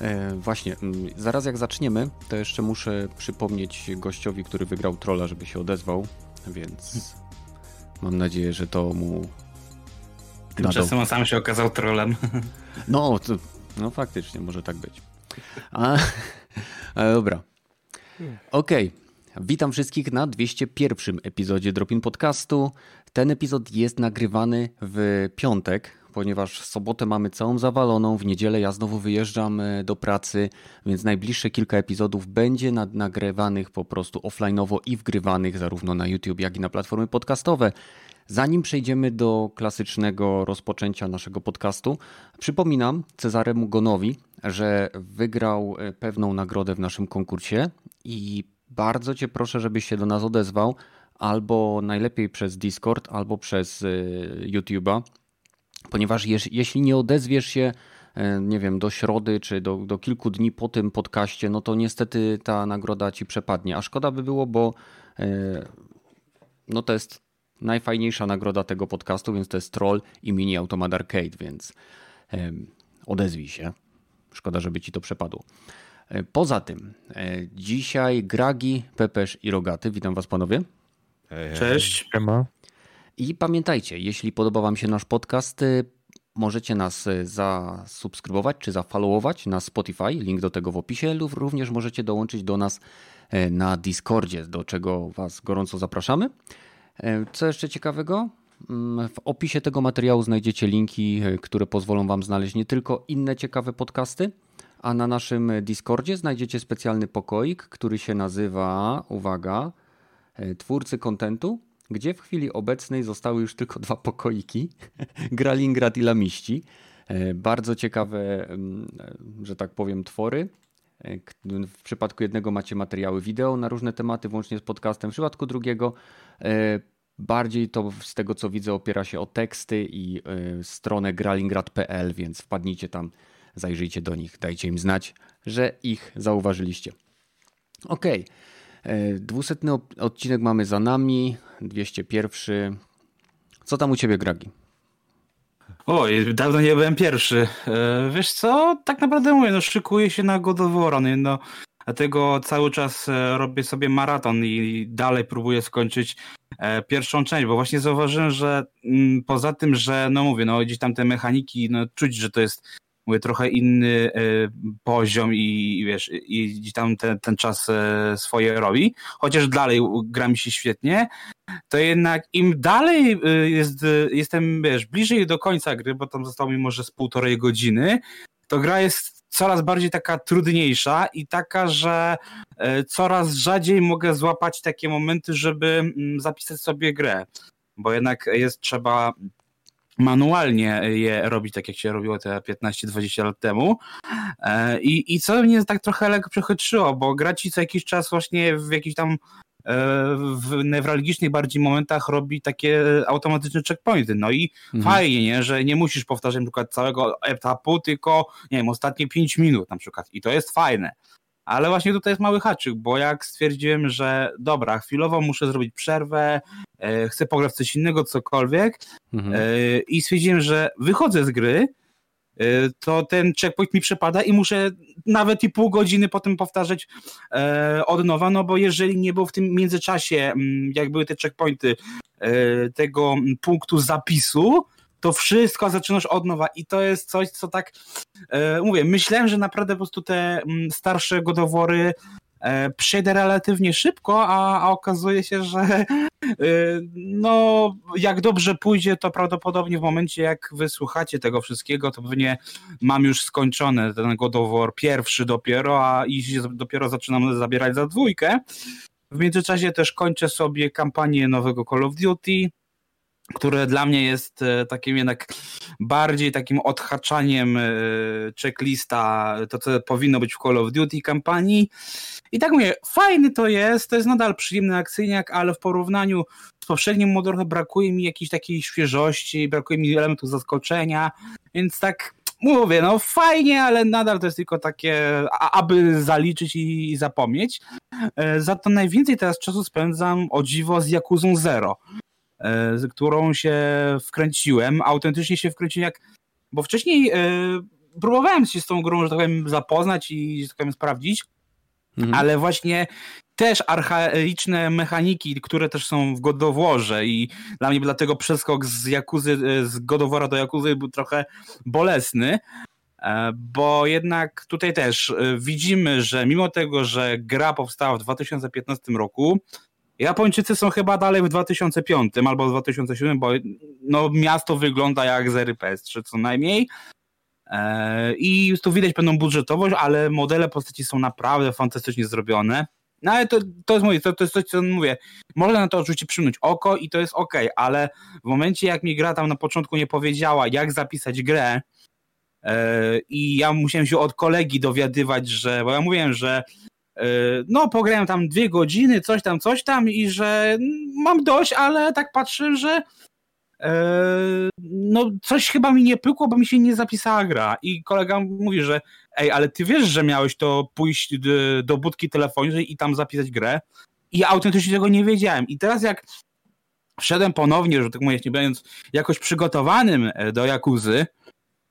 E, właśnie, mm, zaraz jak zaczniemy, to jeszcze muszę przypomnieć gościowi, który wygrał trolla, żeby się odezwał, więc mam nadzieję, że to mu. Tymczasem on sam się okazał trollem. No, to, no faktycznie, może tak być. A, a dobra. Okej. Okay. Witam wszystkich na 201 epizodzie Dropin Podcastu. Ten epizod jest nagrywany w piątek, ponieważ sobotę mamy całą zawaloną, w niedzielę ja znowu wyjeżdżam e, do pracy, więc najbliższe kilka epizodów będzie nagrywanych po prostu offline'owo i wgrywanych zarówno na YouTube, jak i na platformy podcastowe. Zanim przejdziemy do klasycznego rozpoczęcia naszego podcastu, przypominam Cezaremu Gonowi, że wygrał e, pewną nagrodę w naszym konkursie i bardzo Cię proszę, żebyś się do nas odezwał albo najlepiej przez Discord, albo przez e, YouTube'a ponieważ jeśli nie odezwiesz się, e, nie wiem, do środy czy do, do kilku dni po tym podcaście, no to niestety ta nagroda ci przepadnie. A szkoda by było, bo e, no to jest najfajniejsza nagroda tego podcastu, więc to jest Troll i Mini Automat Arcade, więc odezwij się. Szkoda, żeby ci to przepadło. E, poza tym, dzisiaj Gragi, Pepesz i Rogaty. Witam was panowie. Cześć. Siema. I pamiętajcie, jeśli podoba Wam się nasz podcast, y, możecie nas y, zasubskrybować czy zafollowować na Spotify, link do tego w opisie, lub również możecie dołączyć do nas y, na Discordzie, do czego Was gorąco zapraszamy. Co jeszcze ciekawego? Mm, w opisie tego materiału znajdziecie linki, które pozwolą Wam znaleźć nie tylko inne ciekawe podcasty, a na naszym Discordzie znajdziecie specjalny pokoik, który się nazywa, uwaga, twórcy kontentu gdzie w chwili obecnej zostały już tylko dwa pokoiki, Gralingrad i Lamiści. E, bardzo ciekawe, mm, e, że tak powiem, twory. E, w przypadku jednego macie materiały wideo na różne tematy, włącznie z podcastem. W przypadku drugiego bardziej to z tego co widzę opiera się o teksty i stronę gralingrad.pl, więc wpadnijcie tam, zajrzyjcie do nich, dajcie im znać, że ich zauważyliście. Okej. Okay. E, dwusetny odcinek mamy za nami, 201. Co tam u ciebie, Gragi? Oj, dawno nie byłem pierwszy. E, wiesz co, tak naprawdę mówię, no szykuję się na God of War, no dlatego cały czas e, robię sobie maraton i dalej próbuję skończyć pierwszą część, bo właśnie zauważyłem, że mm, poza tym, że no mówię, no gdzieś tam te mechaniki, no czuć, że to jest mówię, trochę inny e, poziom i, wiesz, i tam ten, ten czas e, swoje robi, chociaż dalej gra mi się świetnie, to jednak im dalej e, jest, jestem, wiesz, bliżej do końca gry, bo tam zostało mi może z półtorej godziny, to gra jest coraz bardziej taka trudniejsza i taka, że coraz rzadziej mogę złapać takie momenty, żeby mm, zapisać sobie grę, bo jednak jest trzeba manualnie je robić, tak jak się robiło te 15-20 lat temu. E, I, I co mnie tak trochę lekko przechytrzyło, bo gra ci co jakiś czas właśnie w jakiś tam e, w newralgicznych bardziej momentach robi takie automatyczne checkpointy. No i mhm. fajnie, nie? że nie musisz powtarzać na przykład całego etapu, tylko nie wiem, ostatnie 5 minut na przykład. I to jest fajne. Ale właśnie tutaj jest mały haczyk, bo jak stwierdziłem, że dobra, chwilowo muszę zrobić przerwę, e, chcę pograć coś innego, cokolwiek mhm. e, i stwierdziłem, że wychodzę z gry, e, to ten checkpoint mi przepada i muszę nawet i pół godziny potem powtarzać od nowa, no bo jeżeli nie było w tym międzyczasie, mm, jak były te checkpointy tego punktu zapisu, to wszystko zaczynasz od nowa i to jest coś, co tak e, mówię, myślałem, że naprawdę po prostu te m, starsze godowory e, przejdę relatywnie szybko, a, a okazuje się, że e, no jak dobrze pójdzie, to prawdopodobnie w momencie jak wysłuchacie tego wszystkiego, to pewnie mam już skończony ten godowor pierwszy dopiero, a i dopiero zaczynam zabierać za dwójkę. W międzyczasie też kończę sobie kampanię nowego Call of Duty, które dla mnie jest e, takim jednak bardziej takim odhaczaniem e, checklista, to co powinno być w Call of Duty kampanii. I tak mówię, fajny to jest, to jest nadal przyjemny akcyjniak, ale w porównaniu z poprzednim modelem brakuje mi jakiejś takiej świeżości, brakuje mi elementów zaskoczenia, więc tak mówię, no fajnie, ale nadal to jest tylko takie, aby zaliczyć i zapomnieć. E, za to najwięcej teraz czasu spędzam o dziwo z Jakuzą Zero. E, z którą się wkręciłem. Autentycznie się wkręciłem jak bo wcześniej próbowałem się z tą grą, że tak powiem, zapoznać i że tak powiem, sprawdzić, mhm. ale właśnie też archaiczne mechaniki, które też są w Godoworze i dla mnie dlatego przeskok z Jakuzy, z Godowora do Jakuzy był trochę bolesny, e, bo jednak tutaj też e, widzimy, że mimo tego, że gra powstała w 2015 roku, Japończycy są chyba dalej w 2005 albo w 2007, bo no, miasto wygląda jak z RPS3 co najmniej. E, I tu widać pewną budżetowość, ale modele postaci są naprawdę fantastycznie zrobione. No ale to, to jest to, to jest coś, co mówię. Można na to oczywiście przymnąć oko i to jest ok, ale w momencie jak mi gra tam na początku nie powiedziała, jak zapisać grę, yy, i ja musiałem się od kolegi dowiadywać, że, bo ja mówiłem, że no pograłem tam dwie godziny, coś tam, coś tam i że mam dość, ale tak patrzę, że Eee, no coś chyba mi nie pykło, bo mi się nie zapisała gra. I kolega mówi, że ej, ale ty wiesz, że miałeś to pójść do, budki telefonicznej i tam zapisać grę? I autentycznie tego nie wiedziałem. I teraz jak wszedłem ponownie, że tak mówię, nie będąc jakoś przygotowanym e, do Jakuzy,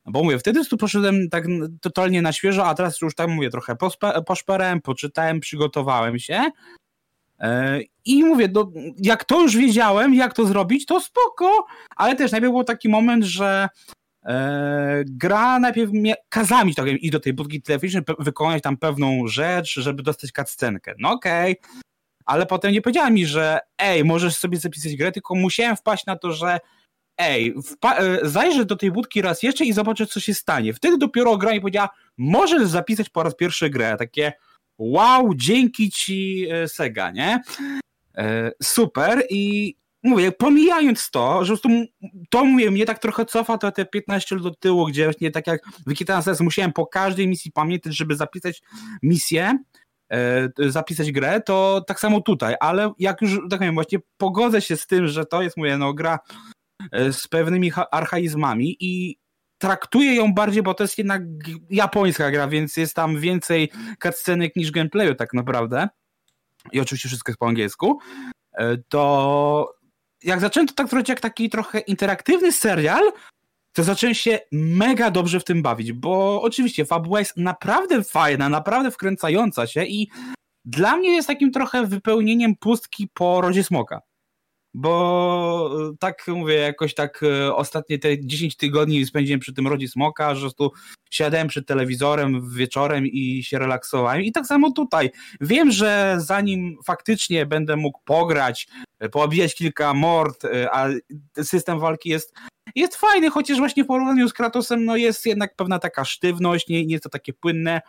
bo mówię, wtedy tu poszedłem tak totalnie na świeżo, a teraz już tak mówię, trochę poszperałem, poczytałem, przygotowałem się E, I mówię, no, jak to już wiedziałem, jak to zrobić, to spoko, ale też najpierw był taki moment, że e, gra najpierw mnie kazała mi tak, iść do tej budki telefonicznej, wykonać tam pewną rzecz, żeby dostać cutscenkę. No okej, okay. ale potem nie powiedziała mi, że ej, możesz sobie zapisać grę, tylko musiałem wpaść na to, że ej, e, zajrzę do tej budki raz jeszcze i zobaczę, co się stanie. Wtedy dopiero gra mi powiedziała, możesz zapisać po raz pierwszy grę. Takie, wow, dzięki ci e, Sega, nie? E, super i mówię, pomijając to, że to, to mówię, mnie tak trochę cofa to te 15 lat do tyłu, gdzie właśnie tak jak w Sens musiałem po każdej misji pamiętać, żeby zapisać misję, e, zapisać grę, to tak samo tutaj, ale jak już tak powiem, właśnie pogodzę się z tym, że to jest, mówię, no gra z pewnymi archaizmami i traktuję ją bardziej, bo to jest jednak japońska gra, więc jest tam więcej cutscenek niż gameplayu tak naprawdę. I oczywiście wszystko jest po angielsku. E, to jak zacząłem to tak trochę jak taki trochę interaktywny serial, to zacząłem się mega dobrze w tym bawić, bo oczywiście fabuła jest naprawdę fajna, naprawdę wkręcająca się i dla mnie jest takim trochę wypełnieniem pustki po rodzie smoka bo e, tak mówię, jakoś tak e, ostatnie te 10 tygodni spędziłem przy tym Rodzie Smoka, że tu siadałem przed telewizorem wieczorem i się relaksowałem i tak samo tutaj. Wiem, że zanim faktycznie będę mógł pograć, e, poobijać kilka mord, a system walki jest jest fajny, chociaż właśnie w porównaniu z Kratosem no jest jednak pewna taka sztywność, nie, nie jest to takie płynne.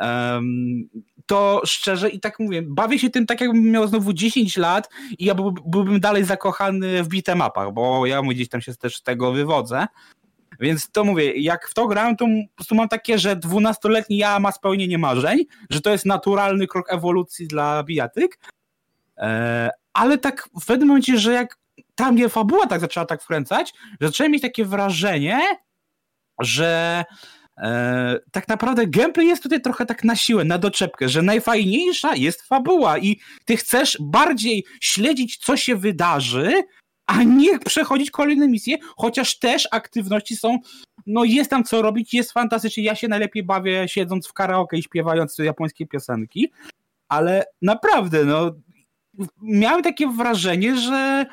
Um, to szczerze i tak mówię, bawię się tym tak jakbym miał znowu 10 lat i ja byłbym dalej zakochany w bitemapach, bo ja gdzieś tam się też z tego wywodzę. Więc to mówię, jak w to grałem, to po prostu mam takie, że 12-letni ja ma spełnienie marzeń, że to jest naturalny krok ewolucji dla bijatyk, e, ale tak w pewnym momencie, że jak tam mnie fabuła tak zaczęła tak wkręcać, że zacząłem mieć takie wrażenie, że E, tak naprawdę gameplay jest tutaj trochę tak na siłę, na doczepkę, że najfajniejsza jest fabuła i ty chcesz bardziej śledzić, co się wydarzy, a nie przechodzić kolejne misje, chociaż też aktywności są, no jest tam co robić, jest fantastycznie, ja się najlepiej bawię siedząc w karaoke i śpiewając japońskie piosenki, ale naprawdę, no miałem takie wrażenie, że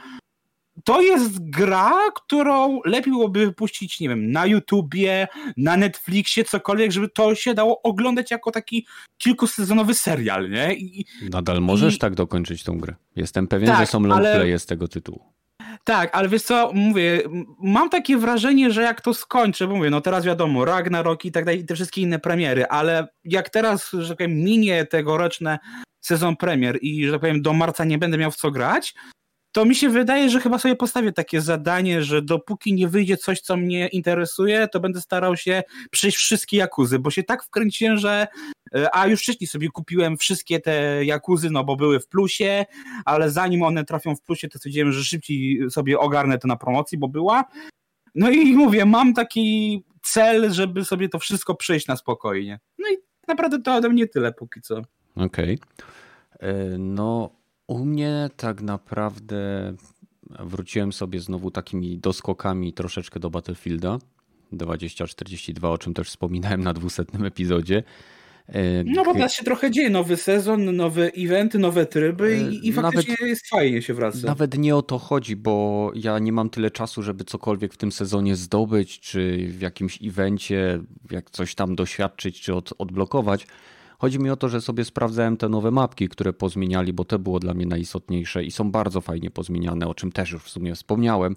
to jest gra, którą lepiej byłoby wypuścić, nie wiem, na YouTubie, na Netflixie, cokolwiek, żeby to się dało oglądać jako taki kilkusezonowy serial, nie? I, Nadal możesz i... tak dokończyć tą grę. Jestem pewien, tak, że są longplaye ale... z tego tytułu. Tak, ale wiesz co, mówię, mam takie wrażenie, że jak to skończę, bo mówię, no teraz wiadomo, Ragnarok i tak dalej, i te wszystkie inne premiery, ale jak teraz, że tak powiem, minie tegoroczne sezon premier i, że tak powiem, do marca nie będę miał w co grać, to mi się wydaje, że chyba sobie postawię takie zadanie, że dopóki nie wyjdzie coś, co mnie interesuje, to będę starał się przejść wszystkie jakuzy, bo się tak wkręciłem, że e, a już wcześniej sobie kupiłem wszystkie te jakuzy, no bo były w plusie, ale zanim one trafią w plusie, to stwierdziłem, że szybciej sobie ogarnę to na promocji, bo była. No i mówię, mam taki cel, żeby sobie to wszystko przejść na spokojnie. No i naprawdę to ode mnie tyle póki co. Okej. Okay. E, no u mnie tak naprawdę wróciłem sobie znowu takimi doskokami troszeczkę do Battlefielda. 2042, o czym też wspominałem na 200 epizodzie. E, no bo teraz się trochę dzieje, nowy sezon, nowe eventy, nowe tryby i, i faktycznie nawet, jest fajnie się wraca. Nawet nie o to chodzi, bo ja nie mam tyle czasu, żeby cokolwiek w tym sezonie zdobyć, czy w jakimś evencie, jak coś tam doświadczyć, czy od, odblokować. Chodzi mi o to, że sobie sprawdzałem te nowe mapki, które pozmieniali, bo to było dla mnie najistotniejsze i są bardzo fajnie pozmieniane, o czym też już w sumie wspomniałem.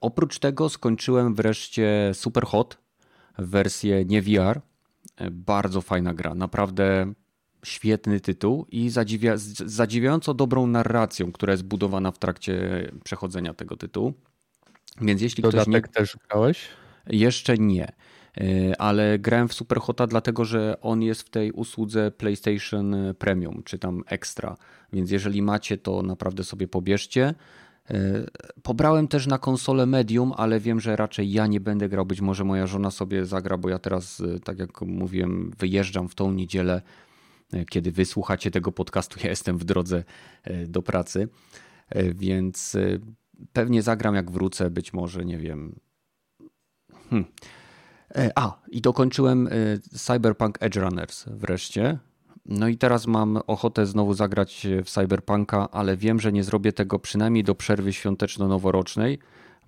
Oprócz tego skończyłem wreszcie Superhot, wersję nie VR, bardzo fajna gra, naprawdę świetny tytuł i zadziwia, zadziwiająco dobrą narracją, która jest budowana w trakcie przechodzenia tego tytułu. Więc jeśli Dodatek ktoś nie... też grałeś? Jeszcze nie, ale grałem w Superhota dlatego, że on jest w tej usłudze PlayStation Premium, czy tam Extra, więc jeżeli macie to naprawdę sobie pobierzcie. E, pobrałem też na konsolę Medium, ale wiem, że raczej ja nie będę grał. Być może moja żona sobie zagra, bo ja teraz, e, tak jak mówiłem, wyjeżdżam w tą niedzielę. E, kiedy wysłuchacie tego podcastu, ja jestem w drodze do pracy, więc pewnie zagram jak wrócę, być może, nie wiem. Hmm. A, i dokończyłem Cyberpunk Edge Runners wreszcie. No i teraz mam ochotę znowu zagrać w Cyberpunka, ale wiem, że nie zrobię tego przynajmniej do przerwy świąteczno-noworocznej,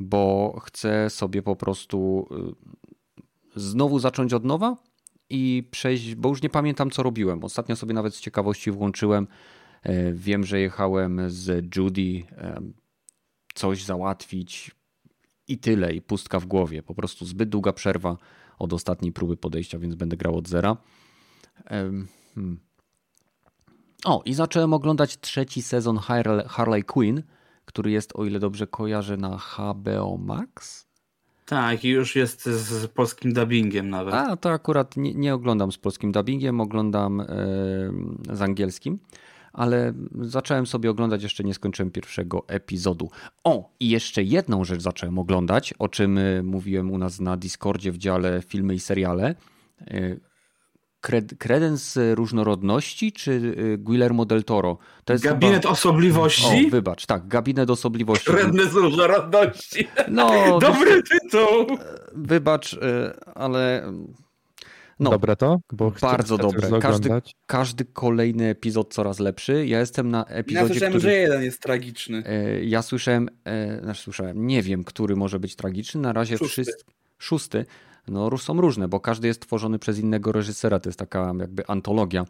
bo chcę sobie po prostu y, znowu zacząć od nowa i przejść, bo już nie pamiętam co robiłem. Ostatnio sobie nawet z ciekawości włączyłem. E, wiem, że jechałem z Judy e, coś załatwić i tyle, i pustka w głowie. Po prostu zbyt długa przerwa od ostatniej próby podejścia, więc będę grał od zera. Hmm. O, i zacząłem oglądać trzeci sezon Harley Quinn, który jest, o ile dobrze kojarzę, na HBO Max. Tak, i już jest z polskim dubbingiem nawet. A, to akurat nie, nie oglądam z polskim dubbingiem, oglądam e, z angielskim, ale zacząłem sobie oglądać, jeszcze nie skończyłem pierwszego epizodu. O, i jeszcze jedną rzecz zacząłem oglądać, o czym e, mówiłem u nas na Discordzie w dziale filmy i seriale. E, Kredens Różnorodności czy y, Guillermo del Toro? To jest Gabinet chyba... Osobliwości? O, wybacz, tak, Gabinet Osobliwości. Kredens Różnorodności. No, Dobry tytuł. Wybacz, y, ale... No, dobre to? Bo bardzo dobre. Każdy, każdy kolejny epizod coraz lepszy. Ja jestem na epizodzie, Ja słyszałem, który... że jeden jest tragiczny. Y, ja słyszałem, znaczy słyszałem, nie wiem, który może być tragiczny. Na razie szósty. Wszyscy... Szósty no, są różne, bo każdy jest tworzony przez innego reżysera. To jest taka jakby antologia.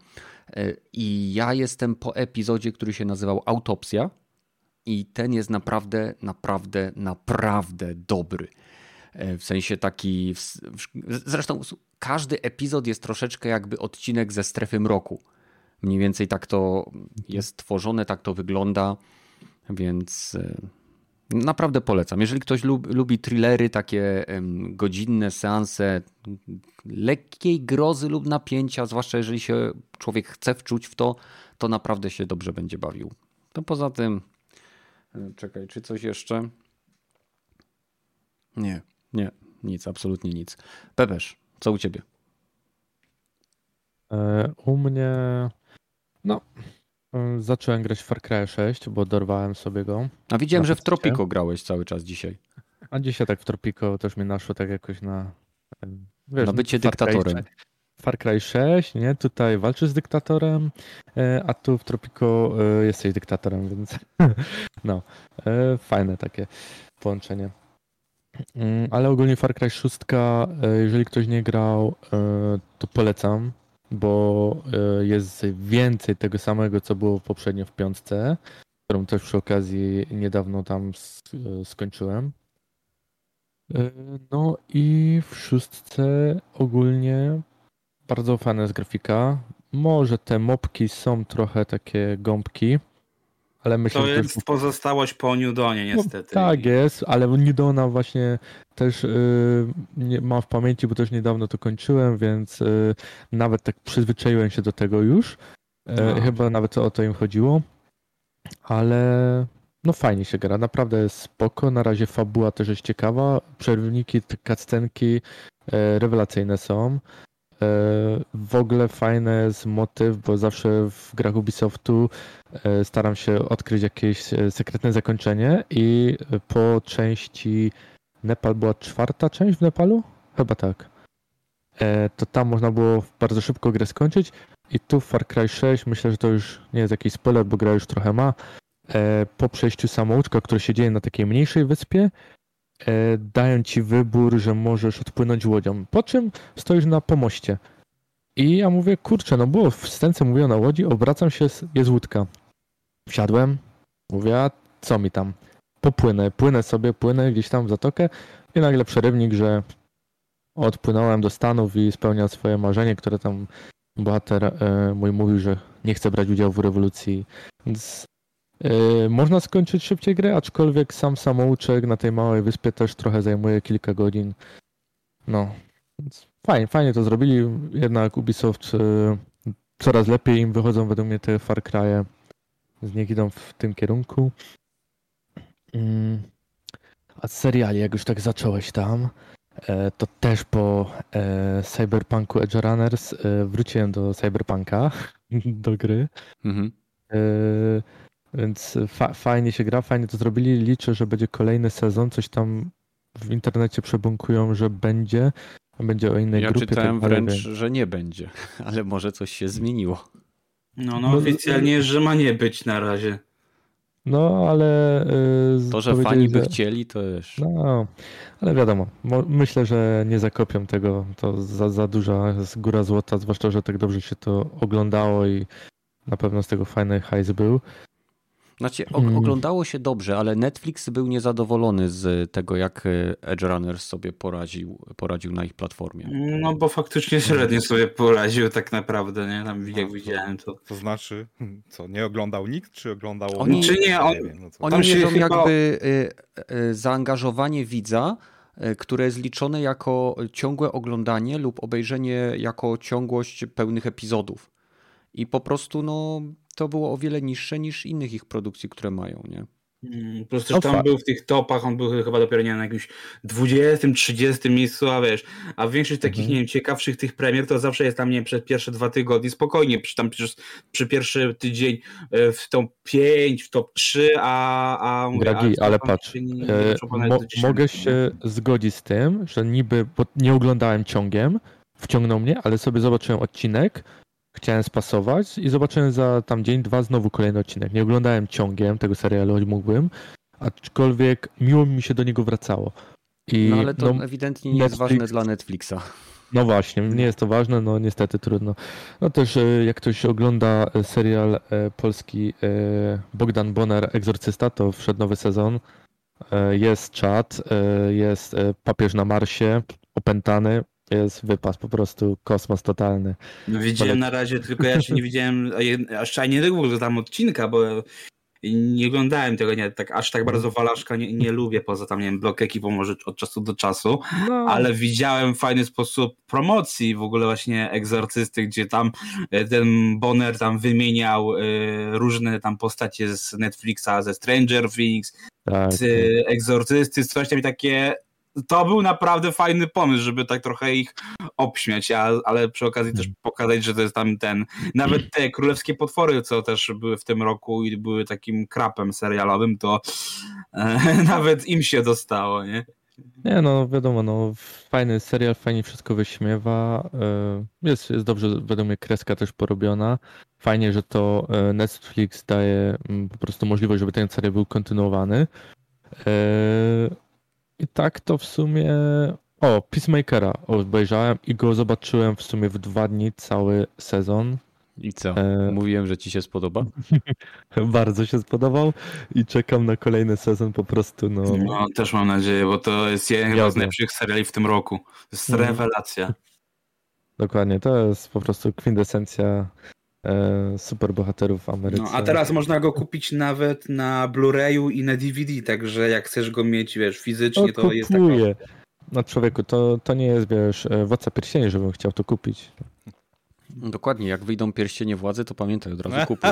E, I ja jestem po epizodzie, który się nazywał Autopsja. I ten jest naprawdę, naprawdę, naprawdę dobry. E, w sensie taki. Zresztą każdy epizod jest troszeczkę jakby odcinek ze strefy mroku. Mniej więcej tak to jest tworzone, tak to wygląda. Więc e, Naprawdę polecam. Jeżeli ktoś lub, lubi thrillery, takie godzinne seanse lekkiej grozy lub napięcia, zwłaszcza jeżeli się człowiek chce wczuć w to, to naprawdę się dobrze będzie bawił. To poza tym, e, czekaj, czy coś jeszcze? Nie, nie, nic, absolutnie nic. Pepesz, co u ciebie? E, u mnie, no, Zacząłem grać w Far Cry 6, bo dorwałem sobie go. A widziałem, że w Tropico grałeś cały czas dzisiaj. A dzisiaj tak w Tropico też mi naszło tak jakoś na... Wiesz, na bycie Far dyktatorem. Cry, Far Cry 6, nie? Tutaj walczysz z dyktatorem, e, a tu w Tropico e, jesteś dyktatorem, więc no, fajne takie połączenie. Mm, ale ogólnie Far Cry 6, jeżeli ktoś nie grał, to polecam bo e, jest więcej tego samego, co było poprzednio w piątce, którą też przy okazji niedawno tam e, skończyłem. E, no i w szóstce ogólnie bardzo fajna jest grafika. Może te mopki są trochę takie gąbki, ale myślę, to jest też... pozostałość po Newdonie no, niestety. No, tak jest, ale Newdona właśnie też yy, nie mam w pamięci, bo też niedawno to kończyłem, więc yy, nawet tak przyzwyczaiłem się do tego już. Yy, chyba nawet o to im chodziło. Ale no fajnie się gra, naprawdę jest spoko. Na razie fabuła też jest ciekawa. Przerwniki, te cutscenki rewelacyjne są. W ogóle fajny jest motyw, bo zawsze w grach Ubisoftu e, staram się odkryć jakieś e, sekretne zakończenie i po części Nepal była czwarta część w Nepalu? chyba tak. E, to tam można było bardzo szybko grę skończyć i tu w Far Cry 6 myślę, że to już nie jest jakiś spoiler, bo gra już trochę ma. E, po przejściu samouczka, które się dzieje na takiej mniejszej wyspie, e, dają ci wybór, że możesz odpłynąć łodzią. Po czym stoisz na pomoście. I ja mówię, kurczę, no było w scence mówię na łodzi, obracam się, jest łódka. Wsiadłem, mówię, a co mi tam? Popłynę, płynę sobie, płynę gdzieś tam w zatokę i nagle przerywnik, że odpłynąłem do Stanów i spełniał swoje marzenie, które tam bohater e, mój mówił, że nie chce brać udziału w rewolucji. Więc e, można skończyć szybciej grę, aczkolwiek sam samouczek na tej małej wyspie też trochę zajmuje kilka godzin. No, fajnie, fajnie to zrobili. Jednak Ubisoft e, coraz lepiej im wychodzą według mnie te Far Cry'e. Z niech idą w tym kierunku. Mm. A z seriali, jak już tak zacząłeś tam, to też po Cyberpunku Edge Runners wróciłem do Cyberpunka, do gry. Mhm. Więc fa fajnie się gra, fajnie to zrobili. Liczę, że będzie kolejny sezon. Coś tam w internecie przebąkują, że będzie. Będzie o innej ja grupie. Ja czytałem tak wręcz, że nie będzie, ale może coś się zmieniło. No, no oficjalnie, że ma nie być na razie. No, ale. Yy, to, że fani by chcieli, to już. No, ale wiadomo. Myślę, że nie zakopią tego. To za, za duża góra złota, zwłaszcza, że tak dobrze się to oglądało i na pewno z tego fajny hajs był. Znaczy, mm. oglądało się dobrze, ale Netflix był niezadowolony z tego, jak e, Edge Runners sobie poradził, poradził na ich platformie. No bo faktycznie średnio sobie poradził tak naprawdę, nie? Tam jak no, widziałem to. To znaczy, co, nie oglądał nikt, czy oglądał... Oni, czy nie, on, nie no oni mierzą chyba... jakby y, y, zaangażowanie widza, które jest liczone jako ciągłe oglądanie lub obejrzenie jako ciągłość pełnych epizodów. I po prostu no, to było o wiele niższe niż innych ich produkcji, które mają, nie? Hmm, po prostu tam był w tych topach, on był chyba dopiero nie na jakimś 20, 30 miejscu, a wiesz, a większość takich, mhm. nie wiem, ciekawszych tych premier to zawsze jest tam, nie wiem, przez pierwsze dwa tygodnie spokojnie, przy, tam przy, przy pierwszy tydzień e, w top 5, w top 3, a... a Dragi, ale patrz, nie, nie, e, mo mogę się zgodzić z tym, że niby, nie oglądałem ciągiem, wciągnął mnie, ale sobie zobaczyłem odcinek, chciałem spasować i zobaczyłem za tam dzień, dwa znowu kolejny odcinek. Nie oglądałem ciągiem tego serialu, choć mógłbym, aczkolwiek miło mi się do niego wracało. I, no ale to no, ewidentnie nie Netflix... jest ważne dla Netflixa. No właśnie, nie jest to ważne, no niestety trudno. No też e, jak ktoś ogląda e, serial e, polski Bogdan Bonner Egzorcysta, to wszedł nowy sezon. Jest czat, jest papież na Marsie, opętany, jest wypas, po prostu kosmos totalny. No widziałem na razie, tylko ja jeszcze nie widziałem, aż nie tego tam odcinka, bo nie oglądałem tego, nie, tak, aż tak bardzo Walaszka nie, nie lubię, poza tam, nie wiem, blok ekipą może od czasu do czasu, no. ale widziałem fajny sposób promocji w ogóle właśnie Egzorcysty, gdzie tam e, ten Bonner tam wymieniał y, różne tam postacie z Netflixa, ze Stranger Things, tak. z tak. Egzorcysty, coś tam takie to był naprawdę fajny pomysł, żeby tak trochę ich obśmiać, ale przy okazji też pokazać, że to jest tam ten, nawet te królewskie potwory, co też były w tym roku i były takim krapem serialowym, to e, nawet im się dostało, nie? Nie, no wiadomo, no fajny serial, fajnie wszystko wyśmiewa, e, jest, jest dobrze, według mnie kreska też porobiona. Fajnie, że to e, Netflix daje mm, po prostu możliwość, żeby ten serial był kontynuowany. I tak to w sumie. O, Peacemakera obejrzałem i go zobaczyłem w sumie w dwa dni cały sezon. I co? E... Mówiłem, że ci się spodoba? Bardzo się spodobał i czekam na kolejny sezon po prostu. No, no też mam nadzieję, bo to jest jeden z najlepszych seriali w tym roku. To jest mhm. rewelacja. Dokładnie, to jest po prostu kwintesencja e, super bohaterów w Ameryce. No, a teraz można go kupić nawet na Blu-rayu i na DVD, także jak chcesz go mieć, wiesz, fizycznie, to, to jest taka... No człowieku, to, to nie jest, wiesz, e, władca pierścieni, żebym chciał to kupić. Dokładnie, jak wyjdą pierścienie władzy, to pamiętaj, od razu kupuj.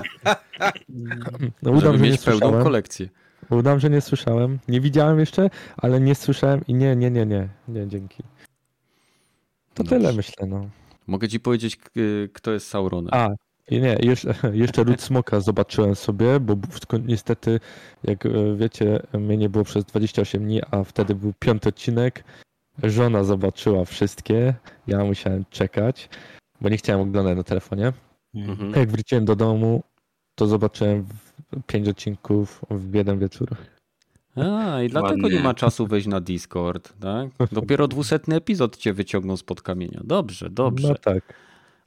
No, udam, że mieć pełną kolekcję. Udam, że nie słyszałem. Nie widziałem jeszcze, ale nie słyszałem i nie, nie, nie, nie, nie, dzięki. To Dobrze. tyle myślę, no. Mogę ci powiedzieć, kto jest Sauronem. A, nie, jeszcze, jeszcze Ród Smoka zobaczyłem sobie, bo niestety, jak e, wiecie, mnie nie było przez 28 dni, a wtedy był piąty odcinek. żona zobaczyła wszystkie, ja musiałem czekać, bo nie chciałem oglądać na telefonie. Mhm. Jak wróciłem do domu, to zobaczyłem pięć odcinków w jeden wieczór. A, i dlatego Ładnie. nie ma czasu wejść na Discord, tak? Dopiero dwusetny epizod cię wyciągnął spod kamienia. Dobrze, dobrze. No tak.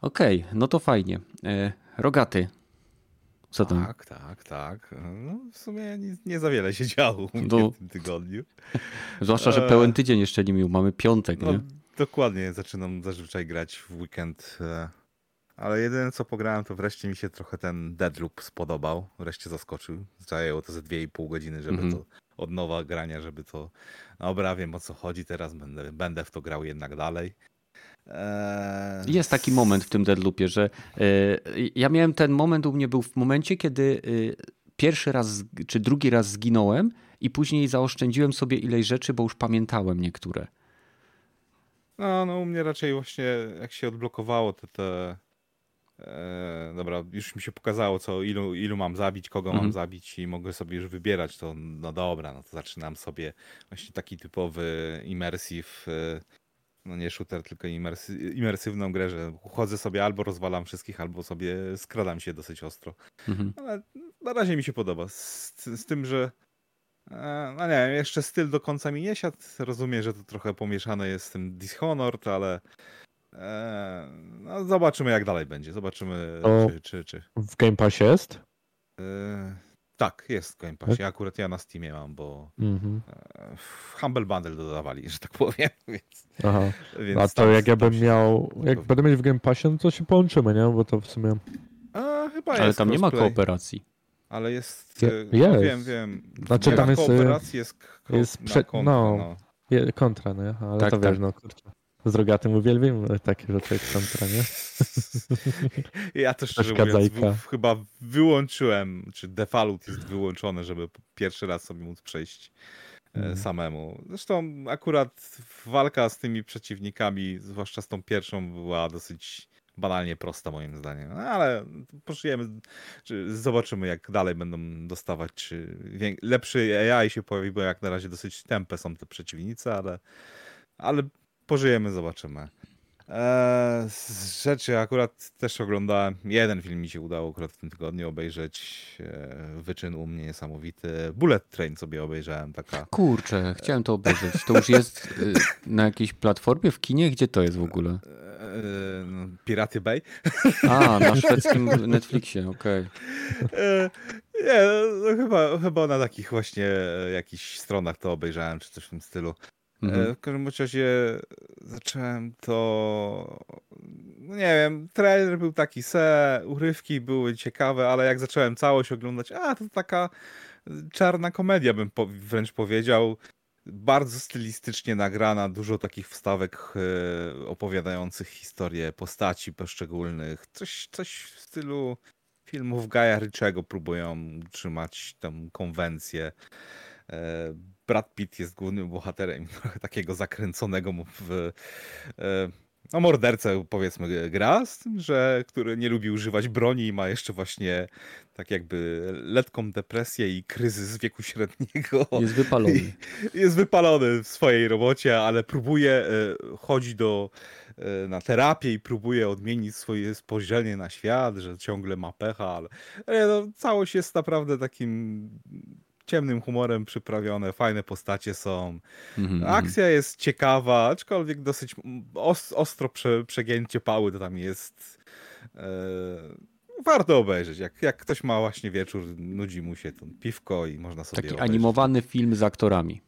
Okej, no to fajnie. E, rogaty. Co tam? Tak, tak, tak. No, w sumie nie, nie za wiele się działo mnie No. w tym tygodniu. Zwłaszcza, że Eee. pełen tydzień jeszcze nie miał. Mamy piątek, No, nie? dokładnie, zaczynam zazwyczaj grać w weekend. e, Ale jedyne co pograłem, to wreszcie mi się trochę ten Deadloop spodobał. Wreszcie zaskoczył. Zajęło to ze 2,5 godziny, żeby Mhm. to od nowa grania, żeby to. No dobra, wiem o co chodzi, teraz będę, będę w to grał jednak dalej. Eee, Jest taki moment w tym Deadloopie, że e, ja miałem ten moment, u mnie był w momencie, kiedy e, pierwszy raz czy drugi raz zginąłem i później zaoszczędziłem sobie ileś rzeczy, bo już pamiętałem niektóre. No, no u mnie raczej właśnie jak się odblokowało te, te e, dobra, już mi się pokazało co, ilu, ilu mam zabić, kogo Mhm. mam zabić i mogę sobie już wybierać, to no dobra, no to zaczynam sobie właśnie taki typowy immersive, e, no nie shooter, tylko imersy, imersywną grę, że chodzę sobie albo rozwalam wszystkich, albo sobie skradam się dosyć ostro. Mhm. Ale na razie mi się podoba. Z, z tym, że. e, No nie wiem, jeszcze styl do końca mi nie siadł. Rozumiem, że to trochę pomieszane jest z tym Dishonored, ale. e, No, zobaczymy, jak dalej będzie. Zobaczymy, czy. czy, czy W Game Passie jest? e, tak, jest w Game Passie. Ja akurat ja na Steamie mam, bo Mhm. e, w Humble Bundle dodawali, że tak powiem. Więc, Aha. więc A to tam- jak ja bym się- miał, jak będę mieć w Game Passie, no to się połączymy, nie? Bo to w sumie... A, chyba Ale jest tam nie ma kooperacji. Ale jest. Je- No, jest. wiem, wiem. Znaczy, Nie tam ma jest, e, kooperacji, jest, jest kontra, no. no. Je, kontra, nie? Ale Tak, to wiesz, tak. no kurczę. Z rogatym uwielbiam takie rzeczy jak kontra, nie? Ja to szczerze mówiąc w, chyba wyłączyłem, czy default jest wyłączony, żeby pierwszy raz sobie móc przejść Mhm. samemu. Zresztą akurat walka z tymi przeciwnikami, zwłaszcza z tą pierwszą, była dosyć banalnie prosta moim zdaniem. No, ale pożyjemy, czy zobaczymy jak dalej będą dostawać, czy lepszy AI się pojawi, bo jak na razie dosyć tępe są te przeciwnicy, ale, ale pożyjemy, zobaczymy. Eee, z rzeczy akurat też oglądałem. Jeden film mi się udało akurat w tym tygodniu obejrzeć. Eee, wyczyn u mnie niesamowity. Bullet Train sobie obejrzałem. Taka. Kurczę, chciałem to obejrzeć. To już jest y, na jakiejś platformie w kinie? Gdzie to jest w ogóle? Eee, no, Piraty Bay. A, na szwedzkim Netflixie, okej. Eee, nie, no, chyba, chyba na takich właśnie e, jakichś stronach to obejrzałem, czy coś w tym stylu. Mhm. E, W każdym razie zacząłem to. No nie wiem, trailer był taki se, urywki były ciekawe, ale jak zacząłem całość oglądać, a to taka czarna komedia, bym po, wręcz powiedział. Bardzo stylistycznie nagrana, dużo takich wstawek e, opowiadających historię postaci poszczególnych. Coś, coś w stylu filmów Gaja Ryczego próbują trzymać tą konwencję. Brad Pitt jest głównym bohaterem, trochę takiego zakręconego w e, no mordercę powiedzmy gra, z tym, że który nie lubi używać broni i ma jeszcze właśnie tak jakby letką depresję i kryzys wieku średniego. Jest wypalony. Jest wypalony w swojej robocie, ale próbuje, e, chodzi do, e, na terapię i próbuje odmienić swoje spojrzenie na świat, że ciągle ma pecha, ale ale no, całość jest naprawdę takim ciemnym humorem przyprawione, fajne postacie są. Mhm, mhm. Akcja jest ciekawa, aczkolwiek dosyć mm, os, ostro prze, przegięcie pały to tam jest. E, warto obejrzeć. Jak, jak ktoś ma właśnie wieczór, nudzi mu się to piwko i można sobie Taki obejrzeć. animowany film z aktorami.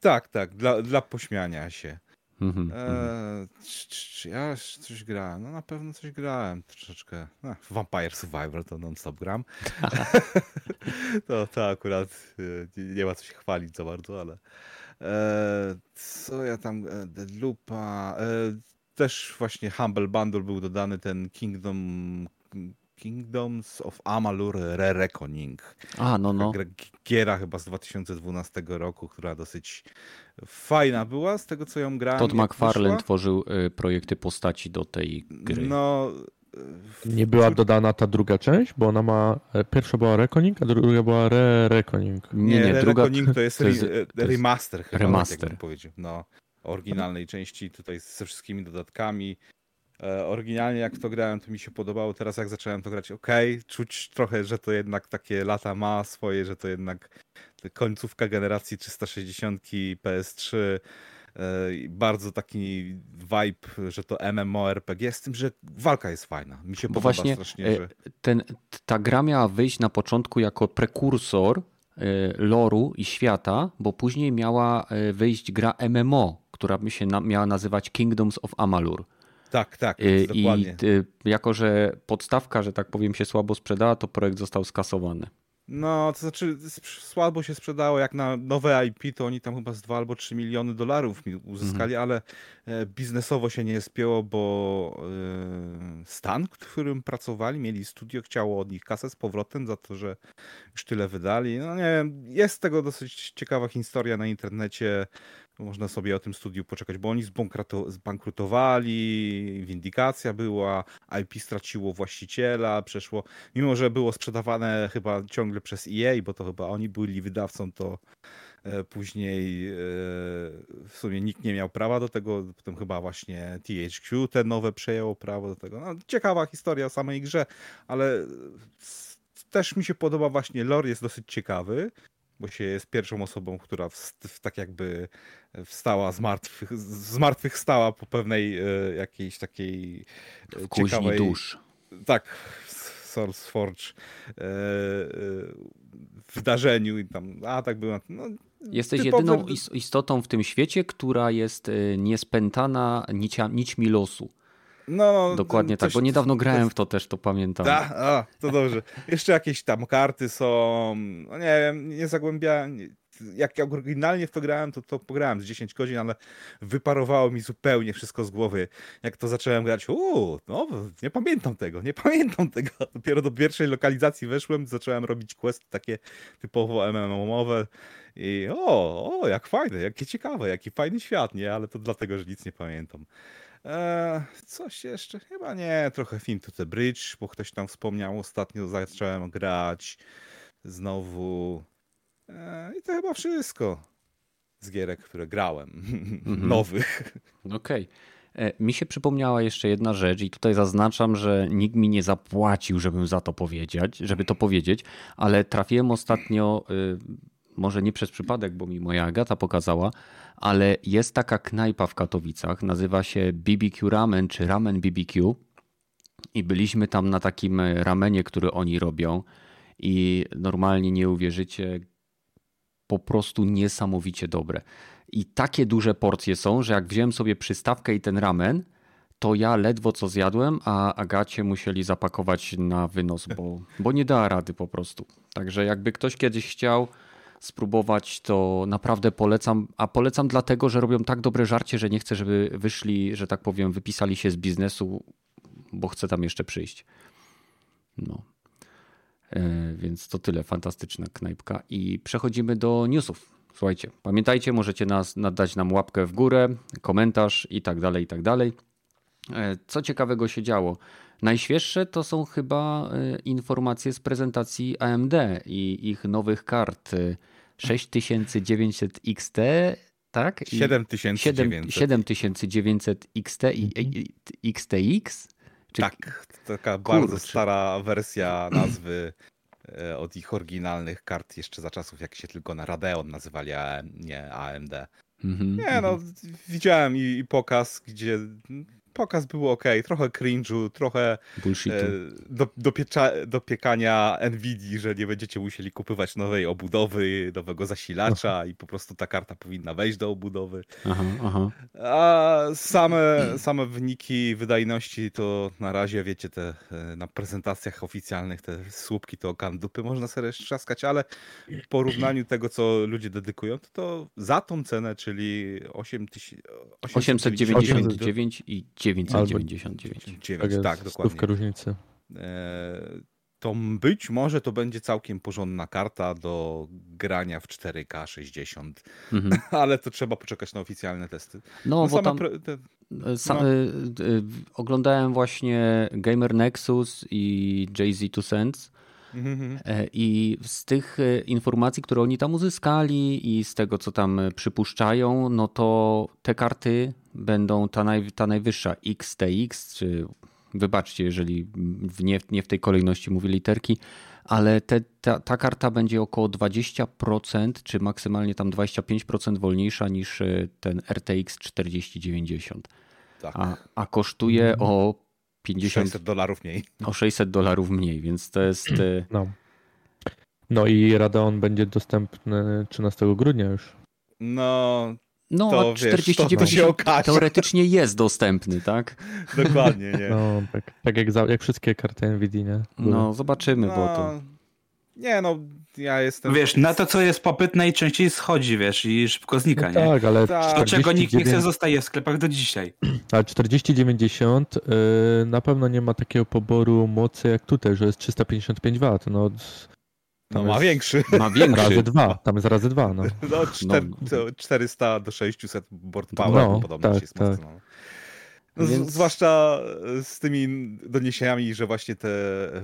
Tak, tak, dla, dla pośmiania się. Mhm, mhm. Eee, czy, czy, czy ja coś grałem? No na pewno coś grałem troszeczkę. No, Vampire Survivor to non-stop gram. to, to akurat e, nie, nie ma co się chwalić za bardzo, ale e, co ja tam, Deadloopa, e, też właśnie Humble Bundle był dodany ten Kingdom Kingdoms of Amalur Re-Reckoning. A, no, no. Giera chyba z 2012 roku, która dosyć fajna była z tego co ją grałem. Todd McFarlane tworzył y, projekty postaci do tej gry. No. w- Nie była dodana ta druga część, bo ona ma. e, Pierwsza była Reckoning, a druga była Re-Reckoning. Nie, nie, Re- druga Reckoning to jest, to jest- re- to jest remaster chyba, remaster. Tak powiedział. No. oryginalnej części, tutaj ze wszystkimi dodatkami. E, oryginalnie jak w to grałem, to mi się podobało. Teraz jak zacząłem to grać, ok, czuć trochę, że to jednak takie lata ma swoje, że to jednak końcówka generacji 360 PS3 bardzo taki vibe, że to MMORPG, z tym, że walka jest fajna. Mi się Bo podoba właśnie strasznie, e, że... ten, ta gra miała wyjść na początku jako prekursor e, loru i świata, bo później miała e, wyjść gra MMO, która by się na, miała nazywać Kingdoms of Amalur. Tak, tak, I dokładnie. y, jako, że podstawka, że tak powiem, się słabo sprzedała, to projekt został skasowany. No, to znaczy słabo się sprzedało, jak na nowe IP, to oni tam chyba z 2 albo 3 miliony dolarów uzyskali, ale e, biznesowo się nie spięło, bo e, stan, w którym pracowali, mieli studio, chciało od nich kasę z powrotem za to, że już tyle wydali. No nie wiem, jest tego dosyć ciekawa historia na internecie. Można sobie o tym studiu poczekać, bo oni zbankrutowali, windykacja była, IP straciło właściciela, przeszło, mimo że było sprzedawane chyba ciągle przez EA, bo to chyba oni byli wydawcą, to e, później e, w sumie nikt nie miał prawa do tego, potem chyba właśnie THQ te nowe przejęło prawo do tego. No, ciekawa historia o samej grze, ale też mi się podoba właśnie lore, jest dosyć ciekawy, bo się jest pierwszą osobą, która w, w, tak jakby wstała z martwych, z martwych stała po pewnej e, jakiejś takiej e, W ciekawej... dusz. Tak, SourceForge e, e, wydarzeniu i tam, a tak było. No, Jesteś typowy- jedyną is- istotą w tym świecie, która jest y, niespętana nicia, nićmi losu. No, no, Dokładnie tak, coś- bo niedawno grałem w to też, to pamiętam. Da, a, to dobrze. Jeszcze jakieś tam karty są, no nie wiem, nie zagłębiałem. Jak jak oryginalnie w to grałem, to, to pograłem z 10 godzin, ale wyparowało mi zupełnie wszystko z głowy. Jak to zacząłem grać, uuu, no nie pamiętam tego, nie pamiętam tego. Dopiero do pierwszej lokalizacji weszłem, zacząłem robić questy takie typowo MMO-owe i o, o, jak fajne, jakie ciekawe, jaki fajny świat, nie? Ale to dlatego, że nic nie pamiętam. Eee, coś jeszcze? Chyba nie. Trochę Film to the Bridge, bo ktoś tam wspomniał. Ostatnio zacząłem grać znowu. Eee, I to chyba wszystko z gierek, które grałem. Nowych. Okej. E, Mi się przypomniała jeszcze jedna rzecz i tutaj zaznaczam, że nikt mi nie zapłacił, żebym za to powiedzieć, żeby to powiedzieć, ale trafiłem ostatnio, y, może nie przez przypadek, bo mi moja Agata pokazała, ale jest taka knajpa w Katowicach, nazywa się BBQ Ramen czy Ramen BBQ i byliśmy tam na takim ramenie, który oni robią i normalnie nie uwierzycie, po prostu niesamowicie dobre. I takie duże porcje są, że jak wziąłem sobie przystawkę i ten ramen, to ja ledwo co zjadłem, a Agacie musieli zapakować na wynos, bo, bo nie dała rady po prostu. Także jakby ktoś kiedyś chciał spróbować, to naprawdę polecam. A polecam dlatego, że robią tak dobre żarcie, że nie chcę, żeby wyszli, że tak powiem, wypisali się z biznesu, bo chcę tam jeszcze przyjść. No. E, Więc to tyle, fantastyczna knajpka. I przechodzimy do newsów. Słuchajcie, pamiętajcie, możecie nas nadać nam łapkę w górę, komentarz i tak dalej, i tak dalej. E, Co ciekawego się działo? Najświeższe to są chyba e, informacje z prezentacji AMD i ich nowych kart 6900 XT, tak? I 7900. 7900 XT i i- XTX? Czy- Tak, taka bardzo stara wersja nazwy e, od ich oryginalnych kart jeszcze za czasów, jak się tylko na Radeon nazywali, a nie AMD. Mhm, Nie no, widziałem i, i pokaz, gdzie pokaz był ok, trochę cringe'u, trochę Bullshitu. e, do, dopiecza, dopiekania Nvidia, że nie będziecie musieli kupywać nowej obudowy, nowego zasilacza i po prostu ta karta powinna wejść do obudowy. Aha, aha. A same, same wyniki wydajności to na razie, wiecie, te e, na prezentacjach oficjalnych te słupki to okan dupy można sobie trzaskać, ale w porównaniu tego, co ludzie dedykują, to, to za tą cenę, czyli 8 tysięcy- 899 i 999. 9, tak, Stówkę dokładnie. różnicy. E, To być może to będzie całkiem porządna karta do grania w 4K 60, Mhm. ale to trzeba poczekać na oficjalne testy. No, No, bo same tam pre- te, sa, no. y, y, oglądałem właśnie Gamer Nexus i Jay-Z Two Cents Mhm. E, I z tych e, informacji, które oni tam uzyskali i z tego, co tam e, przypuszczają, no to te karty będą ta, naj, ta najwyższa XTX, czy wybaczcie, jeżeli w nie, nie w tej kolejności mówię literki, ale te, ta, ta karta będzie około 20% czy maksymalnie tam 25% wolniejsza niż ten RTX 4090. Tak. A, a kosztuje o 50, 600 dolarów mniej. o 600 dolarów mniej, więc to jest... e, No. No i Radeon będzie dostępny 13 grudnia już. No, No, To a wiesz, to- 4090 to teoretycznie jest dostępny, tak? dokładnie, nie. No, tak, tak jak, za, jak wszystkie karty Nvidia, nie? No, zobaczymy, bo to... No, Nie no, ja jestem... Wiesz, na to co jest popyt najczęściej schodzi, wiesz, i szybko znika, No nie? tak, ale Tak. Do czego nikt nie chce 49 zostaje w sklepach do dzisiaj. Ale 4090 yy, na pewno nie ma takiego poboru mocy jak tutaj, że jest 355 W. No, No ma jest większy. Ma większy. razy dwa, tam jest razy dwa, no. No, czter, to 400 do 600 board power No, podobno tak, jest tak. mocno. No, Więc- Zwłaszcza z tymi doniesieniami, że właśnie te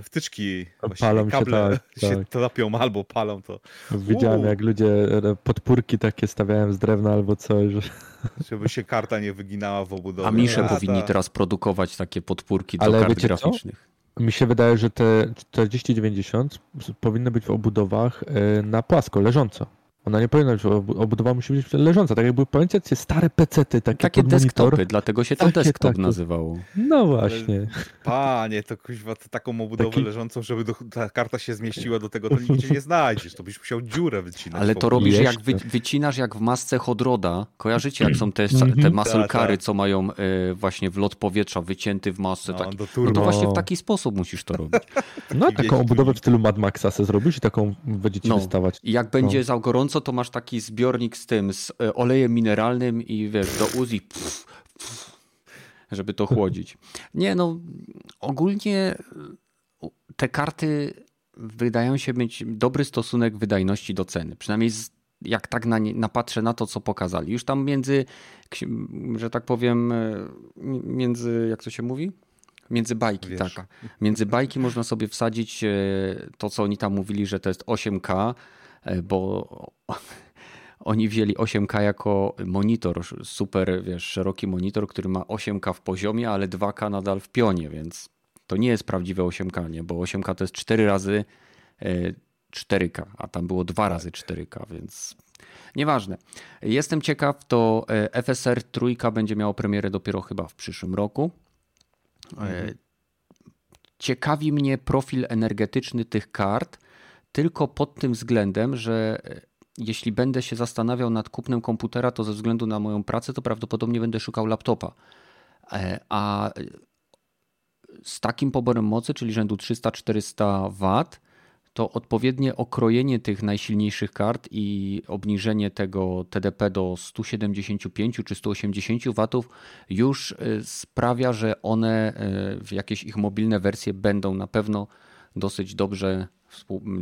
wtyczki, właśnie Palą się, kable tak, się tak. trapią albo palą, to Widziałem Uuu. jak ludzie e, podpórki takie stawiałem z drewna albo coś, że... żeby się karta nie wyginała w obudowie. A Misze powinni ta- teraz produkować takie podpórki do Ale kart wiecie co? graficznych. Mi się wydaje, że te 4090 powinny być w obudowach e, na płasko, leżąco. Ona nie powinna być, obu- obudowa musi być leżąca. Tak jakby pamiętacie stare pecety, takie, Takie pod monitor. desktopy, dlatego się to Takie, desktop takie. nazywało. No właśnie. Panie, to kuźwa, to taką obudowę Taki- leżącą, żeby do, ta karta się zmieściła do tego, to nigdzie nie znajdziesz. To byś musiał dziurę wycinać. Ale to robisz jak wy, wycinasz jak w masce Hodroda. Kojarzycie jak są te, Mhm. te muscle Tak, tak. co mają e, właśnie wlot powietrza wycięty w masce. No, taki. do no to właśnie w No. taki sposób musisz to robić. No taką obudowę w stylu Mad Maxa se zrobisz i taką będziecie No. wystawać. I jak będzie za gorąco, to masz taki zbiornik z tym, z e, olejem mineralnym i wiesz, do Uzi, pff, pff, żeby to chłodzić. Nie no, ogólnie e, te karty wydają się mieć dobry stosunek wydajności do ceny. Przynajmniej z, jak tak na nie, napatrzę na to, co pokazali. Już tam między, że tak powiem, e, między, jak to się mówi? Między bajki, Wiesz. tak. Między bajki można sobie wsadzić to, co oni tam mówili, że to jest 8K, e, bo oni wzięli 8K jako monitor, super, wiesz, szeroki monitor, który ma 8K w poziomie, ale 2K nadal w pionie, więc to nie jest prawdziwe 8K, nie? bo 8K to jest 4 razy e, 4K, a tam było 2 razy 4K, więc nieważne. Jestem ciekaw, to e, FSR trójka będzie miało premierę dopiero chyba w przyszłym roku. E, Ciekawi mnie profil energetyczny tych kart, tylko pod tym względem, że e, jeśli będę się zastanawiał nad kupnem komputera, to ze względu na moją pracę, to prawdopodobnie będę szukał laptopa. E, A z takim poborem mocy, czyli rzędu 300-400 W, to odpowiednie okrojenie tych najsilniejszych kart i obniżenie tego TDP do 175 czy 180 W już y, sprawia, że one jakieś ich mobilne wersje będą na pewno dosyć dobrze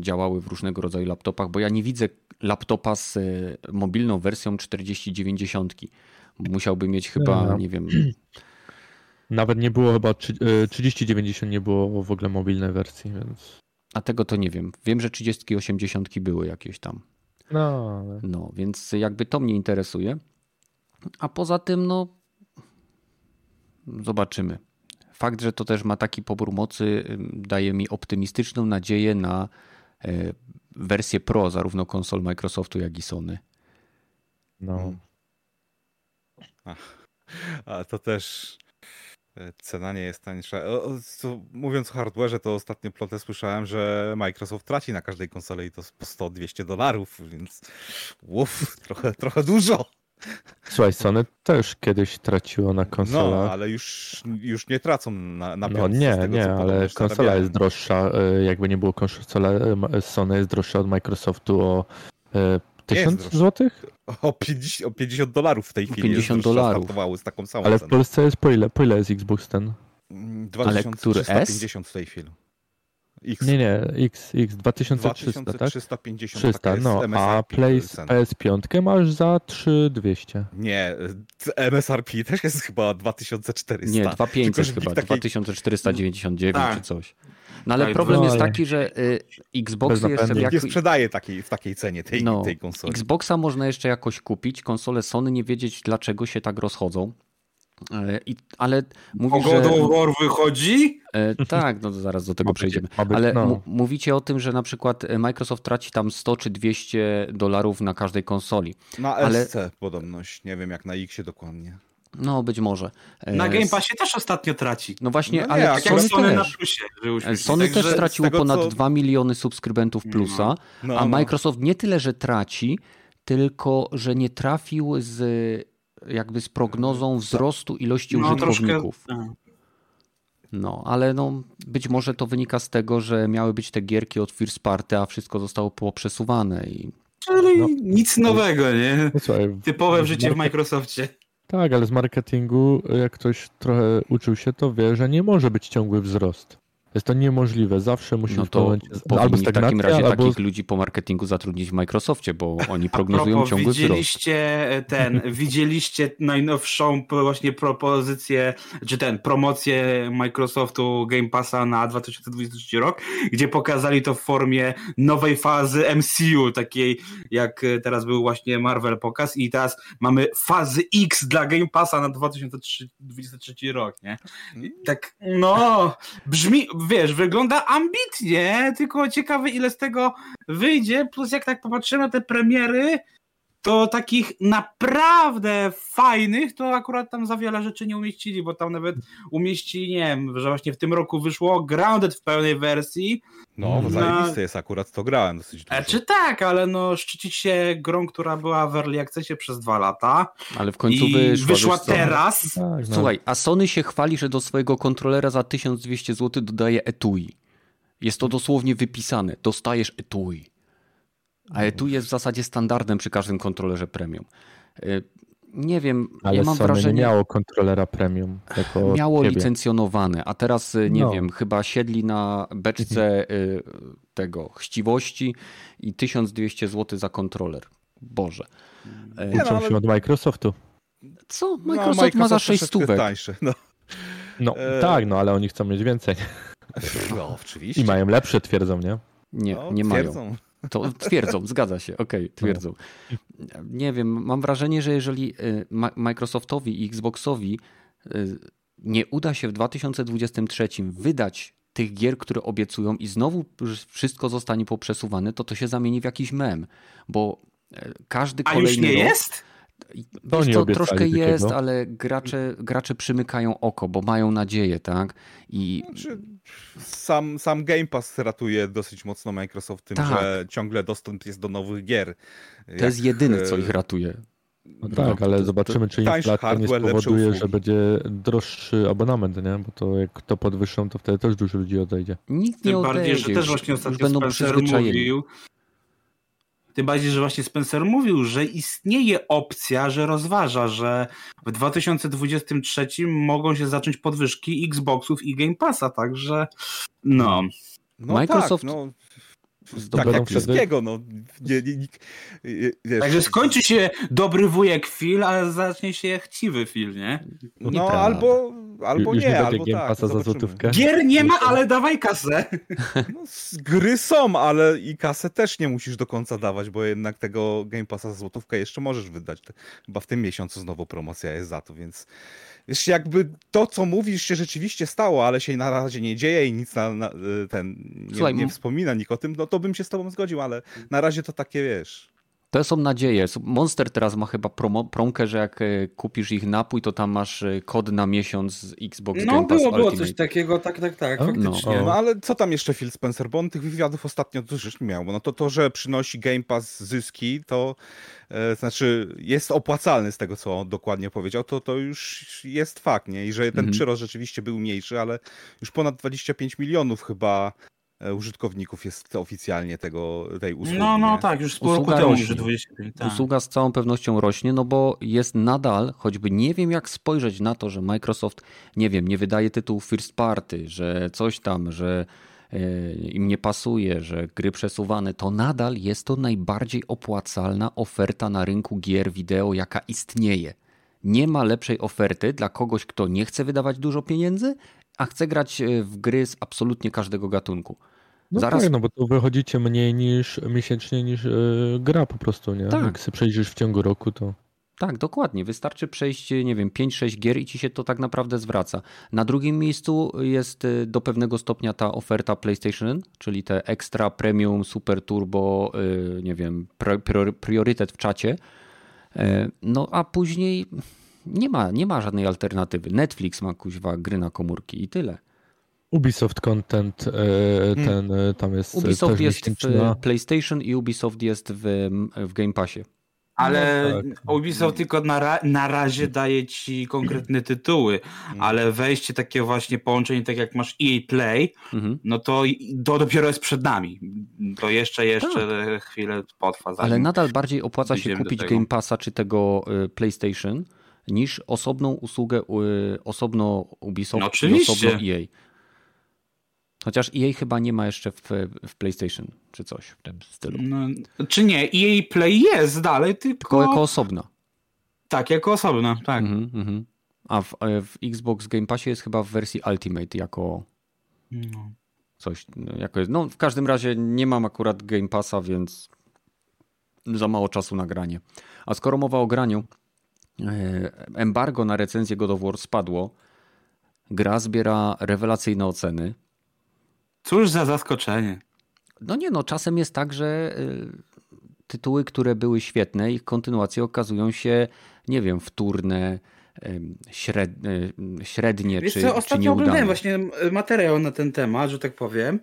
działały w różnego rodzaju laptopach, bo ja nie widzę laptopa z y, mobilną wersją 4090. Musiałby mieć chyba, No. nie wiem, Nawet nie było chyba, trzy- e, 3090 nie było w ogóle mobilnej wersji, więc... a tego to nie wiem. Wiem, że 30 80 były jakieś tam. No, ale... No, więc jakby to mnie interesuje. A poza tym, no, zobaczymy. Fakt, że to też ma taki pobór mocy, daje mi optymistyczną nadzieję na e, wersję Pro, zarówno konsol Microsoftu, jak i Sony. No. A to też e, cena nie jest tańsza. O, o, co, mówiąc o hardwareze, to ostatnio plotę słyszałem, że Microsoft traci na każdej konsoli i to po 100-200 dolarów, więc uff, trochę, trochę dużo. Słuchaj, Sony też kiedyś traciło na No, konsolach. ale już, już nie tracą na, na No nie, tego, nie, ale konsola jest droższa. e, Jakby nie było konsola, e, Sony jest droższa od Microsoftu o e, Nie jest 1000 droższa. złotych? O 50, o 50 dolarów w tej chwili. 50 jest droższa, dolarów. z taką samą Ale w. Polsce jest po ile, po ile jest Xbox ten? Mm, Ale który, S? 2350 w tej chwili. X. Nie, nie, X, X 2300, tak? 2350 300, taka jest no, a cena. PS5 masz za 3200. Nie, MSRP też jest chyba 2400. Nie, 2500 Tylko, że chyba, takiej- 2499 Tak. czy coś. No ale Tak, problem no, jest taki, że y, Xboxy Bez jeszcze jak, Nie sprzedaje takiej, w takiej cenie tej, no, tej konsoli. Xboxa można jeszcze jakoś kupić, konsole Sony nie wiedzieć dlaczego się tak rozchodzą. E, I, ale God że... War wychodzi? E, tak, no to zaraz do tego przejdziemy. Ale no. mówicie o tym, że na przykład e, Microsoft traci tam 100 czy 200 dolarów na każdej konsoli. Na ale- SC podobność, nie wiem jak na X dokładnie. No, być może. Na Game Passie też ostatnio traci. No właśnie, No nie, ale Sony Sony na też. plusie. Sony też straciło tego, ponad co- 2 miliony subskrybentów plusa, No, a no. Microsoft nie tyle, że traci, tylko że nie trafił z jakby z prognozą wzrostu ilości no, troszkę... użytkowników. No, ale no, być może to wynika z tego, że miały być te gierki od First Party, a wszystko zostało poprzesuwane i Czyli No. nic nowego, nie? No, słuchaj, Typowe w życie w Microsoftie. Tak, ale z marketingu, jak ktoś trochę uczył się, to wie, że nie może być ciągły wzrost. Jest to niemożliwe. Zawsze musi no to momencie albo w takim razie albo takich ludzi po marketingu zatrudnić w Microsoftie, bo oni prognozują propos, ciągły wzrost. widzieliście ten, widzieliście najnowszą właśnie propozycję, czy ten, promocję Microsoftu Game Passa na 2023 rok, gdzie pokazali to w formie nowej fazy MCU, takiej jak e, teraz był właśnie Marvel pokaz i teraz mamy fazy X dla Game Passa na 2023 rok, nie? I tak, no, brzmi, wiesz, wygląda ambitnie, tylko ciekawe ile z tego wyjdzie, plus jak tak popatrzymy na te premiery, to takich naprawdę fajnych, to akurat tam za wiele rzeczy nie umieścili, bo tam nawet umieścili, nie wiem, że właśnie w tym roku wyszło Grounded w pełnej wersji, No, No. zajebiste jest akurat, to grałem dosyć dużo. czy tak, ale no szczycić się grą, która była w Early Accessie przez dwa lata Ale w końcu i wyszła, wyszła teraz, Tak, no. Słuchaj, a Sony się chwali, że do swojego kontrolera za 1200 zł dodaje etui. Jest to dosłownie wypisane. Dostajesz etui. A etui jest w zasadzie standardem przy każdym kontrolerze premium. Y, Nie wiem, ale ja mam Sony wrażenie... nie miało kontrolera premium. Jako Miało ciebie. licencjonowane, a teraz y, nie No. wiem, chyba siedli na beczce y, tego chciwości i 1200 zł za kontroler. Boże. Nie, no, Uczą ale- się od Microsoftu. Co? No, Microsoft, ma za 6 troszeczkę stówek. tańsze. No, No E, tak, no ale oni chcą mieć więcej. no oczywiście. I mają lepsze, twierdzą, nie? Nie, no, nie mają. twierdzą. To twierdzą, zgadza się, okej, twierdzą. Nie wiem, mam wrażenie, że jeżeli y, Microsoftowi i Xboxowi y, nie uda się w 2023 wydać tych gier, które obiecują i znowu wszystko zostanie poprzesuwane, to to się zamieni w jakiś mem, bo y, każdy a kolejny już nie rok... jest? Wiesz oni co, obiecali troszkę takiego. jest, ale gracze, gracze przymykają oko, bo mają nadzieję, tak? I Znaczy, sam, sam Game Pass ratuje dosyć mocno Microsoft tym, Tak. że ciągle dostęp jest do nowych gier. to jest jedyne, co ich ratuje. No tak, ale to- zobaczymy, czy inflacja nie spowoduje, że będzie droższy abonament, nie? Bo to jak to podwyższą, to wtedy też dużo ludzi odejdzie. Nikt nie Tym bardziej, odejdzie, że też właśnie ostatnio będą Spencer mówił, tym bardziej, że właśnie Spencer mówił, że istnieje opcja, że rozważa, że w 2023 mogą się zacząć podwyżki Xboxów i Game Passa, także no. No Microsoft tak, no, tak jak wtedy- wszystkiego, no. Nie, nie, nie, Także skończy się dobry wujek Phil, a zacznie się chciwy Phil, nie? No Nieprawda. albo, albo Już nie, albo Game tak. Passa za złotówkę. Gier nie ma, ale dawaj kasę. No, z gry są, ale i kasę też nie musisz do końca dawać, bo jednak tego Game Passa za złotówkę jeszcze możesz wydać. Chyba w tym miesiącu znowu promocja jest za to, więc wiesz, jakby to, co mówisz, się rzeczywiście stało, ale się na razie nie dzieje i nic na, na ten nie, nie wspomina nikt o tym, no to bym się z tobą zgodził, ale na razie to takie, wiesz... To są nadzieje. Monster teraz ma chyba promo, promkę, że jak e, kupisz ich napój, to tam masz e, kod na miesiąc z Xbox No Game Pass było, było Ultimate. coś takiego, tak, tak, tak, faktycznie. no, No ale co tam jeszcze Phil Spencer, bo on tych wywiadów ostatnio dużo nie miał, no to to, że przynosi Game Pass zyski, to e, znaczy jest opłacalny z tego, co on dokładnie powiedział, to to już jest fakt, nie? I że ten Mhm. przyrost rzeczywiście był mniejszy, ale już ponad 25 milionów chyba użytkowników jest oficjalnie tego, tej usługi. No, no nie? tak, już z pół roku Usługa temu, rośnie. że 25. Tak. Usługa z całą pewnością rośnie, no bo jest nadal, choćby nie wiem jak spojrzeć na to, że Microsoft, nie wiem, nie wydaje tytułów first party, że coś tam, że e, im nie pasuje, że gry przesuwane, to nadal jest to najbardziej opłacalna oferta na rynku gier wideo, jaka istnieje. Nie ma lepszej oferty dla kogoś, kto nie chce wydawać dużo pieniędzy, a chce grać e, w gry z absolutnie każdego gatunku. No Zaraz- tak, no bo to wychodzicie mniej niż miesięcznie niż yy, gra po prostu, nie? Tak. Jak sobie przejdziesz w ciągu roku, to... Tak, dokładnie. Wystarczy przejść, nie wiem, 5-6 gier i ci się to tak naprawdę zwraca. Na drugim miejscu jest do pewnego stopnia ta oferta PlayStation, czyli te extra premium, super turbo, nie wiem, priorytet w czacie. E, No a później nie ma, nie ma żadnej alternatywy. Netflix ma kuźwa gry na komórki i tyle. Ubisoft Content, yy, ten yy, tam jest yy, Ubisoft też jest w. PlayStation i Ubisoft jest w, w Game Passie. Ale No tak. Ubisoft tylko na, ra na razie daje ci konkretne tytuły, ale wejście takie właśnie połączenie, tak jak masz EA Play, Mhm. no to, to dopiero jest przed nami. To jeszcze, jeszcze chwilę potrwa. Tak. Ale nadal bardziej opłaca się kupić. Game Passa czy tego y, PlayStation niż osobną usługę y, osobno Ubisoft No i oczywiście. osobno EA. Chociaż EA chyba nie ma jeszcze w, w PlayStation czy coś w tym stylu. No, czy nie? EA Play jest dalej, tylko, Tylko jako osobna. tak, jako osobna, tak. Mhm, mhm. A w, e, w Xbox Game Passie jest chyba w wersji Ultimate jako No. coś. no, Jako jest. No w każdym razie nie mam akurat Game Passa, więc za mało czasu na granie. A skoro mowa o graniu, embargo na recenzję God of War spadło. Gra zbiera rewelacyjne oceny. Cóż za zaskoczenie. No nie no, czasem jest tak, że y, tytuły, które były świetne, ich kontynuacje okazują się, nie wiem, wtórne, ym, śred, y, średnie Wiesz czy, co, czy ostatnio oglądałem nieudane. właśnie materiał na ten temat, że tak powiem.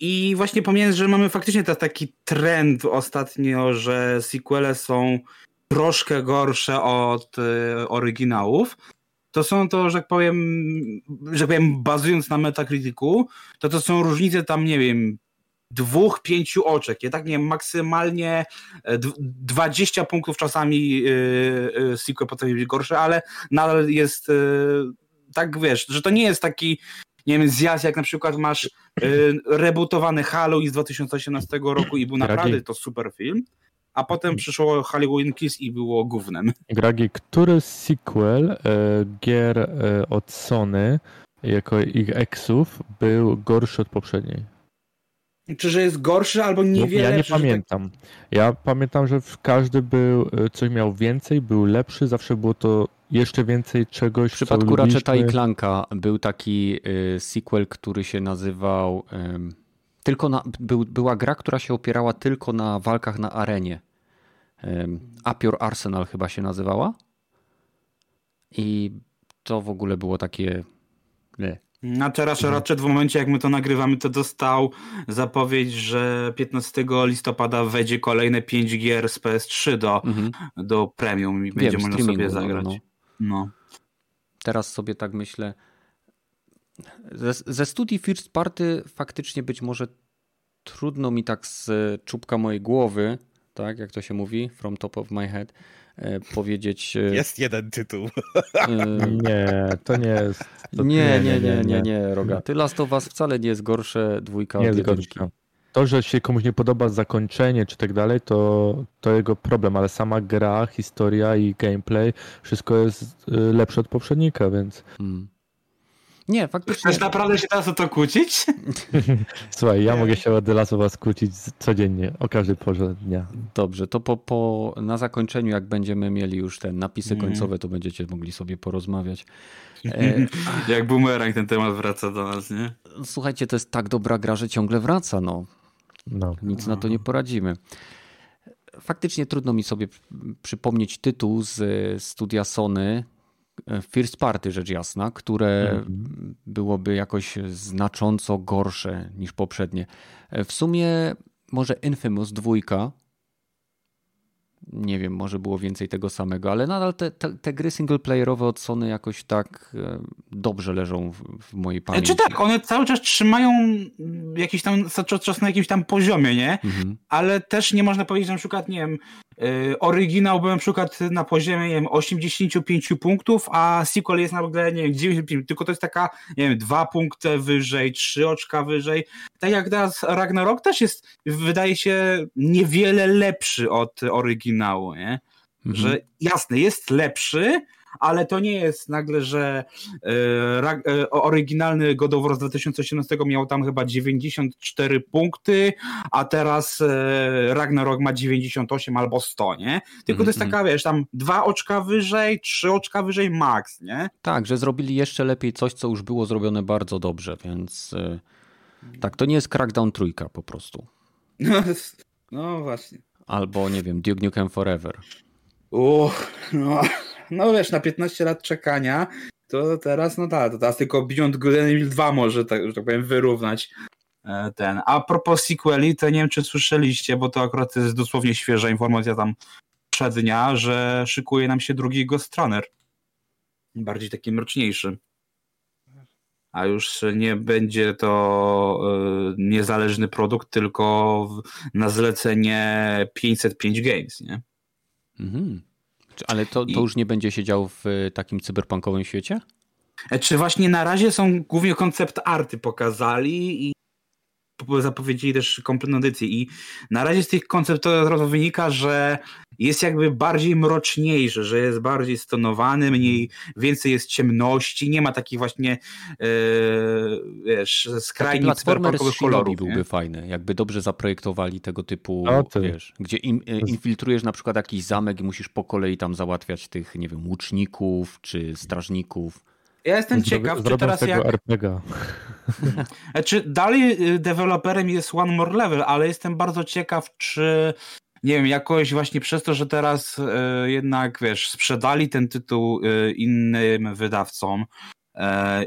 I właśnie pomijając, że mamy faktycznie ta- taki trend ostatnio, że sequele są troszkę gorsze od e, oryginałów, to są to, że tak powiem, że tak powiem, bazując na Metacriticu, to to są różnice tam, nie wiem, dwóch, pięciu oczek. Ja tak nie wiem, maksymalnie e, dw- 20 punktów czasami yy, yy, sequel potrafi być gorsze, ale nadal jest yy, tak, wiesz, że to nie jest taki nie wiem, zjazd, jak na przykład masz yy, rebootowany Halo z 2018 roku i był naprawdę to super film, a potem przyszło Halloween Kiss i było gównem. Gragi, który sequel e, gier e, od Sony jako ich exów był gorszy od poprzedniej? Czy że jest gorszy albo niewiele ja nie tak- pamiętam. Ja pamiętam, że każdy był, e, coś miał więcej, był lepszy, zawsze było to jeszcze więcej czegoś, W przypadku Ratcheta i. Clanka był taki y, sequel, który się nazywał. ym, tylko na, był, była gra, która się opierała tylko na walkach na arenie. Apior Arsenal chyba się nazywała. I to w ogóle było takie. Nie. A teraz. Ratchet w momencie, jak my to nagrywamy, to dostał zapowiedź, że 15 listopada wejdzie kolejne 5 gier z PS3 do, Mhm. do premium i Wiem, będzie można sobie zagrać. no. No. Teraz sobie tak myślę. Ze, ze studii First Party faktycznie być może trudno mi tak z czubka mojej głowy, tak jak to się mówi, from top of my head, e, powiedzieć. e, Jest jeden tytuł. e, Nie, to nie jest. To nie, nie, nie, nie, nie, Rogaty. Last of Us wcale nie jest gorsze dwójka Nie od jedynki. To, że się komuś nie podoba zakończenie czy tak dalej, to, to jego problem, ale sama gra, historia i gameplay, wszystko jest y, lepsze od poprzednika, więc Mm. Nie, faktycznie. Chcesz naprawdę się teraz o to kłócić? słuchaj, ja Nie. mogę się od The Last of Us skłócić z- codziennie, o każdej porze dnia. Dobrze, to po, po, na zakończeniu, jak będziemy mieli już te napisy Mhm. końcowe, to będziecie mogli sobie porozmawiać. E, Jak bumerang ten temat wraca do nas, nie? słuchajcie, to jest tak dobra gra, że ciągle wraca, no. No. Nic na to nie poradzimy. Faktycznie trudno mi sobie przypomnieć tytuł z studia Sony, First Party rzecz jasna, które Mhm. byłoby jakoś znacząco gorsze niż poprzednie. E, W sumie może Infamous 2, nie wiem, może było więcej tego samego, ale nadal te, te, te gry singleplayerowe od Sony jakoś tak e, dobrze leżą w, w mojej pamięci. Czy tak, one cały czas trzymają jakiś tam, cały czas na jakimś tam poziomie, nie? Mhm. ale też nie można powiedzieć, że na przykład, nie wiem, oryginał był na przykład na poziomie, nie wiem, 85 punktów, a sequel jest nagle, nie wiem, 95, tylko to jest taka, nie wiem, dwa punkty wyżej, trzy oczka wyżej. Tak jak teraz Ragnarok też jest, wydaje się, niewiele lepszy od oryginału, nie? Mhm. Że jasne, jest lepszy, ale to nie jest nagle, że e, e, oryginalny God of War z 2018 miał tam chyba 94 punkty, a teraz e, Ragnarok ma 98 albo 100, nie? Tylko mm, to jest mhm, taka, mm. wiesz, tam dwa oczka wyżej, trzy oczka wyżej max, nie? Tak, że zrobili jeszcze lepiej coś, co już było zrobione bardzo dobrze, więc e, tak, to nie jest Crackdown trójka po prostu. No, no właśnie. Albo, nie wiem, Duke Nukem Forever. Uch, no, no wiesz, na 15 lat czekania, to teraz, no tak, to teraz tylko Beyond Good and Evil 2 może, tak, że tak powiem, wyrównać e, ten. A propos sequeli, to nie wiem, czy słyszeliście, bo to akurat jest dosłownie świeża informacja tam przed dnia, że szykuje nam się drugi Ghost Runner. Bardziej taki mroczniejszy a już nie będzie to e, niezależny produkt, tylko na zlecenie 505 Games, nie? Mhm. Ale to, to już nie będzie się działo w takim cyberpunkowym świecie? E, czy właśnie na razie są głównie koncept arty pokazali i zapowiedzieli też kompletną edycję i na razie z tych konceptów wynika, że jest jakby bardziej mroczniejszy, że jest bardziej stonowany, mniej, więcej jest ciemności, nie ma takich właśnie yy, wiesz, skrajnie cyberpunkowych kolorów. byłby nie? fajny, jakby dobrze zaprojektowali tego typu, no wiesz, gdzie in, e, infiltrujesz na przykład jakiś zamek i musisz po kolei tam załatwiać tych, nie wiem, łuczników czy strażników. Ja jestem ciekaw, czy teraz tego jak... RPG. Czy dalej y, deweloperem jest One More Level, ale jestem bardzo ciekaw, czy nie wiem, jakoś właśnie przez to, że teraz y, jednak, wiesz, sprzedali ten tytuł y, innym wydawcom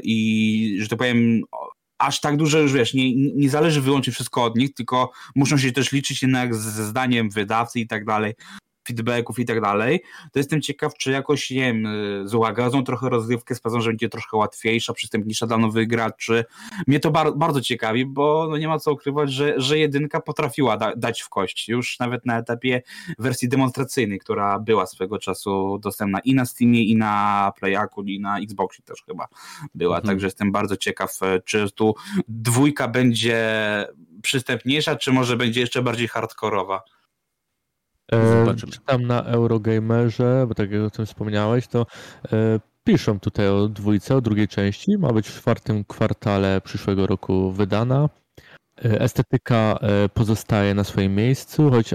i, że tak powiem, aż tak duże już, wiesz, nie, nie zależy wyłącznie wszystko od nich, tylko muszą się też liczyć jednak ze zdaniem wydawcy i tak dalej feedbacków i tak dalej, to jestem ciekaw, czy jakoś, nie wiem, złagadzą trochę rozgrywkę, sprawdzą, że będzie troszkę łatwiejsza, przystępniejsza dla nowych graczy. Mnie to bar bardzo ciekawi, bo no nie ma co ukrywać, że, że jedynka potrafiła da dać w kość, już nawet na etapie wersji demonstracyjnej, która była swego czasu dostępna i na Steamie, i na Playaku, i na Xboxie też chyba była, mhm. także jestem bardzo ciekaw, czy tu dwójka będzie przystępniejsza, czy może będzie jeszcze bardziej hardkorowa. E, Zobaczymy. Czytam na Eurogamerze, bo tak jak o tym wspomniałeś, to e, piszą tutaj o dwójce, o drugiej części. Ma być w czwartym kwartale przyszłego roku wydana. E, estetyka pozostaje na swoim miejscu, choć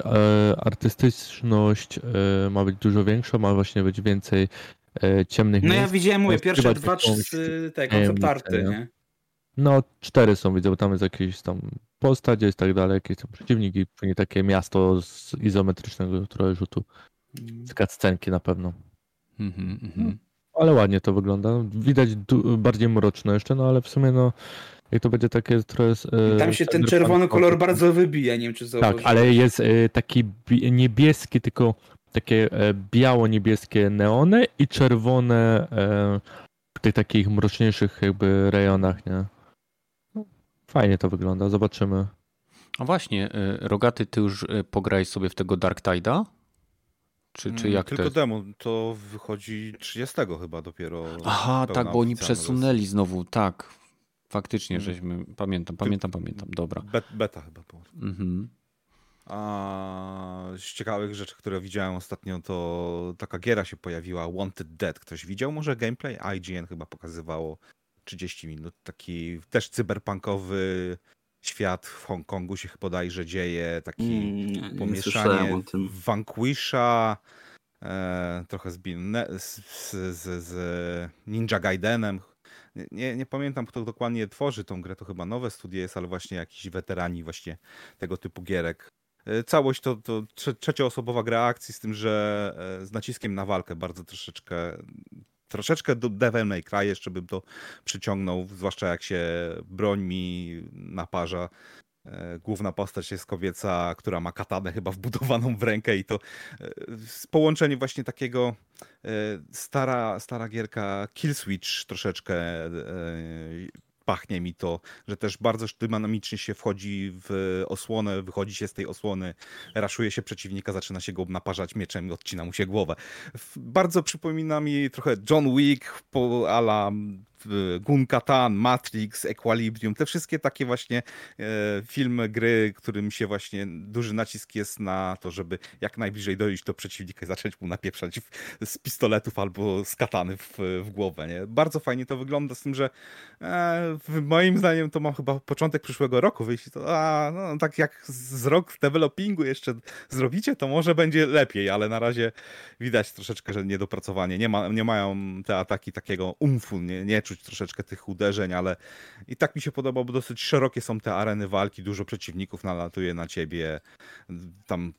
artystyczność ma być dużo większa, ma właśnie być więcej ciemnych no miejsc. No ja widziałem, mówię, pierwsze dwa, trzy te koncept arty, nie? No, cztery są, widzę, bo tam jest jakiś tam postać, jest tak dalej, jakieś tam przeciwniki, nie takie miasto z izometrycznego trochę rzutu. Mm. Z cutscenki na pewno. Mm -hmm, Ale ładnie to wygląda. Widać bardziej mroczne jeszcze, no ale w sumie no jak to będzie takie trochę... E, tam się ten czerwony kolor bardzo wybija, nie wiem czy zauważyłeś. Tak, ale jest e, taki niebieski, tylko takie e, biało-niebieskie neony i czerwone w tych takich mroczniejszych jakby rejonach, nie? Fajnie to wygląda, zobaczymy. A właśnie, y, Rogaty, ty już y, pograłeś sobie w tego Dark Tide'a? Czy, czy mm, jak Tylko to demo, to wychodzi 30 chyba dopiero. Aha, tak, bo oni przesunęli znowu, tak. Faktycznie, hmm. żeśmy, pamiętam, pamiętam, pamiętam, dobra. Bet, beta chyba było. Mhm. A z ciekawych rzeczy, które widziałem ostatnio, to taka giera się pojawiła, Wanted Dead. Ktoś widział może gameplay? IGN chyba pokazywało 30 minut. Taki też cyberpunkowy świat w Hongkongu się bodajże dzieje. Taki mm, pomieszanie Vanquisha, e, trochę z, z, z, z Ninja Gaidenem. Nie, nie, pamiętam, kto dokładnie tworzy tą grę, to chyba nowe studio jest, ale właśnie jakiś weterani właśnie tego typu gierek. E, całość to, to trzecioosobowa gra akcji, z tym, że e, z naciskiem na walkę bardzo troszeczkę troszeczkę do Devil May Cry jeszcze bym to przyciągnął, zwłaszcza jak się broń mi naparza. E, główna postać jest kobieca, która ma katanę chyba wbudowaną w rękę i to e, połączenie właśnie takiego e, stara, stara gierka Killswitch troszeczkę pachnie mi to, że też bardzo dynamicznie się wchodzi w osłonę, wychodzi się z tej osłony, raszuje się przeciwnika, zaczyna się go naparzać mieczem i odcina mu się głowę. Bardzo przypomina mi trochę John Wick po ala Gun Katan, Matrix, Equilibrium, te wszystkie takie właśnie e, filmy, gry, którym się właśnie duży nacisk jest na to, żeby jak najbliżej dojść do przeciwnika i zacząć mu napieprzać z pistoletów albo z katany w, w głowę. Nie? Bardzo fajnie to wygląda, z tym, że e, moim zdaniem to ma chyba początek przyszłego roku wyjść. To, a, no, tak jak z rok developingu jeszcze zrobicie, to może będzie lepiej, ale na razie widać troszeczkę, że niedopracowanie. Nie, ma, nie mają te ataki takiego umfu, nie, nie czuć troszeczkę tych uderzeń, ale i tak mi się podoba, bo dosyć szerokie są te areny walki, dużo przeciwników nalatuje na ciebie. Tam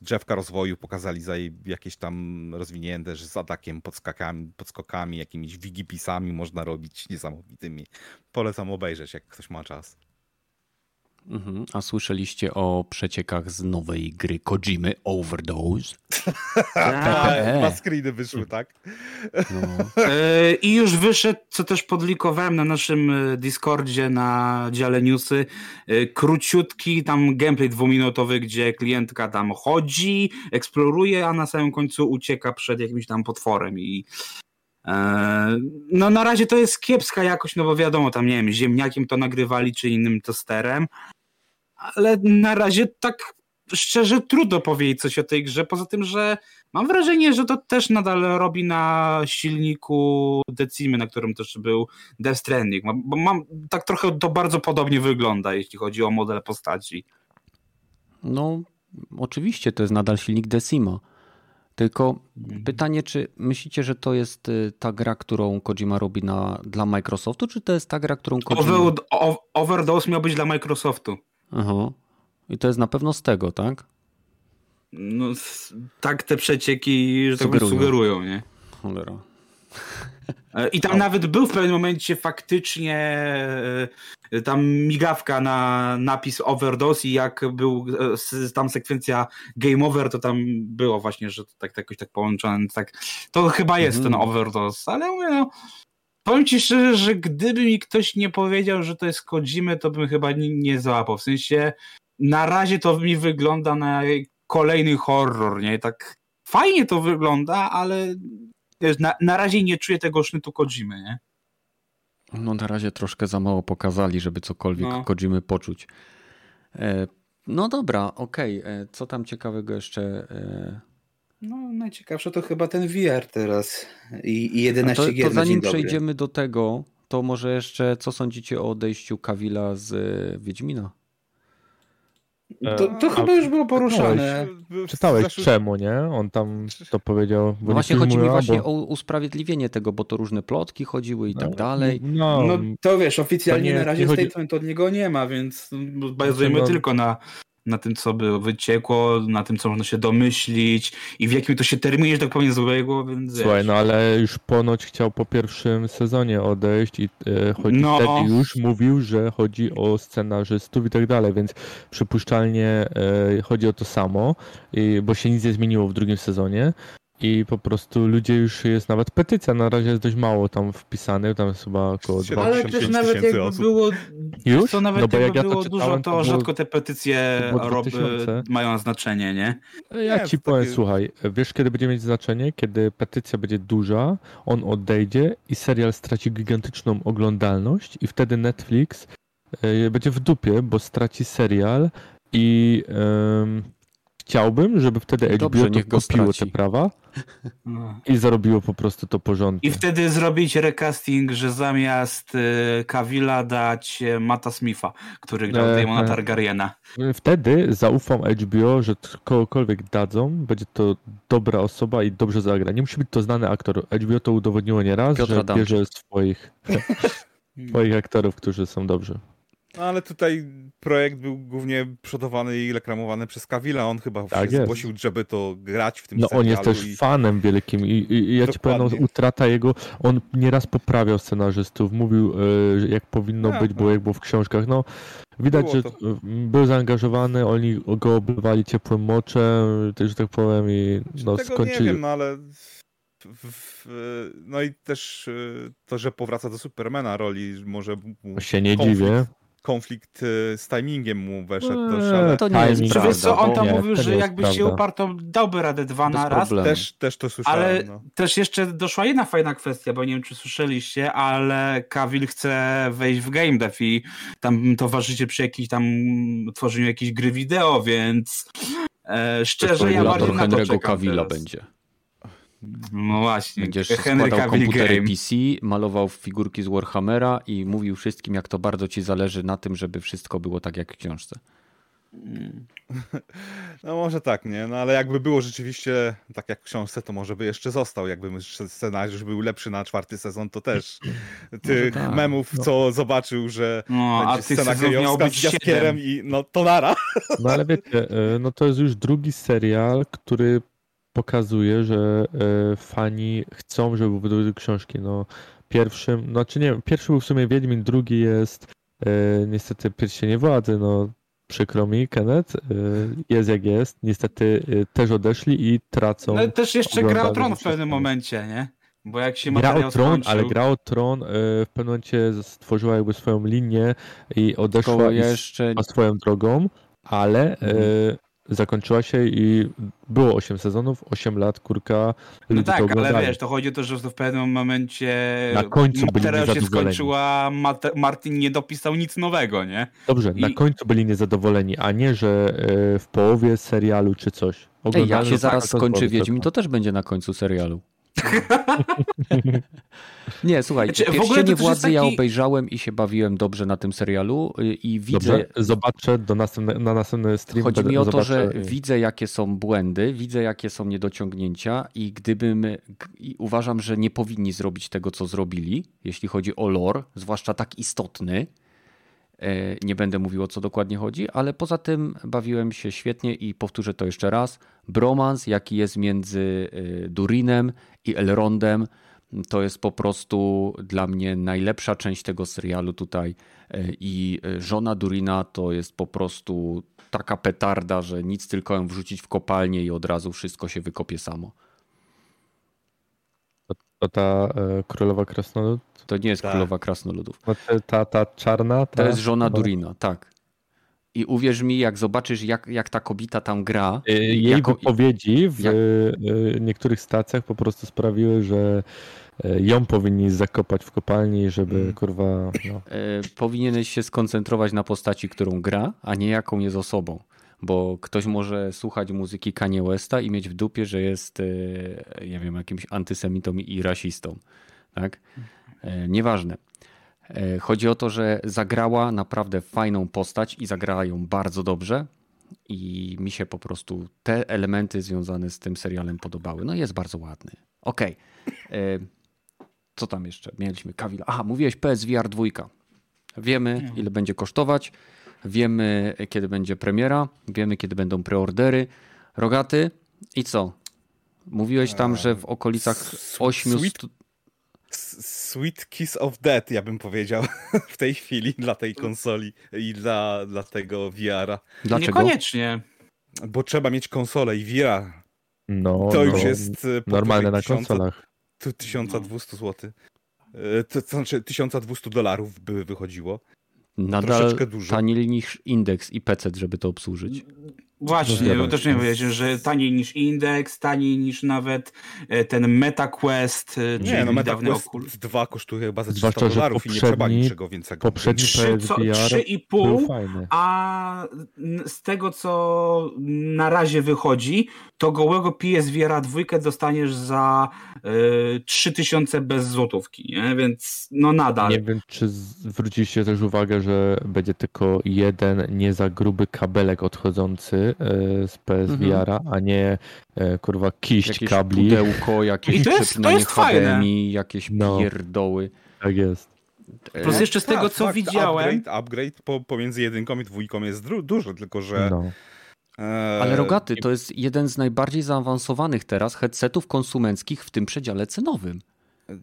drzewka rozwoju pokazali za jakieś tam rozwinięte, że z atakiem, podskakami, podskokami, jakimiś wigipisami można robić niesamowitymi. Polecam obejrzeć, jak ktoś ma czas. Mhm. A słyszeliście o przeciekach z nowej gry Kojimy Overdose? Tak, dwa screeny wyszły, tak? No. E, I już wyszedł, co też podlikowałem na naszym e, Discordzie na dziale newsy, e, króciutki tam gameplay dwuminutowy, gdzie klientka tam chodzi, eksploruje, a na samym końcu ucieka przed jakimś tam potworem i no na razie to jest kiepska jakość, no bo wiadomo, tam nie wiem, ziemniakiem to nagrywali, czy innym tosterem, ale na razie tak szczerze trudno powiedzieć coś o tej grze, poza tym, że mam wrażenie, że to też nadal robi na silniku Decimy, na którym też był Death Stranding, bo mam, tak trochę to bardzo podobnie wygląda, jeśli chodzi o model postaci. No, oczywiście to jest nadal silnik Decima. Tylko mhm. pytanie, czy myślicie, że to jest y, ta gra, którą Kojima robi na, dla Microsoftu, czy to jest ta gra, którą Kojima... Over, Overdose miał być dla Microsoftu. Aha. I to jest na pewno z tego, tak? No, tak te przecieki, że sugerują. tak sugerują, nie? Cholera. E, I tam nawet był w pewnym momencie faktycznie e, tam migawka na napis overdose i jak był e, tam sekwencja game over, to tam było właśnie, że tak, tak jakoś tak połączone. Tak, to chyba jest mm. ten overdose, ale mówię, no, powiem ci szczerze, że gdyby mi ktoś nie powiedział, że to jest Kojimy, to bym chyba nie, nie załapał. W sensie na razie to mi wygląda na kolejny horror, nie? Tak fajnie to wygląda, ale wiesz, na, na razie nie czuję tego sznytu Kojimy, nie? No na razie troszkę za mało pokazali, żeby cokolwiek no. Kojimy poczuć. E, no dobra, okej. Okay. E, co tam ciekawego jeszcze? E... No najciekawsze to chyba ten VR teraz i, i 11 to, gier To zanim przejdziemy do tego, to może jeszcze co sądzicie o odejściu Kawila z e, Wiedźmina? To, to chyba już było poruszane. Czytałeś, czytałeś czemu, nie? On tam to powiedział. No właśnie chodzi mi właśnie bo... o usprawiedliwienie tego, bo to różne plotki chodziły i tak no, tak dalej. No, no to wiesz, oficjalnie nie, na razie statement chodzi... od niego nie ma, więc bazujemy no, tylko na na tym, co by wyciekło, na tym, co można się domyślić i w jakim to się terminie, że tak powiem, złego, więc Słuchaj, no ale już ponoć chciał po pierwszym sezonie odejść i e, chodzi, no. wtedy już mówił, że chodzi o scenarzystów i tak dalej, więc przypuszczalnie e, chodzi o to samo, i, bo się nic nie zmieniło w drugim sezonie, i po prostu ludzie już jest nawet petycja, na razie jest dość mało tam wpisane, tam jest chyba około 2 Ale też nawet jakby osób. było już? To nawet no jakby jak było ja to dużo, to, to rzadko te petycje rob, mają znaczenie, nie? Ja nie, ci powiem, takie... słuchaj, wiesz kiedy będzie mieć znaczenie? Kiedy petycja będzie duża, on odejdzie i serial straci gigantyczną oglądalność i wtedy Netflix y, będzie w dupie, bo straci serial i chciałbym, żeby wtedy HBO Dobrze, niech go kupiło te prawa no. i zarobiło po prostu to porządnie. I wtedy zrobić recasting, że zamiast y, Kawila dać y, Mata Smitha, który grał e, Daemona Targaryena. Wtedy zaufam HBO, że kogokolwiek dadzą, będzie to dobra osoba i dobrze zagra. Nie musi być to znany aktor. HBO to udowodniło nieraz, Piotr że Adamczyk. bierze swoich, swoich aktorów, którzy są dobrzy. No ale tutaj projekt był głównie przodowany i reklamowany przez Kawila. On chyba tak się zgłosił, żeby to grać w tym No on jest też i... fanem wielkim i, i, i ja ci powiem, no, utrata jego, on nieraz poprawiał scenarzystów, mówił e, jak powinno ja, być, bo jak było w książkach. No widać, że był zaangażowany, oni go oblewali ciepłym moczem, że tak powiem i no Tego skończyli. nie wiem, no ale w, w, no i też e, to, że powraca do Supermana roli może się nie konflikt, dziwię konflikt y, z timingiem mu weszedł Eee, też, ale To nie jest. Czy wiesz co, on prawda, tam Nie, mówił, że jakby się prawda. uparł, to dałby radę dwa Bez na raz. problemu. też, też to słyszałem. Ale no. też jeszcze doszła jedna fajna kwestia, bo nie wiem, czy słyszeliście, ale Cavill chce wejść w game dev i tam towarzyszycie przy jakiejś tam tworzeniu jakiejś gry wideo, więc e, szczerze ja bardziej na to Henry'ego czekam teraz. będzie. No właśnie, Będziesz Henry składał Cavill komputery Game. PC, malował figurki z Warhammera i mówił wszystkim, jak to bardzo ci zależy na tym, żeby wszystko było tak jak w książce. No może tak, nie? No ale jakby było rzeczywiście tak jak w książce, to może by jeszcze został. Jakby scenariusz był lepszy na czwarty sezon, to też tych tak. memów, co zobaczył, że No, a scena gejowska z Jaskierem i no to nara. No ale wiecie, e, no to jest już drugi serial, który pokazuje, że e, fani chcą, żeby były książki. No pierwszym, znaczy nie wiem, pierwszy był w sumie Wiedźmin, drugi jest e, niestety Pierścienie Władzy, no przykro mi, Kenneth, e, jest jak jest, niestety też odeszli i tracą. No też jeszcze gra o tron w pewnym momencie, nie? Bo jak się Gra o Tron, skończył, ale Gra o Tron w pewnym momencie stworzyła jakby swoją linię i odeszła i jeszcze a swoją drogą, ale Mhm. Zakończyła się i było 8 sezonów, 8 lat, kurka, No ludzie to tak, ale wiesz, to chodzi o to, że w pewnym momencie Na końcu byli materiał się niezadowoleni. skończyła, Martin nie dopisał nic nowego, nie? Dobrze, na i- końcu byli niezadowoleni, a nie, że e, w połowie serialu czy coś. Ej, jak się zaraz tak, to skończy Wiedźmin, to też będzie na końcu serialu. Nie, słuchaj, Znaczy, w ogóle to Pierścienie Władzy ja taki- obejrzałem i się bawiłem dobrze na tym serialu y, i widzę, Dobrze, zobaczę do następne, na następny stream. Chodzi mi o to, że e, widzę, jakie są błędy, widzę, jakie są niedociągnięcia, i gdybym. I uważam, że nie powinni zrobić tego, co zrobili, jeśli chodzi o lore, zwłaszcza tak istotny. E, Nie będę mówił o co dokładnie chodzi, ale poza tym bawiłem się świetnie i powtórzę to jeszcze raz. Bromans, jaki jest między e, Durinem i Elrondem, to jest po prostu dla mnie najlepsza część tego serialu tutaj. E, I żona Durina to jest po prostu taka petarda, że nic tylko ją wrzucić w kopalnię i od razu wszystko się wykopie samo. To ta e, królowa krasnolud, To nie jest Tak. królowa krasnoludów. no, ta, ta czarna. Ta, To jest żona Durina, tak. I uwierz mi, jak zobaczysz, jak, jak ta kobieta tam gra. E, Jej jako- wypowiedzi w jak- e, niektórych stacjach po prostu sprawiły, że e, ją powinni zakopać w kopalni, żeby Mm. kurwa. No. powinieneś się skoncentrować na postaci, którą gra, a nie jaką jest osobą. Bo ktoś może słuchać muzyki Kanye Westa i mieć w dupie, że jest, e, nie wiem, jakimś antysemitą i rasistą. Tak? E, nieważne. E, chodzi o to, że zagrała naprawdę fajną postać i zagrała ją bardzo dobrze. I mi się po prostu te elementy związane z tym serialem podobały. No jest bardzo ładny. Okej. E, Co tam jeszcze? Mieliśmy Kawila. Aha, mówiłeś PSVR 2. Wiemy, ile będzie kosztować. Wiemy, kiedy będzie premiera. Wiemy, kiedy będą preordery. Rogaty i co? Mówiłeś tam, że w okolicach S- 800... Sweet- Sweet Kiss of Death, ja bym powiedział w tej chwili dla tej konsoli i dla, dla tego VR-a. Dlaczego? Niekoniecznie. Bo trzeba mieć konsolę i VR. No, To no, już jest e, normalne na powyżej 1000 konsolach. tu 1200 zł. To, to znaczy 1200 dolarów by wychodziło. Nadal taniej niż indeks i PC, żeby to obsłużyć. Właśnie, bo też się. nie powiedzieć, że taniej niż Index, taniej niż nawet e, ten MetaQuest, e, czyli Nie, no dawny MetaQuest okul. 2 kosztuje chyba ze 300 Zwłaszcza, że dolarów i nie trzeba poprzedni- niczego więcej. Poprzedni Trzy co- PSVR trzy i był pół, fajny. A n- z tego, co na razie wychodzi, to gołego PSVR 2 dostaniesz za y, 3000 bez złotówki, nie? Więc no nadal. Nie wiem, czy zwróciliście też uwagę, że będzie tylko jeden nie za gruby kabelek odchodzący e, z PSVR-a, a nie e, kurwa kiść Jakieś kabli. pudełko, jakieś I to jest- to jest fajne. HDMI, jakieś No. pierdoły. Tak jest. Plus jeszcze z Tak, tego, co fakt, widziałem, Upgrade, upgrade po, pomiędzy jedynką i dwójką jest duży, tylko że... No. e, Ale Rogaty to jest jeden z najbardziej zaawansowanych teraz headsetów konsumenckich w tym przedziale cenowym.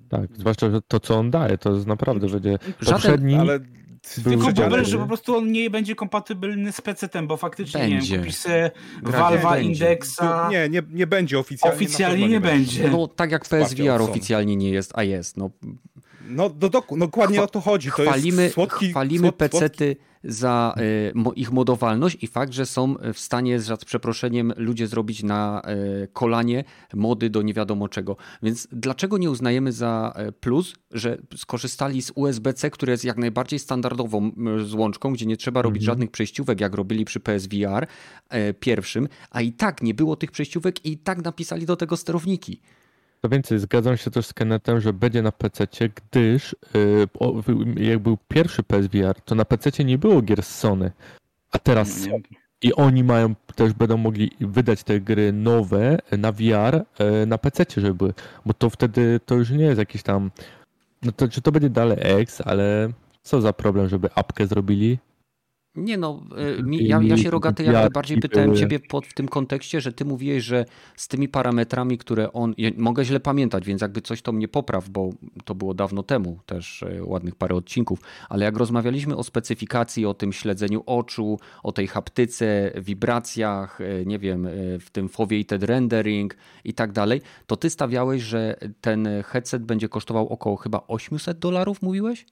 Tak, zwłaszcza, że to, co on daje, to jest naprawdę będzie Żaden- poprzedni. Ale tylko problem, że po prostu on nie będzie kompatybilny z PC-tem, bo faktycznie nie Będzie. wiem, kupisz sobie Valve'a będzie. Indeksa, nie, nie, nie będzie oficjalnie. oficjalnie pewno nie będzie. No tak jak PSVR oficjalnie nie jest, a jest. No, No, do, do, no dokładnie Chwa- o to chodzi. To Chwalimy, jest słodki, chwalimy słod- słodki pecety za y, mo, ich modowalność i fakt, że są w stanie za przeproszeniem ludzie zrobić na y, kolanie mody do nie wiadomo czego. Więc dlaczego nie uznajemy za y, plus, że skorzystali z USB-C, które jest jak najbardziej standardową złączką, gdzie nie trzeba robić Mhm. żadnych przejściówek, jak robili przy PSVR y, pierwszym, a i tak nie było tych przejściówek i tak napisali do tego sterowniki. To więcej, zgadzam się też z Kennethem, że będzie na PC, gdyż yy, jak był pierwszy PSVR, to na PC nie było gier z Sony. A teraz są. I oni mają, też będą mogli wydać te gry nowe na VR yy, na PC, żeby były. Bo to wtedy to już nie jest jakiś tam. No to czy to będzie dalej X, ale co za problem, żeby apkę zrobili? Nie no, mi, ja, ja się rogaty jak I najbardziej były. pytałem ciebie pod, w tym kontekście, że ty mówiłeś, że z tymi parametrami, które on, ja mogę źle pamiętać, więc jakby coś to mnie popraw, bo to było dawno temu, też y, ładnych parę odcinków, ale jak rozmawialiśmy o specyfikacji, o tym śledzeniu oczu, o tej haptyce, wibracjach, y, nie wiem, w tym foveated rendering i tak dalej, to ty stawiałeś, że ten headset będzie kosztował około chyba 800 dolarów, mówiłeś?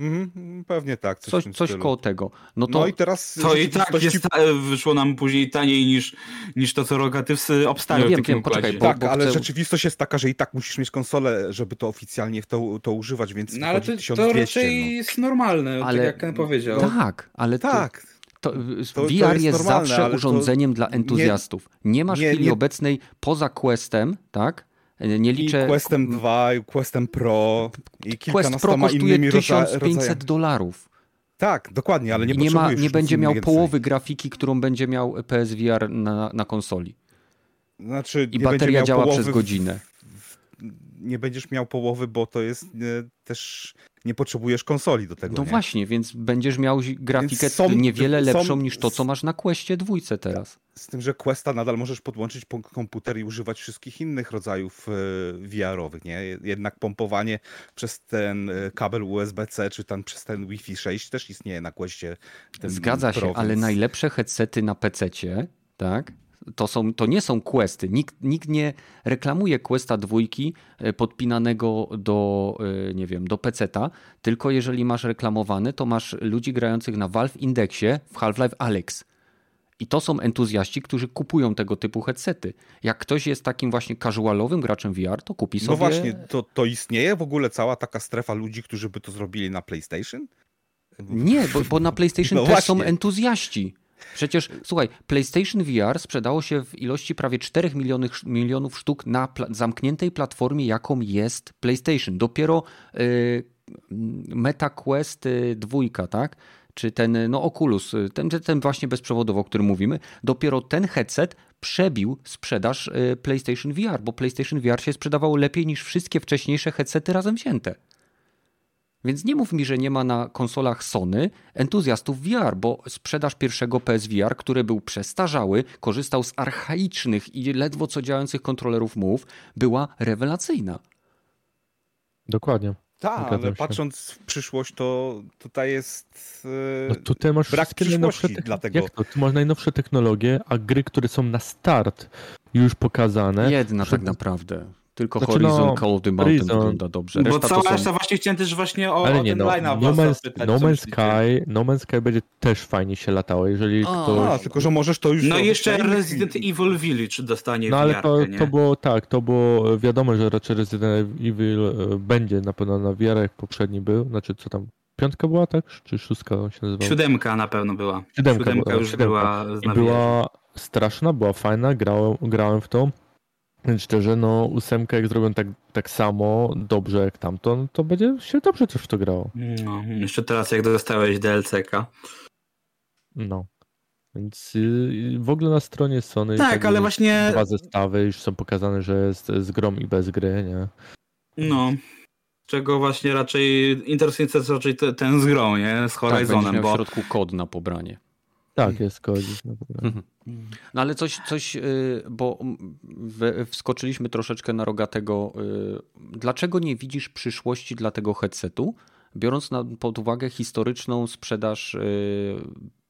Mhm, pewnie tak. Coś, Coś, coś koło tego. No to No i teraz To i tak jest, wyszło nam później taniej niż, niż to, co Rogatyw obstawiał No wiem, wiem, poczekaj, bo- Tak, bo ale chcę- rzeczywistość jest taka, że i tak musisz mieć konsolę, żeby to oficjalnie to, to używać, więc No ale to, wychodzi to 1200. raczej jest normalne, Ale- tak jak Ken powiedział. Tak, ale no. to, Tak, to, to VR jest jest, normalne, zawsze to urządzeniem dla entuzjastów. Nie, masz nie- w chwili nie- obecnej poza Questem, tak? Nie i liczę. Questem 2, i Questem Pro i Quest Pro kosztuje innymi rodza- 1500 rodzajami. dolarów. Tak, dokładnie, ale nie I nie, ma, nie będzie miał połowy grafiki, którą będzie miał PSVR na, na konsoli. Znaczy, I bateria działa przez godzinę. Nie będziesz miał połowy, bo to jest e, też nie potrzebujesz konsoli do tego. No nie? właśnie, więc będziesz miał grafikę są- niewiele są- lepszą niż to, co masz na Questie dwójce teraz. Z tym, że Questa nadal możesz podłączyć po komputer i używać wszystkich innych rodzajów e, VR-owych, nie? Jednak pompowanie przez ten e, kabel USB-C, czy tam przez ten Wi-Fi 6 też istnieje na Questie. Zgadza się, Pro, ale więc- najlepsze headsety na PC-cie, tak? To, są, to nie są questy. Nikt, nikt nie reklamuje questa dwójki e, podpinanego do, e, nie wiem, do PC-ta, tylko jeżeli masz reklamowany, to masz ludzi grających na Valve Indexie w Half-Life Alyx. I to są entuzjaści, którzy kupują tego typu headsety. Jak ktoś jest takim właśnie casualowym graczem VR, to kupi sobie... No właśnie, to, to istnieje w ogóle cała taka strefa ludzi, którzy by to zrobili na PlayStation? Nie, bo, bo na PlayStation No też są właśnie. entuzjaści. Przecież, słuchaj, PlayStation VR sprzedało się w ilości prawie 4 milionów, milionów sztuk na pla zamkniętej platformie, jaką jest PlayStation. Dopiero y, Meta Quest y, 2, tak? Czy ten, no Oculus, y, ten, ten właśnie bezprzewodowy, o którym mówimy, dopiero ten headset przebił sprzedaż y, PlayStation VR, bo PlayStation VR się sprzedawało lepiej niż wszystkie wcześniejsze headsety razem wzięte. Więc nie mów mi, że nie ma na konsolach Sony entuzjastów VR, bo sprzedaż pierwszego PSVR, który był przestarzały, korzystał z archaicznych i ledwo co działających kontrolerów Move, była rewelacyjna. Dokładnie. Tak, ale się. patrząc w przyszłość, to tutaj jest. e, No tutaj masz brak wszystkie najnowsze przyszłości techn- dlatego. Jak to? Tu masz najnowsze technologie, a gry, które są na start już pokazane. Jedna przed- tak naprawdę. Tylko Znaczy, Horizon no, Call of the Mountain Horizon. wygląda dobrze. Bo Reszta cała to reszta są... właśnie chciałem też właśnie o, Ale o nie, ten no, line-up no, was Man's, zapytać, no Man's. Sky, No Man's Sky będzie też fajnie się latało, jeżeli A, ktoś... A, tylko że możesz to już. No jeszcze Resident Evil Village dostanie No ale VR, to, nie? to było tak, to było wiadomo, że raczej Resident Evil e, będzie na pewno na VR, jak poprzedni był. Znaczy co tam, piątka była, tak? Czy szóstka się nazywała? Siódemka na pewno była. Siódemka Siódemka była, już siódemka. była I znana. była straszna, była fajna, grałem, grałem w to. Więc szczerze, no ósemkę jak zrobią tak, tak samo dobrze jak tamto, no to będzie się dobrze też w to grało. No, jeszcze teraz jak dostałeś DLC-ka. No. Więc y, w ogóle na stronie Sony Tak, ale już właśnie- dwa zestawy już są pokazane, że jest z grom i bez gry, nie? No. Czego właśnie raczej interesuje nas raczej te, ten z grą, nie? Z Tak, Horizonem, w bo środku kod na pobranie. Tak, jest kodzić. No, Mhm. No ale coś, coś y, bo wskoczyliśmy troszeczkę na rogatego. y, Dlaczego nie widzisz przyszłości dla tego headsetu, biorąc na, pod uwagę historyczną sprzedaż y,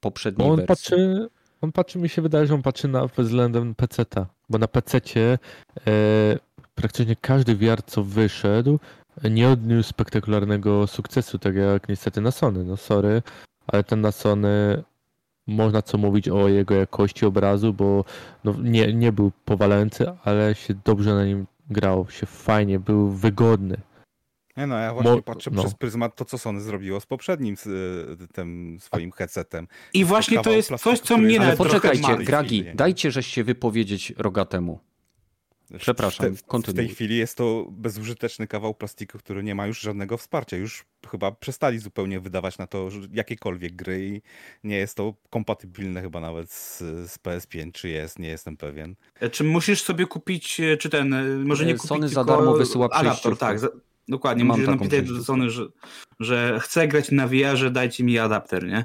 poprzedniej on wersji? patrzy, on patrzy, mi się wydaje, że on patrzy na względem PC-ta, bo na PC-cie e, praktycznie każdy VR, co wyszedł, nie odniósł spektakularnego sukcesu, tak jak niestety na Sony. No sorry, ale ten na Sony można co mówić o jego jakości obrazu, bo no, nie, nie był powalający, ale się dobrze na nim grał, się fajnie, był wygodny. Nie no, ja właśnie Mo- patrzę no. przez pryzmat to, co Sony zrobiło z poprzednim z, y, tym swoim headsetem. I właśnie to jest coś, co mnie Ale poczekajcie. Gragi, dajcie żeś się wypowiedzieć rogatemu. Przepraszam, w, te, w kontynuuj. tej chwili jest to bezużyteczny kawał plastiku, który nie ma już żadnego wsparcia. Już chyba przestali zupełnie wydawać na to jakiekolwiek gry i nie jest to kompatybilne chyba nawet z, z PS5, czy jest, nie jestem pewien. Czy musisz sobie kupić, e, czy ten, e, może nie E, kupić, Sony za tylko darmo wysyła adapter, tak, za, dokładnie, Mam musisz napisać do. Sony, że, że chcę grać na VR-ze, dajcie mi adapter, nie?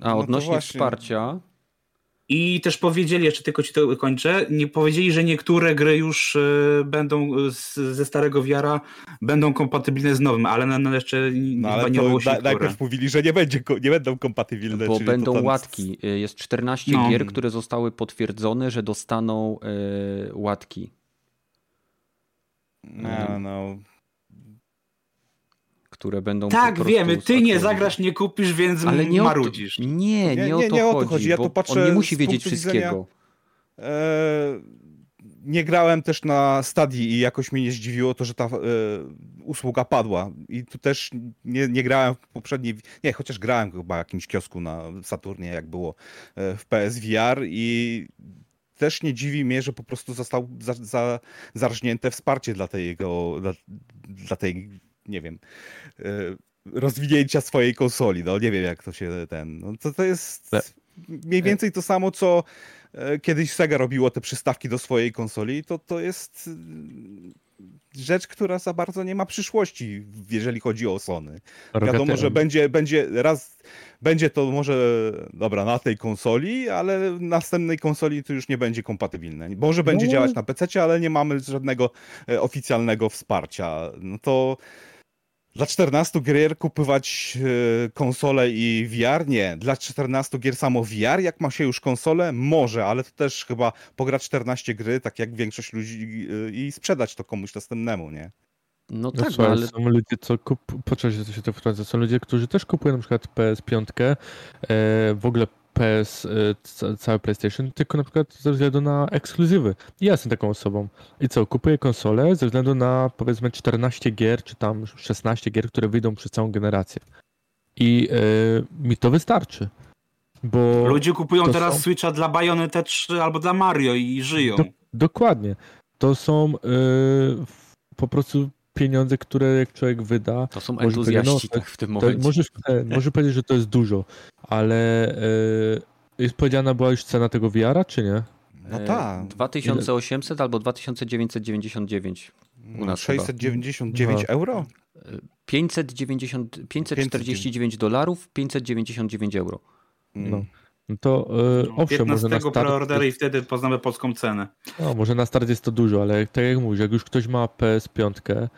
A No odnośnie właśnie. wsparcia, I też powiedzieli, jeszcze tylko ci to kończę, nie powiedzieli, że niektóre gry już e, będą e, z, ze starego VR-a będą kompatybilne z nowym, ale na, na jeszcze No ale nie to było się na, najpierw mówili, że nie, będzie, nie będą kompatybilne. bo będą tam- łatki. Y, Jest 14 No. gier, które zostały potwierdzone, że dostaną y, łatki. No, no. Które będą Tak, wiemy, ty nie zagrasz, nie kupisz, więc Ale nie marudzisz. O to, nie, nie, Nie, o nie, to nie o to chodzi, chodzi. Ja bo to patrzę on nie musi wiedzieć punktu widzenia- wszystkiego. E, nie grałem też na Stadii i jakoś mnie nie zdziwiło to, że ta e, usługa padła. I tu też nie, nie grałem w poprzedniej. Nie, chociaż grałem chyba w jakimś kiosku na Saturnie, jak było e, w PSVR i też nie dziwi mnie, że po prostu został za, za, zarżnięte wsparcie dla tego, dla, dla tej, nie wiem, e, rozwinięcia swojej konsoli. No nie wiem, jak to się ten. No, to, to jest mniej więcej to samo, co e, kiedyś Sega robiło te przystawki do swojej konsoli, to to jest y, rzecz, która za bardzo nie ma przyszłości, jeżeli chodzi o Sony. Wiadomo, że będzie, będzie raz, będzie to może, dobra, na tej konsoli, ale następnej konsoli to już nie będzie kompatybilne. Może będzie No. działać na PC, ale nie mamy żadnego e, oficjalnego wsparcia. No to dla 14 gier kupować e, konsolę i VR? Nie. Dla 14 gier samo VR, jak ma się już konsolę? Może, ale to też chyba pograć 14 gry, tak jak większość ludzi e, i sprzedać to komuś następnemu, nie? No No tak, no, słuchaj, ale są ludzie, co kup... Poczekaj, że się to wtrącę. Są ludzie, którzy też kupują na przykład PS5, e, w ogóle PS, e, ca- całe PlayStation, tylko na przykład ze względu na ekskluzywy. I ja jestem taką osobą. I co, kupuję konsolę ze względu na powiedzmy 14 gier, czy tam 16 gier, które wyjdą przez całą generację. I e, mi to wystarczy. Bo Ludzie kupują teraz są- Switcha dla Bayonetta 3 albo dla Mario i żyją. Do, dokładnie. To są w- po prostu pieniądze, które jak człowiek wyda, to są Może entuzjaści no, tak, w tym To momencie. możesz, e, może powiedzieć, że to jest dużo, ale e, jest powiedziana była już cena tego VR-a, czy nie? No E, tak. 2800 albo 2999. No, nas chyba. 699 No. euro? 590, 549 dolarów, 599 euro. No. No to e, owszem, może 15 na start, preordery i wtedy poznamy polską cenę. no, może na start jest to dużo, ale tak jak mówisz, jak już ktoś ma PS5,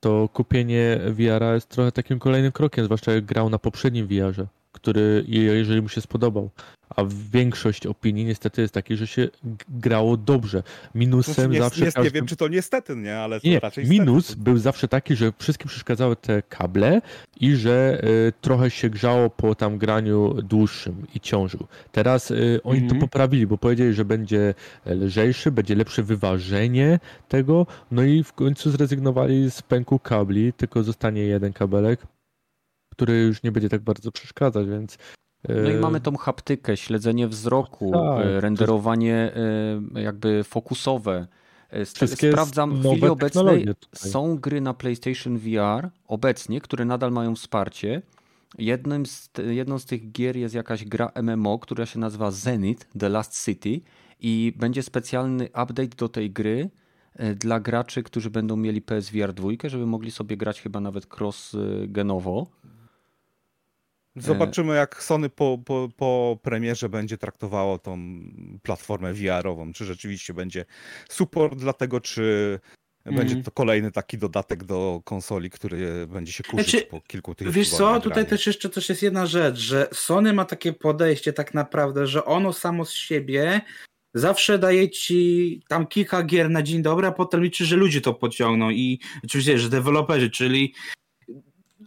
to kupienie VR-a jest trochę takim kolejnym krokiem, zwłaszcza jak grał na poprzednim VR-ze, który je- jeżeli mu się spodobał. A większość opinii niestety jest taki, że się grało dobrze. Minusem Znaczy, nie, zawsze nie, nie każdy... wiem, czy to niestety, nie? Ale Nie, raczej minus był zawsze taki, że wszystkim przeszkadzały te kable i że y, trochę się grzało po tam graniu dłuższym i ciążył. Teraz y, oni Mhm. to poprawili, bo powiedzieli, że będzie lżejszy, będzie lepsze wyważenie tego, no i w końcu zrezygnowali z pęku kabli, tylko zostanie jeden kabelek, który już nie będzie tak bardzo przeszkadzać, więc No i mamy tą haptykę, śledzenie wzroku, Tak, e, renderowanie e, jakby fokusowe. E, st- Wszystkie Sprawdzam, w chwili obecnej są gry na PlayStation VR obecnie, które nadal mają wsparcie. Jednym z, jedną z tych gier jest jakaś gra MMO, która się nazywa Zenith The Last City i będzie specjalny update do tej gry e, dla graczy, którzy będą mieli PSVR 2, żeby mogli sobie grać chyba nawet cross-genowo. Zobaczymy, jak Sony po, po, po premierze będzie traktowało tą platformę VR-ową. Czy rzeczywiście będzie support dla tego, czy Mhm. będzie to kolejny taki dodatek do konsoli, który będzie się kurzyć Znaczy, po kilku tych Wiesz co, tutaj też jeszcze też jest jedna rzecz, że Sony ma takie podejście tak naprawdę, że ono samo z siebie zawsze daje ci tam kilka gier na dzień dobry, a potem liczy, że ludzie to pociągną i oczywiście, że deweloperzy, czyli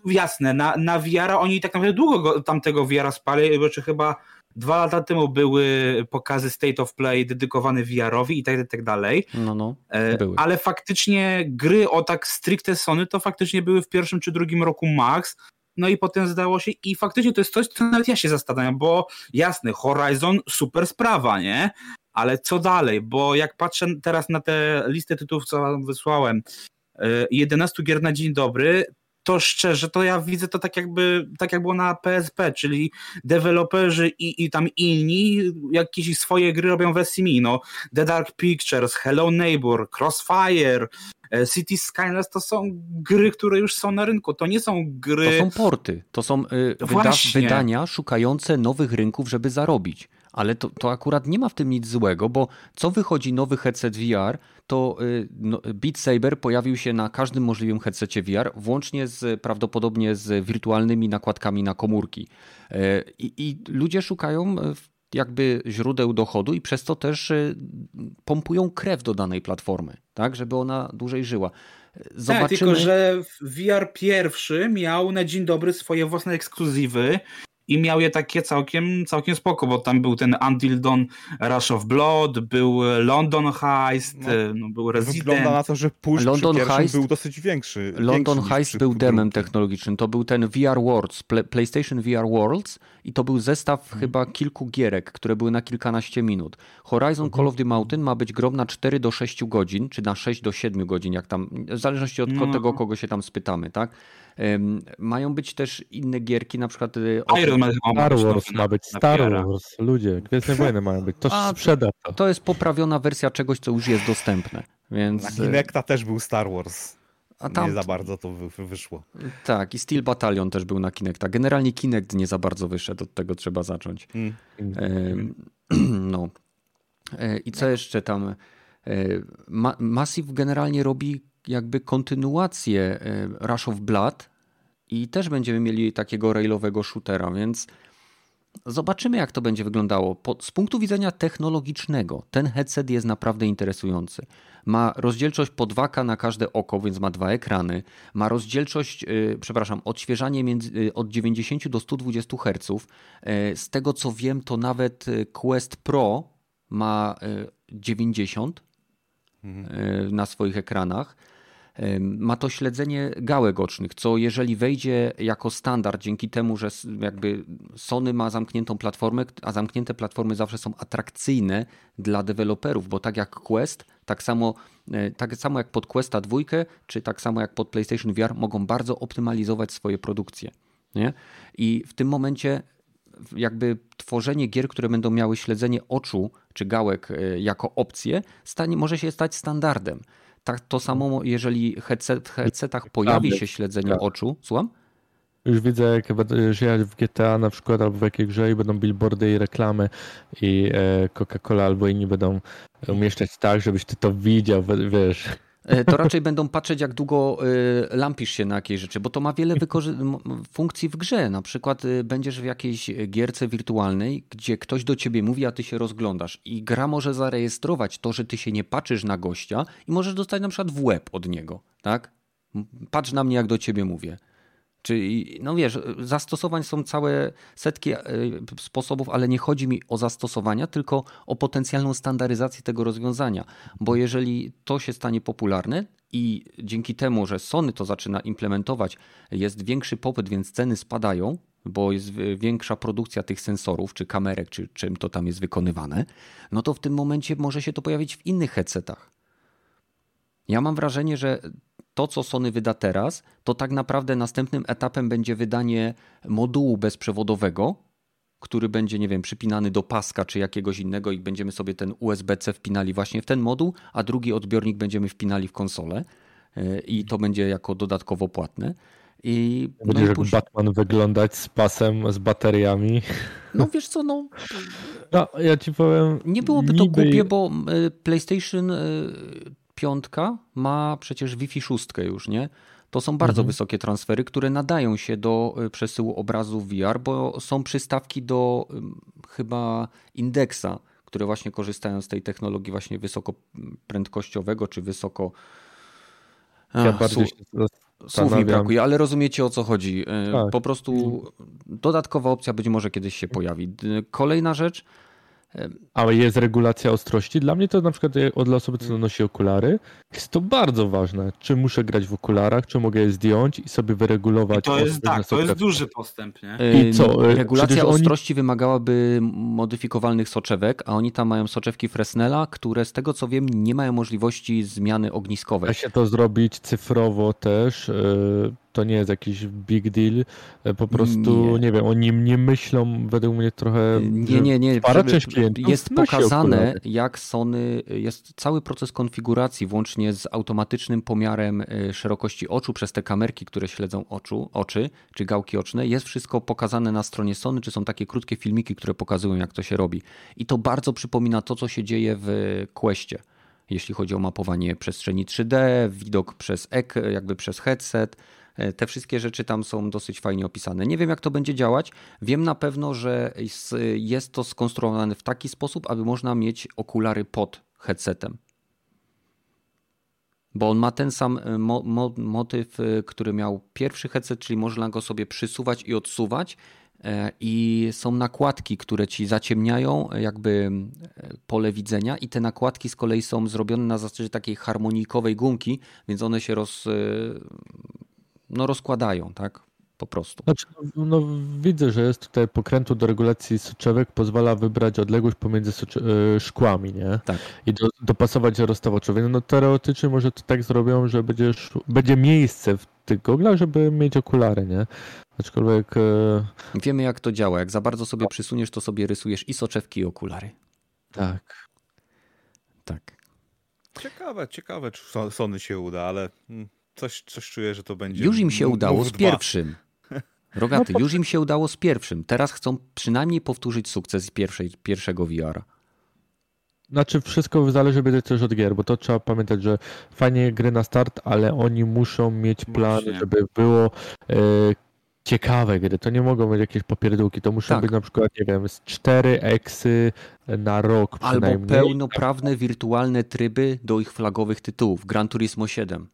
jasne, na, na VR oni tak naprawdę długo go, tamtego VR spali, bo czy chyba dwa lata temu były pokazy State of Play dedykowane VR-owi i tak, tak dalej. No, no, e, były. Ale faktycznie gry o tak stricte Sony to faktycznie były w pierwszym czy drugim roku max, no i potem zdało się i faktycznie to jest coś, co nawet ja się zastanawiam, bo jasne, Horizon super sprawa, nie? Ale co dalej? Bo jak patrzę teraz na te listy tytułów, co wam wysłałem, 11 e, gier na dzień dobry, to szczerze, to ja widzę to tak jakby, tak jak było na PSP, czyli deweloperzy i, i tam inni jakieś swoje gry robią w SMI, no. The Dark Pictures, Hello Neighbor, Crossfire, e, City Skylines to są gry, które już są na rynku, to nie są gry... To są porty, to są y, wyda wydania szukające nowych rynków, żeby zarobić. Ale to, to akurat nie ma w tym nic złego, bo co wychodzi nowy headset VR, to y, no, Beat Saber pojawił się na każdym możliwym headsetie VR, włącznie z prawdopodobnie z wirtualnymi nakładkami na komórki. Y, I, i ludzie szukają y, jakby źródeł dochodu i przez to też pompują krew do danej platformy, tak, żeby ona dłużej żyła. Zobaczymy... Tak, tylko że VR pierwszy miał na dzień dobry swoje własne ekskluzywy i miał je takie całkiem, całkiem spoko, bo tam był ten Until Dawn Rush of Blood, był London Heist, no, no był Resident. Wygląda na to, że push London Heist był dosyć większy. London większy Heist był demem technologicznym, to był ten VR Worlds, PlayStation VR Worlds i to był zestaw hmm. chyba kilku gierek, które były na kilkanaście minut. Horizon hmm. Call of the Mountain ma być grom na 4 do 6 godzin, czy na 6 do 7 godzin, jak tam, w zależności od no. tego, kogo się tam spytamy, tak? Mają być też inne gierki, na przykład... E, Iron Man Star Wars ma być, Star Wars, ludzie, Gwiezdne Wojny mają być, to A, sprzeda to. To jest poprawiona wersja czegoś, co już jest dostępne, więc... Na Kinecta też był Star Wars. A tam... Nie za bardzo to wyszło. Tak, i Steel Battalion też był na Kinecta. Generalnie Kinect nie za bardzo wyszedł, od tego trzeba zacząć. Mm. no. E, I co jeszcze tam? E, Massive generalnie robi jakby kontynuację e, Rush of Blood i też będziemy mieli takiego railowego shootera, więc zobaczymy jak to będzie wyglądało. Po, z punktu widzenia technologicznego ten headset jest naprawdę interesujący. Ma rozdzielczość po 2K na każde oko, więc ma dwa ekrany. Ma rozdzielczość, yy, przepraszam, odświeżanie między, yy, od 90 do 120 Hz. Yy, z tego co wiem, to nawet Quest Pro ma 90 mhm. na swoich ekranach. Ma to śledzenie gałek ocznych, co jeżeli wejdzie jako standard dzięki temu, że jakby Sony ma zamkniętą platformę, a zamknięte platformy zawsze są atrakcyjne dla deweloperów, bo tak jak Quest, tak samo, e, tak samo jak pod Questa 2, czy tak samo jak pod PlayStation VR mogą bardzo optymalizować swoje produkcje. Nie? I w tym momencie jakby tworzenie gier, które będą miały śledzenie oczu czy gałek e, jako opcję, stanie, może się stać standardem. Tak, to samo, jeżeli headset, w headsetach pojawi się śledzenie tak. oczu. Słucham? Już widzę, jak jechać w GTA na przykład albo w jakiej grze i będą billboardy i reklamy i e, Coca-Cola albo inni będą umieszczać tak, żebyś ty to widział, wiesz. E, to raczej będą patrzeć, jak długo e, lampisz się na jakiejś rzeczy, bo to ma wiele funkcji w grze. Na przykład e, będziesz w jakiejś gierce wirtualnej, gdzie ktoś do ciebie mówi, a ty się rozglądasz. I gra może zarejestrować to, że ty się nie patrzysz na gościa i możesz dostać na przykład w łeb od niego. Tak? Patrz na mnie, jak do ciebie mówię. Czyli, no wiesz, zastosowań są całe setki e, sposobów, ale nie chodzi mi o zastosowania, tylko o potencjalną standaryzację tego rozwiązania. Bo jeżeli to się stanie popularne i dzięki temu, że Sony to zaczyna implementować, jest większy popyt, więc ceny spadają, bo jest większa produkcja tych sensorów, czy kamerek, czy czym to tam jest wykonywane, no to w tym momencie może się to pojawić w innych headsetach. Ja mam wrażenie, że to, co Sony wyda teraz, to tak naprawdę następnym etapem będzie wydanie modułu bezprzewodowego, który będzie, nie wiem, przypinany do paska czy jakiegoś innego i będziemy sobie ten USB-C wpinali właśnie w ten moduł, a drugi odbiornik będziemy wpinali w konsolę e, i to będzie jako dodatkowo płatne. I Będziesz no jak później... Batman wyglądać z pasem, z bateriami. No wiesz co, no... No, ja ci powiem... Nie byłoby niby... to głupie, bo e, PlayStation e, piątka ma przecież Wi-Fi 6 już, nie? To są bardzo mhm. wysokie transfery, które nadają się do y, przesyłu obrazów VR, bo są przystawki do chyba indeksa, które właśnie korzystają z tej technologii właśnie wysokoprędkościowego czy wysoko... Ja bardziej się Słów mi brakuje, ale rozumiecie o co chodzi. E, tak. Po prostu dodatkowa opcja być może kiedyś się pojawi. Kolejna rzecz, ale jest regulacja ostrości. Dla mnie to na przykład e, dla osoby, co nosi okulary, jest to bardzo ważne. Czy muszę grać w okularach, czy mogę je zdjąć i sobie wyregulować. I to jest tak, to jest duży postęp, nie? I co? Regulacja ostrości oni... wymagałaby modyfikowalnych soczewek, a oni tam mają soczewki Fresnela, które z tego co wiem nie mają możliwości zmiany ogniskowej. Da się to zrobić cyfrowo też. Yy to nie jest jakiś big deal. E, po prostu, nie, nie wiem, o nim nie myślą według mnie trochę. Nie, nie, nie. Para część klientów jest pokazane, jak Sony, jest cały proces konfiguracji, włącznie z automatycznym pomiarem e, szerokości oczu przez te kamerki, które śledzą oczu, oczy, czy gałki oczne. Jest wszystko pokazane na stronie Sony, czy są takie krótkie filmiki, które pokazują, jak to się robi. I to bardzo przypomina to, co się dzieje w Questie jeśli chodzi o mapowanie przestrzeni 3D, widok przez ek, jakby przez headset, te wszystkie rzeczy tam są dosyć fajnie opisane. Nie wiem, jak to będzie działać. Wiem na pewno, że jest to skonstruowane w taki sposób, aby można mieć okulary pod headsetem. Bo on ma ten sam e, mo mo motyw, e, który miał pierwszy headset, czyli można go sobie przysuwać i odsuwać. I są nakładki, które ci zaciemniają jakby pole widzenia, i te nakładki z kolei są zrobione na zasadzie takiej harmonikowej gumki, więc one się roz, no, rozkładają, tak? Po prostu. Znaczy, no, no, widzę, że jest tutaj pokrętu do regulacji soczewek, pozwala wybrać odległość pomiędzy e, szkłami, nie? Tak. I do, dopasować rozstawoczowi. No teoretycznie może to tak zrobią, że będziesz, będzie miejsce w tych goglach, żeby mieć okulary, nie? Aczkolwiek... E... Wiemy jak to działa. Jak za bardzo sobie przysuniesz, to sobie rysujesz i soczewki i okulary. Tak. Tak. Ciekawe, ciekawe, czy Sony się uda, ale hmm, Coś, coś czuję, że to będzie. Już im się udało z pierwszym. Rogaty, no już im się udało z pierwszym. Teraz chcą przynajmniej powtórzyć sukces z pierwszej, pierwszego VR-a. Znaczy wszystko zależy będzie też od gier, bo to trzeba pamiętać, że fajnie gry na start, ale oni muszą mieć plan, Właśnie. żeby było e, ciekawe gry. To nie mogą być jakieś popierdółki, to muszą tak. być na przykład, nie wiem, z cztery eksy na rok Albo pełnoprawne wirtualne tryby do ich flagowych tytułów. Gran Turismo 7.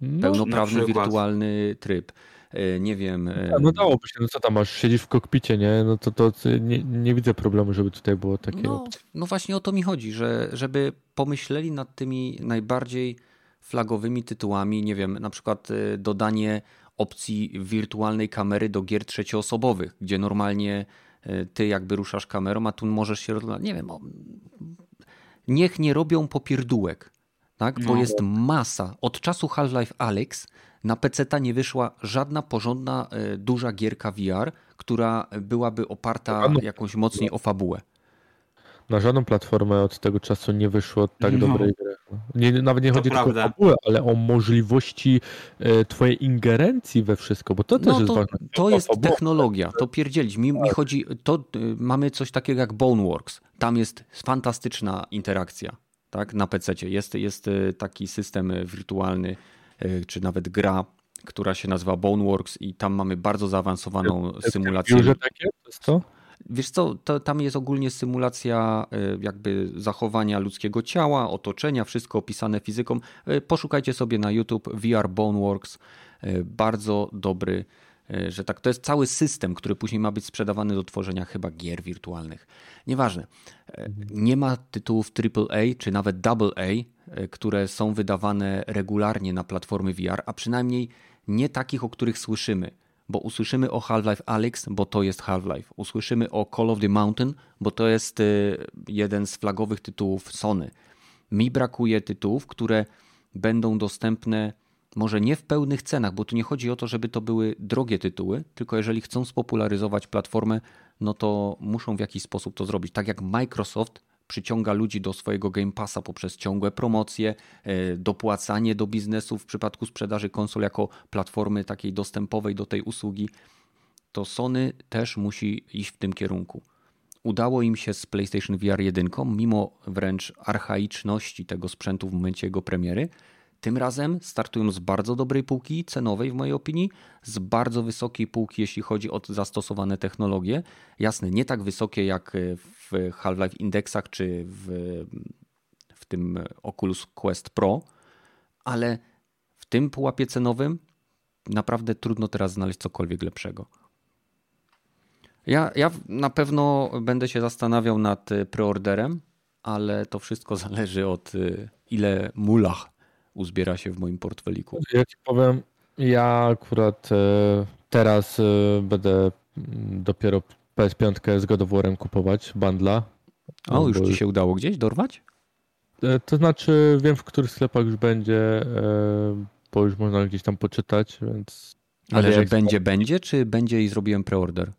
No, Pełnoprawny wirtualny tryb. E, nie wiem. E, no dałoby się, no co tam masz, siedzisz w kokpicie, nie? No to, to nie, nie widzę problemu, żeby tutaj było takie no, no właśnie o to mi chodzi, że żeby pomyśleli nad tymi najbardziej flagowymi tytułami, nie wiem, na przykład e, dodanie opcji wirtualnej kamery do gier trzecioosobowych, gdzie normalnie ty jakby ruszasz kamerą, a tu możesz się, nie wiem, niech nie robią popierdółek tak? bo no. jest masa. Od czasu Half-Life Alyx na PC nie wyszła żadna porządna, e, duża gierka VR, która byłaby oparta jakąś mocniej o fabułę. Na żadną platformę od tego czasu nie wyszło tak no. dobrej gry. Nie, nawet nie to chodzi prawda. tylko o fabułę, ale o możliwości e, twojej ingerencji we wszystko, bo to no, też to, jest ważne. To jest technologia, to pierdzielić. Mi, mi tak. chodzi, to e, mamy coś takiego jak Boneworks. Tam jest fantastyczna interakcja tak, na PC. Jest, jest y, taki system y, wirtualny, y, czy nawet gra, która się nazywa Boneworks i tam mamy bardzo zaawansowaną symulację. Duże takie? To jest to? Wiesz co, to, tam jest ogólnie symulacja jakby zachowania ludzkiego ciała, otoczenia, wszystko opisane fizyką. Poszukajcie sobie na YouTube VR Boneworks. Bardzo dobry że tak, to jest cały system, który później ma być sprzedawany do tworzenia chyba gier wirtualnych. Nieważne. E, mhm. Nie ma tytułów AAA czy nawet AA, e, które są wydawane regularnie na platformy VR, a przynajmniej nie takich, o których słyszymy. Bo usłyszymy o Half-Life Alyx, bo to jest Half-Life. Usłyszymy o Call of the Mountain, bo to jest jeden z flagowych tytułów Sony. Mi brakuje tytułów, które będą dostępne może nie w pełnych cenach, bo tu nie chodzi o to, żeby to były drogie tytuły, tylko jeżeli chcą spopularyzować platformę, no to muszą w jakiś sposób to zrobić. Tak jak Microsoft przyciąga ludzi do swojego Game Passa poprzez ciągłe promocje, e, dopłacanie do biznesu w przypadku sprzedaży konsol jako platformy takiej dostępowej do tej usługi, to Sony też musi iść w tym kierunku. Udało im się z PlayStation VR 1, mimo wręcz archaiczności tego sprzętu w momencie jego premiery, Tym razem startują z bardzo dobrej półki cenowej, w mojej opinii, z bardzo wysokiej półki, jeśli chodzi o zastosowane technologie. Jasne, nie tak wysokie jak w Half-Life Indexach czy w, w tym Oculus Quest Pro, ale w tym pułapie cenowym naprawdę trudno teraz znaleźć cokolwiek lepszego. Ja, ja na pewno będę się zastanawiał nad preorderem, ale to wszystko zależy od ile mulach uzbiera się w moim portfeliku. Ja ci powiem, ja akurat e, teraz e, będę mm, dopiero PS5 z God of War'em kupować, bandla. O, już ci się udało gdzieś dorwać? E, to znaczy wiem w których sklepach już będzie, bo już można gdzieś tam poczytać, więc... Ale że będzie, będzie, czy będzie i zrobiłem preorder?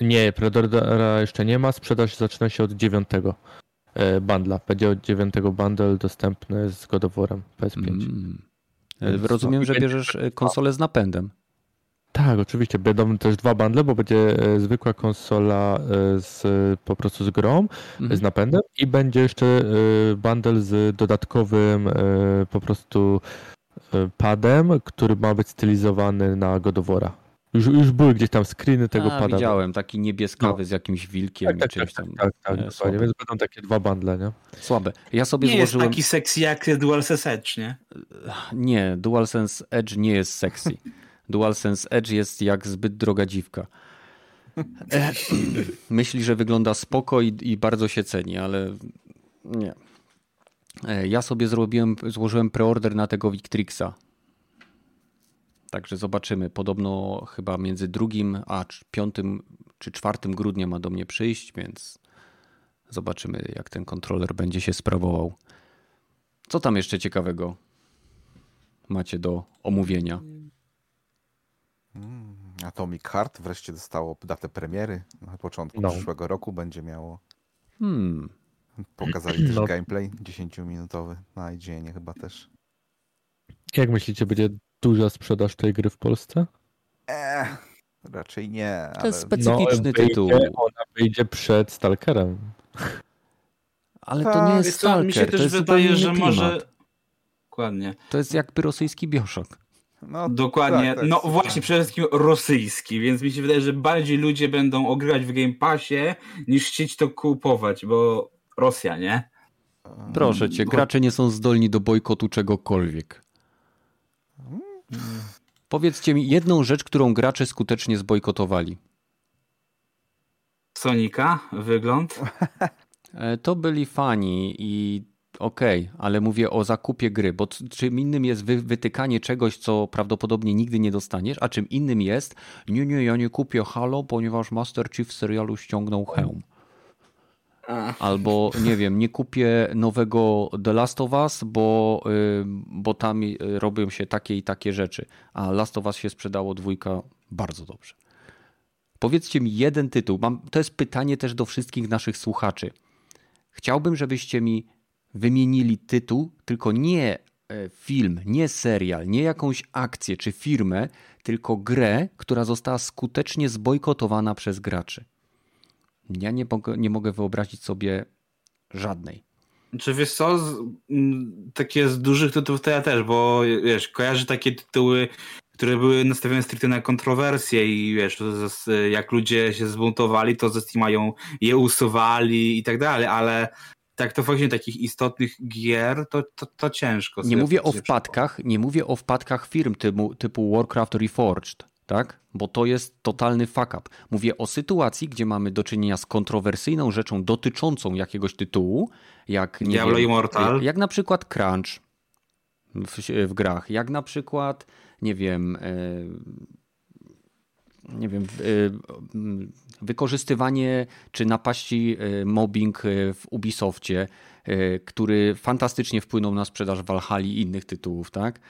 Nie, preordera jeszcze nie ma, sprzedaż zaczyna się od 9. E, bundla. Będzie od 9 bundle dostępny z God of War'em PS5. Mm. Rozumiem, że bierzesz e, konsolę z napędem. Tak, oczywiście. Będą też dwa bundle, bo będzie e, zwykła konsola z, po prostu z grą, mm. z napędem i będzie jeszcze bundle z dodatkowym po prostu padem, który ma być stylizowany na God of War'a. Już, już były gdzieś tam screeny tego A, pada. Widziałem, taki niebieskawy no. z jakimś wilkiem tak, tak, czymś tak, tam. Tak, tak, tak dokładnie, więc będą takie dwa bundle, nie? Słabe. Ja sobie nie złożyłem... jest taki sexy jak DualSense Edge, nie? Nie, DualSense Edge nie jest sexy. DualSense Edge jest jak zbyt droga dziwka. E, myśli, że wygląda spoko i, i bardzo się ceni, ale nie. E, ja sobie zrobiłem, złożyłem preorder na tego Victrixa Także zobaczymy. Podobno chyba między drugim a piątym czy czwartym grudnia ma do mnie przyjść, więc zobaczymy, jak ten kontroler będzie się sprawował. Co tam jeszcze ciekawego macie do omówienia? Hmm, Atomic Heart wreszcie dostało datę premiery. Na początku no. przyszłego roku będzie miało. Hmm. Pokazali też no. gameplay 10-minutowy na IGN chyba też. Jak myślicie, będzie duża sprzedaż tej gry w Polsce? Eee, raczej nie. To ale... jest specyficzny no, tytuł. Ona wyjdzie przed Stalkerem. Ale to nie tak, jest Stalker. Mi się też wydaje, że może. Dokładnie. To jest jakby rosyjski Bioshock. No, Dokładnie. Tak, tak, no właśnie, przede wszystkim rosyjski, więc mi się wydaje, że bardziej ludzie będą ograć w Game Passie niż chcieć to kupować, bo Rosja, nie? Proszę cię, gracze nie są zdolni do bojkotu czegokolwiek. Powiedzcie mi jedną rzecz, którą gracze skutecznie zbojkotowali. Sonika, wygląd? E, to byli fani i okej, okay, ale mówię o zakupie gry, bo czym innym jest wy, wytykanie czegoś, co prawdopodobnie nigdy nie dostaniesz, a czym innym jest nie, nie, ja nie kupię Halo, ponieważ Master Chief w serialu ściągnął hełm. Albo nie wiem, nie kupię nowego The Last of Us, bo, y, bo tam y, robią się takie i takie rzeczy. A Last of Us się sprzedało dwójka bardzo dobrze. Powiedzcie mi jeden tytuł. Mam, to jest pytanie też do wszystkich naszych słuchaczy. Chciałbym, żebyście mi wymienili tytuł, tylko nie e, film, nie serial, nie jakąś akcję czy firmę, tylko grę, która została skutecznie zbojkotowana przez graczy. Ja nie mogę, nie mogę wyobrazić sobie żadnej. Czy wiesz co, z, m, takie z dużych tytułów to ja też, bo wiesz, kojarzę takie tytuły, które były nastawione stricte na kontrowersje i wiesz, jak ludzie się zbuntowali, to ze Steama je usuwali i tak dalej, ale tak to właśnie takich istotnych gier, to, to, to ciężko. Nie mówię o wpadkach, nie mówię o wpadkach firm typu, typu Warcraft Reforged, tak? Bo to jest totalny fuck up. Mówię o sytuacji, gdzie mamy do czynienia z kontrowersyjną rzeczą dotyczącą jakiegoś tytułu, jak nie Diablo wiem, Immortal. Jak na przykład crunch w, w grach, jak na przykład, nie wiem, e, nie wiem, e, wykorzystywanie czy napaści e, mobbing w Ubisoftie, który fantastycznie wpłynął na sprzedaż Valhalla i innych tytułów, tak?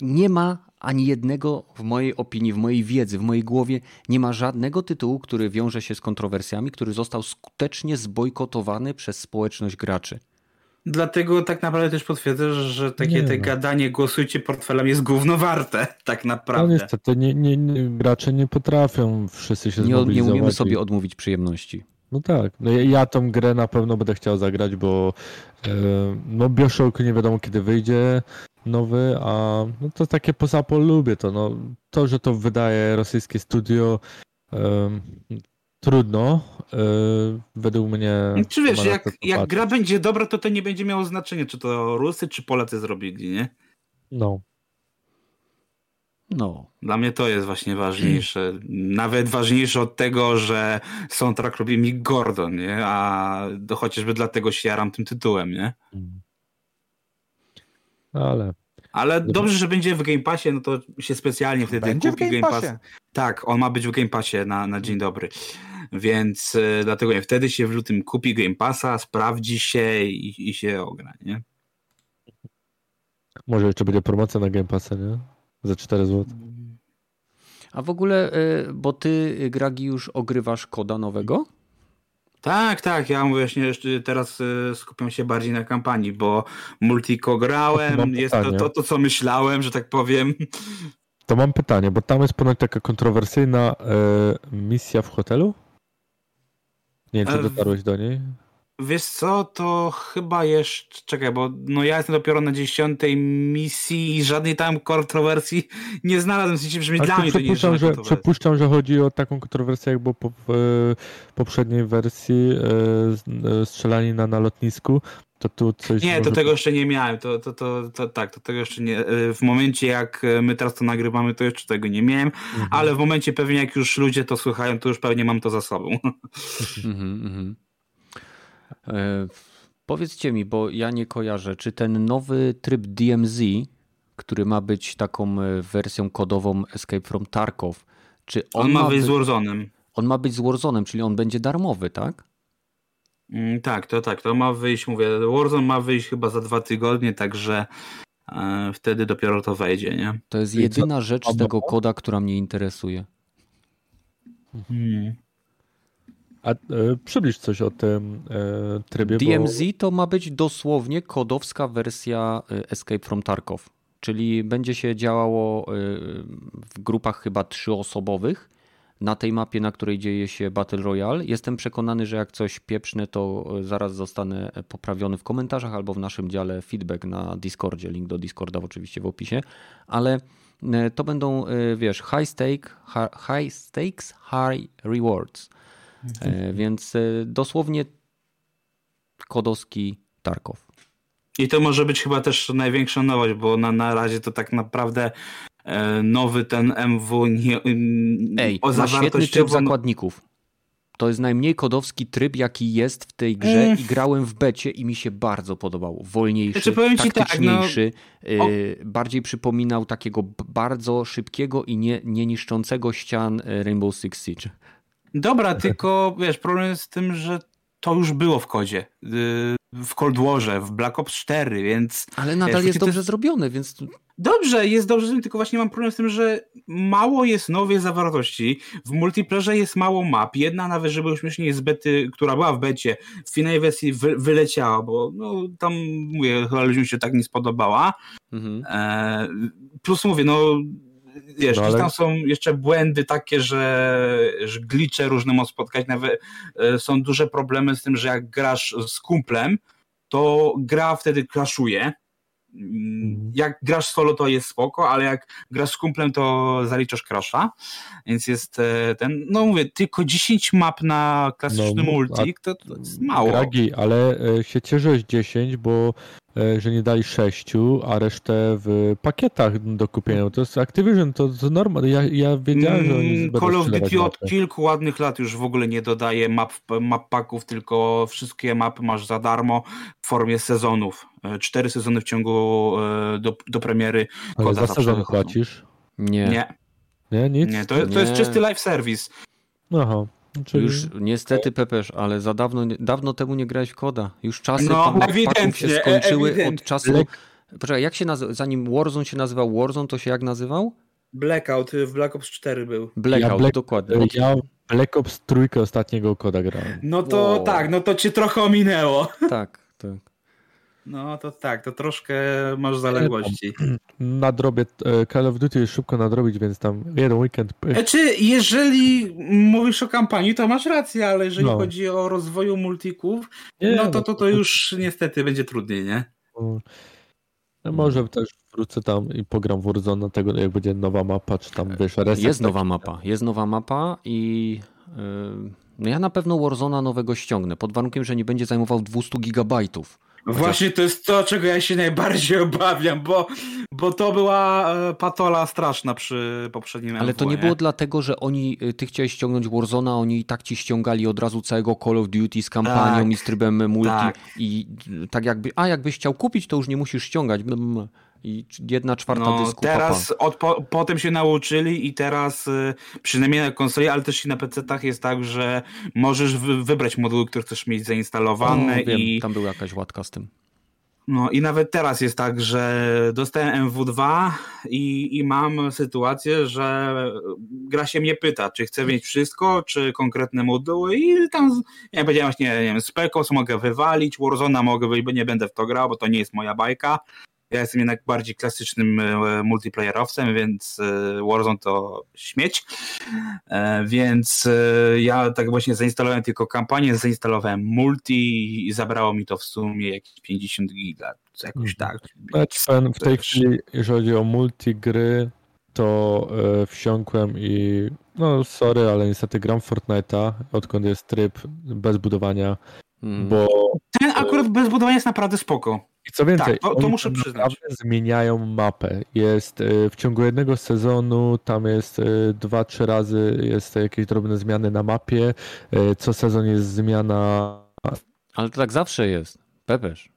Nie ma ani jednego, w mojej opinii, w mojej wiedzy, w mojej głowie, nie ma żadnego tytułu, który wiąże się z kontrowersjami, który został skutecznie zbojkotowany przez społeczność graczy. Dlatego tak naprawdę też potwierdzę, że takie te no. gadanie głosujcie portfelem jest gówno warte, tak naprawdę. No niestety nie, nie, nie, gracze nie potrafią wszyscy się nie, nie umiemy sobie odmówić przyjemności. No tak, no ja, ja tą grę na pewno będę chciał zagrać, bo e, no Bioshock nie wiadomo kiedy wyjdzie nowy, a no to takie posapo lubię to, no to, że to wydaje rosyjskie studio e, trudno, e, według mnie... Czy wiesz, jak, jak gra będzie dobra, to to nie będzie miało znaczenia, czy to Rusy, czy Polacy zrobili, nie? No, No. Dla mnie to jest właśnie ważniejsze. Nawet ważniejsze od tego, że soundtrack robi mi Gordon, nie? A chociażby dlatego się jaram tym tytułem, nie? Mm. ale Ale dobrze, że będzie w Game Passie, no to się specjalnie wtedy Będzie w kupi Game Pass. Passie. Tak, on ma być w Game Passie na, na dzień dobry. Więc e, dlatego nie, wtedy się w lutym kupi Game Passa, sprawdzi się i, i się ogra, nie? może jeszcze będzie promocja na Game Passa, nie? Za 4 zł. A w ogóle, y, bo ty, y, Gragi, już ogrywasz koda nowego? Tak, tak, ja mówię właśnie jeszcze teraz e, skupiam się bardziej na kampanii, bo multiko grałem, jest to, to, to co myślałem, że tak powiem. To mam pytanie, bo tam jest ponoć taka kontrowersyjna e, misja w hotelu? Nie wiem, czy E, dotarłeś do niej? Wiesz co, to chyba jeszcze, czekaj, bo no ja jestem dopiero na dziesiątej misji i żadnej tam kontrowersji nie znalazłem, w sensie, Ale dla to mnie to nie jest że, przypuszczam, że chodzi o taką kontrowersję, jak było po, w e, poprzedniej wersji e, e, strzelanina na lotnisku. To tu coś. Nie, to może- tego jeszcze nie miałem, to, to, to, to tak, to tego jeszcze nie, e, w momencie jak my teraz to nagrywamy, to jeszcze tego nie miałem, Mhm. ale w momencie pewnie jak już ludzie to słuchają, to już pewnie mam to za sobą. Mhm, mhm. E, powiedzcie mi, bo ja nie kojarzę, czy ten nowy tryb DMZ, który ma być taką e, wersją kodową Escape from Tarkov, czy on, On ma z być, Warzone'em. on ma być z Warzone'em, czyli on będzie darmowy, tak? Mm, Tak, to tak, to ma wyjść, mówię, Warzone ma wyjść chyba za dwa tygodnie, także e, wtedy dopiero to wejdzie, nie? To jest jedyna rzecz z tego koda, która mnie interesuje. A e, przybliż coś o tym e, trybie. DMZ to ma być dosłownie kodowska wersja y, Escape from Tarkov, czyli będzie się działało y, w grupach chyba trzyosobowych na tej mapie, na której dzieje się Battle Royale. Jestem przekonany, że jak coś pieprzne, to y, zaraz zostanę poprawiony w komentarzach albo w naszym dziale feedback na Discordzie. Link do Discorda oczywiście w opisie, ale to będą, wiesz, high stake, high stakes, high rewards. E, Więc e, dosłownie kodowski Tarkov. I to może być chyba też największa nowość, bo na, na razie to tak naprawdę e, nowy ten MW nie, Ej, o ma świetny tryb zakładników. To jest najmniej kodowski tryb, jaki jest w tej grze Mm. i grałem w becie i mi się bardzo podobał. Wolniejszy, Znaczy, ci tak, taktyczniejszy, no, bardziej przypominał takiego bardzo szybkiego i nie, nie niszczącego ścian Rainbow Six Siege. Dobra, tylko wiesz, problem jest z tym, że to już było w kodzie. y, W Cold Warze, w Black Ops 4, więc Ale nadal Wiesz, jest to dobrze zrobione, więc Dobrze, jest dobrze, tylko właśnie mam problem z tym, że mało jest nowej zawartości. W multiplayerze jest mało map. Jedna nawet, żeby śmiesznie z bety, która była w becie, w finalnej wersji wy, wyleciała, bo no, tam, mówię, chyba ludziom się tak nie spodobała. mhm. E, plus mówię, no wiesz, No, ale- tam są jeszcze błędy takie, że, że glicze różne mogą spotkać, nawet e, są duże problemy z tym, że jak grasz z kumplem, to gra wtedy crashuje. Mm, Mhm. Jak grasz solo, to jest spoko, ale jak grasz z kumplem, to zaliczasz crasha. Więc jest e, ten, no mówię, tylko 10 map na klasyczny No, multi, to, to jest mało. Gragi, ale e, się cieszę z 10, bo że nie dali 6, a resztę w pakietach do kupienia. To jest Activision, to, to normalne. Ja, ja wiedziałem, że oni Mm, Call of Duty od kilku ładnych lat już w ogóle nie dodaje map, map packów, tylko wszystkie mapy masz za darmo w formie sezonów. E, Cztery sezony w ciągu e, do, do premiery. Ale za zawsze sezon piełacisz? nie. Nie, Nie, nic? nie, to, to jest Nie. czysty live service. Aha. Czyli... Już niestety Pepesz, ale za dawno, dawno temu nie grałeś w koda. Już czasy No, tam się skończyły ewidentnie. od czasu. Lek- Poczekaj, jak się nazywa? Zanim Warzone się nazywał Warzone, to się jak nazywał? Blackout w Black Ops 4 był. Blackout, Black- dokładnie. Od, Ja Black Ops trójkę ostatniego koda grałem. No to Wow. tak, no to cię trochę ominęło. tak, tak. No to tak, to troszkę masz zaległości. Nadrobię e, Call of Duty szybko nadrobić, więc tam jeden weekend. Znaczy, jeżeli mówisz o kampanii, to masz rację, ale jeżeli No. chodzi o rozwoju multików, Nie, no to, to to już niestety będzie trudniej, nie? No, może też wrócę tam i pogram w Warzone tego, jak będzie nowa mapa, czy tam wiesz, reset. Jest nowa mapa, jest nowa mapa i yy, no ja na pewno Warzona nowego ściągnę, pod warunkiem, że nie będzie zajmował 200 gigabajtów. Właśnie to jest to, czego ja się najbardziej obawiam, bo, bo to była e, patola straszna przy poprzednim Ale to MW, nie było dlatego, że oni, y, ty chciałeś ściągnąć Warzona, oni i tak ci ściągali od razu całego Call of Duty z kampanią Tak, i z trybem multi tak. i y, tak jakby, a jakbyś chciał kupić, to już nie musisz ściągać i jedna czwarta No, dysku teraz od, po, potem się nauczyli i teraz y, przynajmniej na konsoli, ale też i na PC-tach jest tak, że możesz wy, wybrać moduły, które chcesz mieć zainstalowane O, wiem, i, tam była jakaś łatka z tym. no, i nawet teraz jest tak, że dostałem MW2 i, i mam sytuację, że gra się mnie pyta, czy chcę mieć wszystko, czy konkretne moduły i tam, ja powiedziałem właśnie, nie wiem, Specos mogę wywalić, Warzona mogę wywalić, bo nie będę w to grał, bo to nie jest moja bajka. Ja jestem jednak bardziej klasycznym e, multiplayerowcem, więc e, Warzone to śmieć. E, Więc ja tak właśnie zainstalowałem tylko kampanię, zainstalowałem multi i zabrało mi to w sumie jakieś 50 giga, jakoś tak. Znaczy, w tej chwili, jeżeli chodzi o multigry, to e, wsiąkłem i no sorry, ale niestety gram w Fortnite'a, odkąd jest tryb bez budowania, Mm. bo Ten akurat bez budowania jest naprawdę spoko. I co więcej, Tak, to- to oni muszę tam przyznać. naprawdę zmieniają mapę. Jest e, w ciągu jednego sezonu, tam jest e, dwa, trzy razy jest jakieś drobne zmiany na mapie, e, co sezon jest zmiana Ale to tak zawsze jest. Pepesz.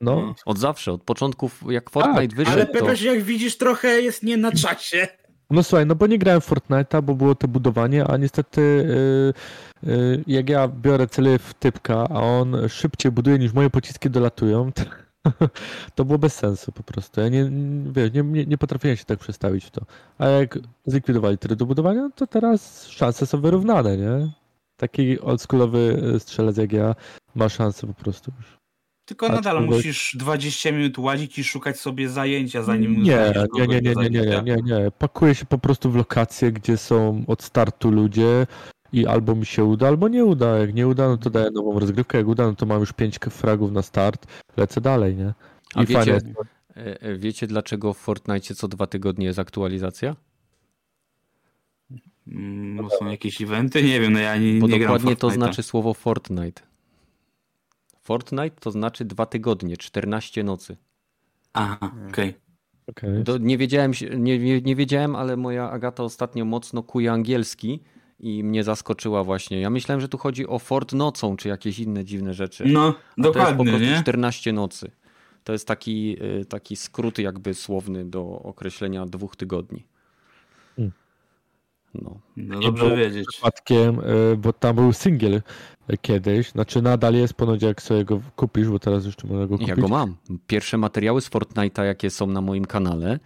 no, Od zawsze, od początków, jak Fortnite wyszedł, Ale to... Pepeś, jak widzisz, trochę jest nie na czasie. No słuchaj, no bo nie grałem w Fortnite'a, bo było to budowanie, a niestety y, y, jak ja biorę cele w typka, a on szybciej buduje niż moje pociski dolatują, to, to było bez sensu po prostu. Ja nie, wiesz, nie, nie, nie potrafiłem się tak przestawić w to. A jak zlikwidowali tryb do budowania, to teraz szanse są wyrównane, nie? Taki oldschoolowy y, strzelec jak ja ma szansę po prostu już. Tylko A nadal człowiek- musisz 20 minut łazić i szukać sobie zajęcia, zanim Nie, nie, nie, nie, nie, nie, nie, nie, nie. Pakuję się po prostu w lokacje, gdzie są od startu ludzie i albo mi się uda, albo nie uda. Jak nie uda, no to daję nową rozgrywkę. Jak uda, no to mam już pięć fragów na start. Lecę dalej, nie? A wiecie, fajnie. e, wiecie dlaczego w Fortnite co dwa tygodnie jest aktualizacja? Bo są jakieś eventy? Nie wiem, no ja nie, Bo dokładnie to znaczy słowo Fortnite. Fortnite to znaczy dwa tygodnie, 14 nocy. Aha, okej. Okej. To nie, wiedziałem, nie, nie, nie wiedziałem, ale moja Agata ostatnio mocno kuje angielski i mnie zaskoczyła właśnie. Ja myślałem, że tu chodzi o Fort nocą, czy jakieś inne dziwne rzeczy. No, A to jest po dokładnie, prostu nie? 14 nocy. To jest taki, y, taki skrót jakby słowny do określenia dwóch tygodni. Hmm. No. No dobrze wiedzieć. Przypadkiem, y, bo tam był singiel y, kiedyś, znaczy nadal jest ponoć jak sobie go kupisz, bo teraz jeszcze można go kupić. Ja go mam. Pierwsze materiały z Fortnite'a, jakie są na moim kanale,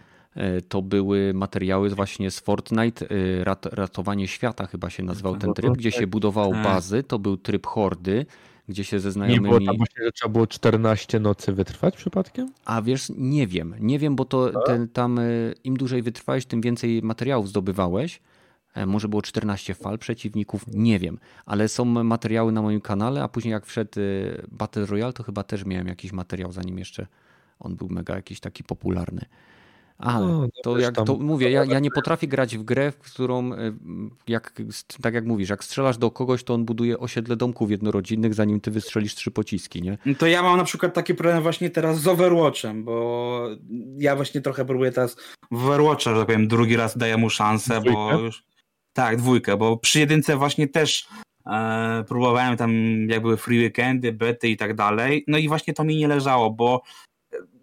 to były materiały właśnie z Fortnite, e, rat, ratowanie świata chyba się nazywał ten tryb, gdzie się budowało Tak. bazy, to był tryb hordy, gdzie się ze Nie było znajomymi... tam właśnie, że trzeba było 14 nocy wytrwać przypadkiem? A wiesz, nie wiem, nie wiem, bo to Tak? ten, tam e, im dłużej wytrwałeś, tym więcej materiałów zdobywałeś. E, Może było 14 fal przeciwników, nie wiem, ale są materiały na moim kanale, a później jak wszedł e, Battle Royale, to chyba też miałem jakiś materiał, zanim jeszcze on był mega jakiś taki popularny. Ale No, no to jak tam- to mówię, ja, ja nie potrafię grać w grę, w którą e, jak, tak jak mówisz, jak strzelasz do kogoś, to on buduje osiedle domków jednorodzinnych, zanim ty wystrzelisz trzy pociski, nie? No To ja mam na przykład taki problem właśnie teraz z Overwatchem, bo ja właśnie trochę próbuję teraz w Overwatcha, że tak powiem, drugi raz daję mu szansę, bo Dwójkę? już... Tak, dwójkę, bo przy jedynce właśnie też e, próbowałem tam jak były free weekendy, bety i tak dalej, no i właśnie to mi nie leżało, bo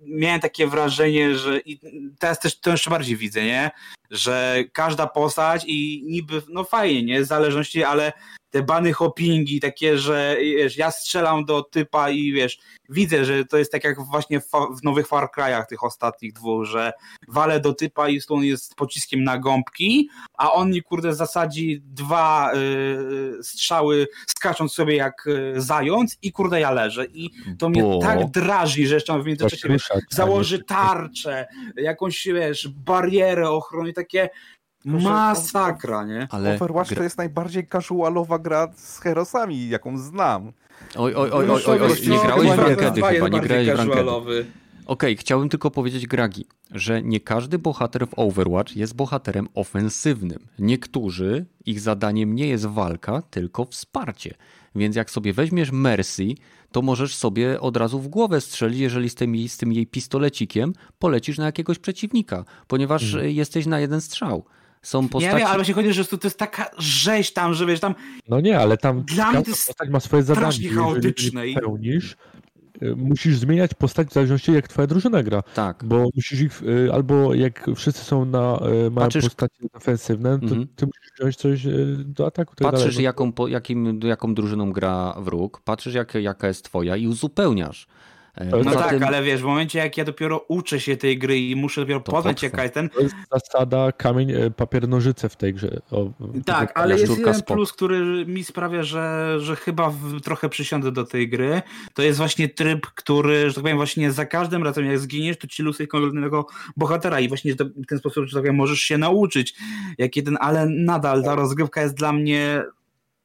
miałem takie wrażenie, że i teraz też to jeszcze bardziej widzę, nie? Że każda postać i niby, no fajnie, nie? Zależności, ale te bany hoppingi, takie, że wiesz, ja strzelam do typa i wiesz, widzę, że to jest tak jak właśnie w, w nowych Far Cry'ach tych ostatnich dwóch, że walę do typa i on jest pociskiem na gąbki, a on mi kurde zasadzi dwa y, strzały skacząc sobie jak y, zając i kurde ja leżę. I to mnie Bo- tak drażni, że jeszcze w międzyczasie wiesz, a założy tarczę, jakąś wiesz, barierę ochrony, takie masakra, nie? Ale Overwatch gra- to jest najbardziej casualowa gra z herosami, jaką znam. Oj, oj, oj, oj, oj, nie grałeś w rankedy chyba, nie grałeś w rankedy. Okej, chciałbym tylko powiedzieć Gragi, że nie każdy bohater w Overwatch jest bohaterem ofensywnym. Niektórzy, ich zadaniem nie jest walka, tylko wsparcie. Więc jak sobie weźmiesz Mercy, to możesz sobie od razu w głowę strzelić, jeżeli z tym, jej- z tym jej pistolecikiem polecisz na jakiegoś przeciwnika, ponieważ e, jesteś na jeden strzał. Są Ja postaci... wiem, ale właśnie chodzi, że to, to jest taka rzeź tam, że wiesz, tam No nie, ale tam Dla mnie to jest postać ma swoje zadanie. Jeżeli chaotyczne je i- pełnisz, y, musisz zmieniać postać w zależności jak twoja drużyna gra. Tak. Bo musisz ich, y, albo jak wszyscy są na, y, mają Patrzysz- postacie defensywne, to Mhm. ty musisz wziąć coś do ataku. tak Patrzysz, dalej. Jaką, jakim, jaką drużyną gra wróg, patrzysz, jak, jaka jest twoja i uzupełniasz. E, No No tak, tym- ale wiesz, w momencie jak ja dopiero uczę się tej gry i muszę dopiero To poznać potrwa. jaka jest ten, To jest zasada kamień, y, papier, nożyce w tej grze. O, Tak, ale jest jeden plus, który mi sprawia, że, że chyba w, trochę przysiądę do tej gry. To jest właśnie tryb, który, że tak powiem, właśnie za każdym razem jak zginiesz, to ci losuje kolejnego bohatera i właśnie w ten sposób, że tak powiem, możesz się nauczyć. Jak jeden, ale nadal ta rozgrywka jest dla mnie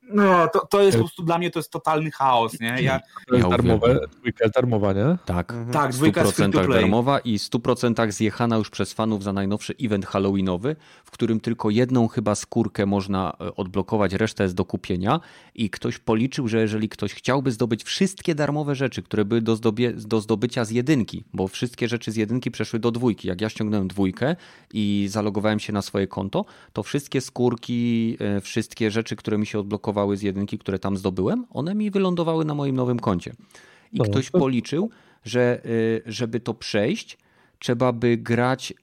no, to, to jest po prostu dla mnie to jest totalny chaos, nie? Ja, To jest Ja darmowe, dwójka darmowa, nie? Tak. Mhm. tak, W dwójka jest free to 100% play. darmowa i 100% zjechana już przez fanów za najnowszy event halloweenowy, w którym tylko jedną chyba skórkę można e, odblokować, reszta jest do kupienia i ktoś policzył, że jeżeli ktoś chciałby zdobyć wszystkie darmowe rzeczy, które były do, zdobie, do zdobycia z jedynki, bo wszystkie rzeczy z jedynki przeszły do dwójki. Jak ja ściągnąłem dwójkę i zalogowałem się na swoje konto, to wszystkie skórki, e, wszystkie rzeczy, które mi się odblokowały z jedynki, które tam zdobyłem, one mi wylądowały na moim nowym koncie. I No, ktoś to- policzył, że y, żeby to przejść, trzeba by grać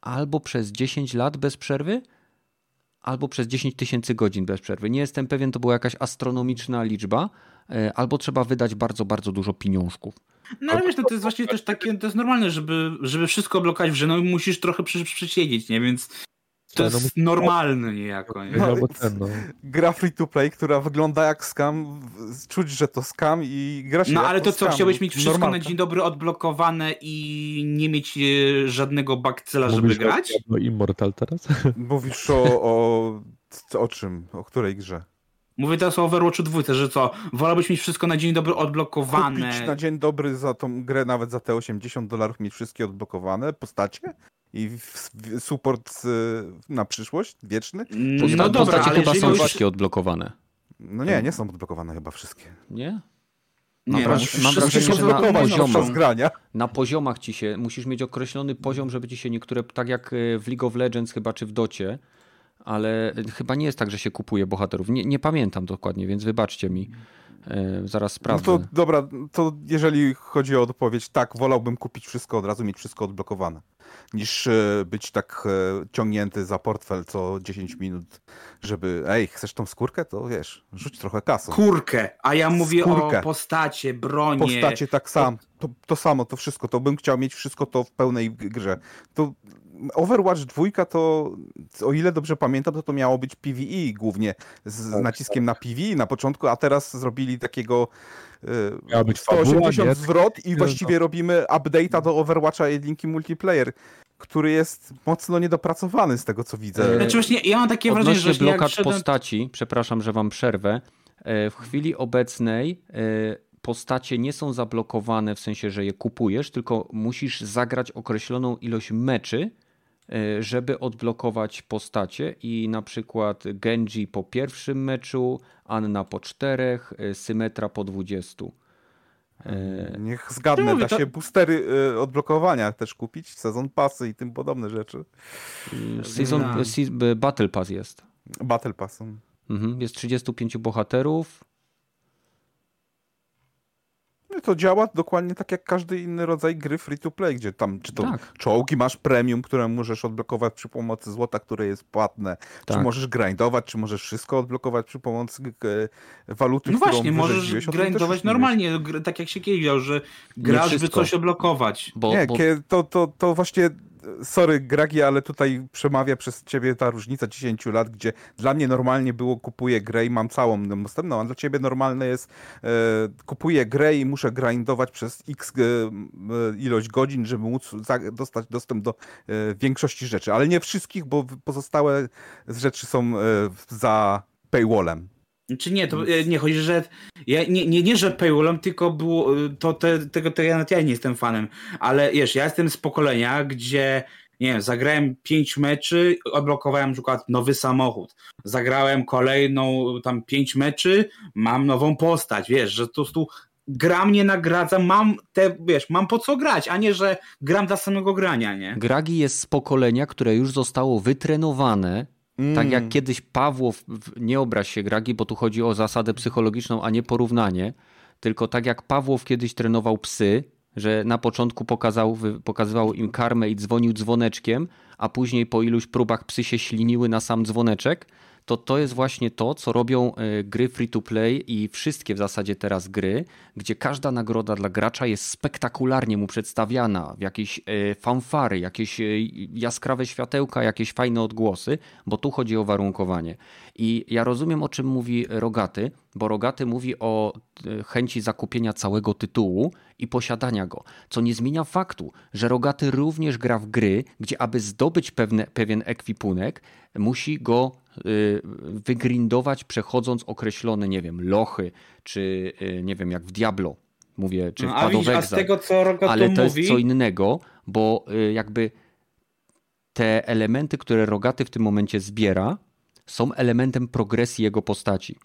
albo przez 10 lat bez przerwy, albo przez 10 tysięcy godzin bez przerwy. Nie jestem pewien, to była jakaś astronomiczna liczba, y, albo trzeba wydać bardzo, bardzo dużo pieniążków. No ale wiesz, no to jest właśnie też takie, to jest normalne, żeby, żeby wszystko blokować w no i musisz trochę przy, przysiedzieć, nie? Więc to no jest musi- normalne niejako, nie? No, albo ten, no. Gra free to play, która wygląda jak scam, w- czuć, że to scam i gra się No ale to co, scam. chciałbyś mieć wszystko Normalka. na dzień dobry odblokowane i nie mieć e, żadnego bakcyla, żeby Mówisz o grać? Diablo Immortal teraz? Mówisz o, o, o czym? O której grze? Mówię teraz o Overwatchu 2, że co, wolałbyś mieć wszystko na dzień dobry odblokowane. Kupić na dzień dobry za tą grę nawet za te 80 dolarów, mieć wszystkie odblokowane postacie? I support y, na przyszłość? Wieczny? Mm, Posta- No dobra, ale chyba są już... wszystkie odblokowane. No nie, nie są odblokowane chyba wszystkie. Nie? Nie, Mam no, mam wrażenie, że na poziomach-. Na poziomach ci się, musisz mieć określony poziom, żeby ci się niektóre, tak jak y, w League of Legends chyba, czy w Docie, ale y, chyba nie jest tak, że się kupuje bohaterów. Nie, nie pamiętam dokładnie, więc wybaczcie mi. Y, Zaraz No sprawdzę. to dobra, to jeżeli chodzi o odpowiedź, tak, wolałbym kupić wszystko od razu, mieć wszystko odblokowane, niż e, być tak e, ciągnięty za portfel co 10 minut, żeby, ej, chcesz tą skórkę? To wiesz, rzuć trochę kasą. Kurkę, a ja mówię Skórkę. o postacie, bronie. Postacie tak sam, to, to samo, to wszystko, to bym chciał mieć wszystko to w pełnej grze. To Overwatch 2 to, o ile dobrze pamiętam, to to miało być PvE głównie, z, z Tak, naciskiem na PvE na początku, a teraz zrobili takiego e, Miała być 180 fabuła, zwrot i No, właściwie robimy update'a do Overwatcha jedynki multiplayer, który jest mocno niedopracowany z tego co widzę. Znaczy właśnie, ja mam takie wrażenie, że Odnośnie właśnie jak blokad szedłem... postaci, przepraszam, że wam przerwę. e, W chwili obecnej e, postacie nie są zablokowane w sensie, że je kupujesz, tylko musisz zagrać określoną ilość meczy, e, żeby odblokować postacie i na przykład Genji po pierwszym meczu, Anna po czterech, e, Symetra po dwudziestu. E, Niech zgadnę, Ja mówię, da to- się boostery y, odblokowania też kupić, sezon pasy i tym podobne rzeczy. Season, se- Battle Pass jest. Battle Passem. Mhm, Jest 35 bohaterów. No to działa dokładnie tak jak każdy inny rodzaj gry free to play, gdzie tam czy to Tak. czołgi masz premium, które możesz odblokować przy pomocy złota, które jest płatne, czy Tak. możesz grindować, czy możesz wszystko odblokować przy pomocy e, waluty, No którą właśnie, możesz grindować normalnie, gr- tak jak się kiedyś że grasz, by coś odblokować. Bo, Nie, bo to, to, to właśnie, sorry Gragi, ale tutaj przemawia przez ciebie ta różnica 10 lat, gdzie dla mnie normalnie było kupuję grę i mam całą dostępną, a dla ciebie normalne jest e, kupuję grę i muszę grindować przez x e, e, ilość godzin, żeby móc dostać dostęp do e, większości rzeczy, ale nie wszystkich, bo pozostałe rzeczy są za paywallem. Czy nie, to nie chodzi, że ja, nie, nie, nie, że paywallem, tylko było, e, to te, tego, tego ja, ja nie jestem fanem, ale wiesz, ja jestem z pokolenia, gdzie nie wiem, zagrałem pięć meczy, odblokowałem na przykład nowy samochód, zagrałem kolejną tam pięć meczy, mam nową postać, wiesz, że po prostu gra mnie nagradza, mam te, wiesz, mam po co grać, a nie, że gram dla samego grania, nie? Gragi jest z pokolenia, które już zostało wytrenowane. Tak jak Mm. kiedyś Pawłow, nie obraź się Gragi, bo tu chodzi o zasadę psychologiczną, a nie porównanie. Tylko tak jak Pawłow kiedyś trenował psy, że na początku pokazał, pokazywał im karmę i dzwonił dzwoneczkiem, a później po iluś próbach psy się śliniły na sam dzwoneczek, to to jest właśnie to, co robią e, gry free to play i wszystkie w zasadzie teraz gry, gdzie każda nagroda dla gracza jest spektakularnie mu przedstawiana, w jakieś e, fanfary, jakieś e, jaskrawe światełka, jakieś fajne odgłosy, bo tu chodzi o warunkowanie. I ja rozumiem, o czym mówi Rogaty, bo Rogaty mówi o chęci zakupienia całego tytułu i posiadania go, co nie zmienia faktu, że Rogaty również gra w gry, gdzie aby zdobyć pewne, pewien ekwipunek, musi go wygrindować przechodząc określone, nie wiem, lochy, czy y, nie wiem, jak w Diablo, mówię, czy w No, a z tego, co Rogato Ale to mówi... jest co innego, bo y, jakby te elementy, które Rogaty w tym momencie zbiera, są elementem progresji jego postaci.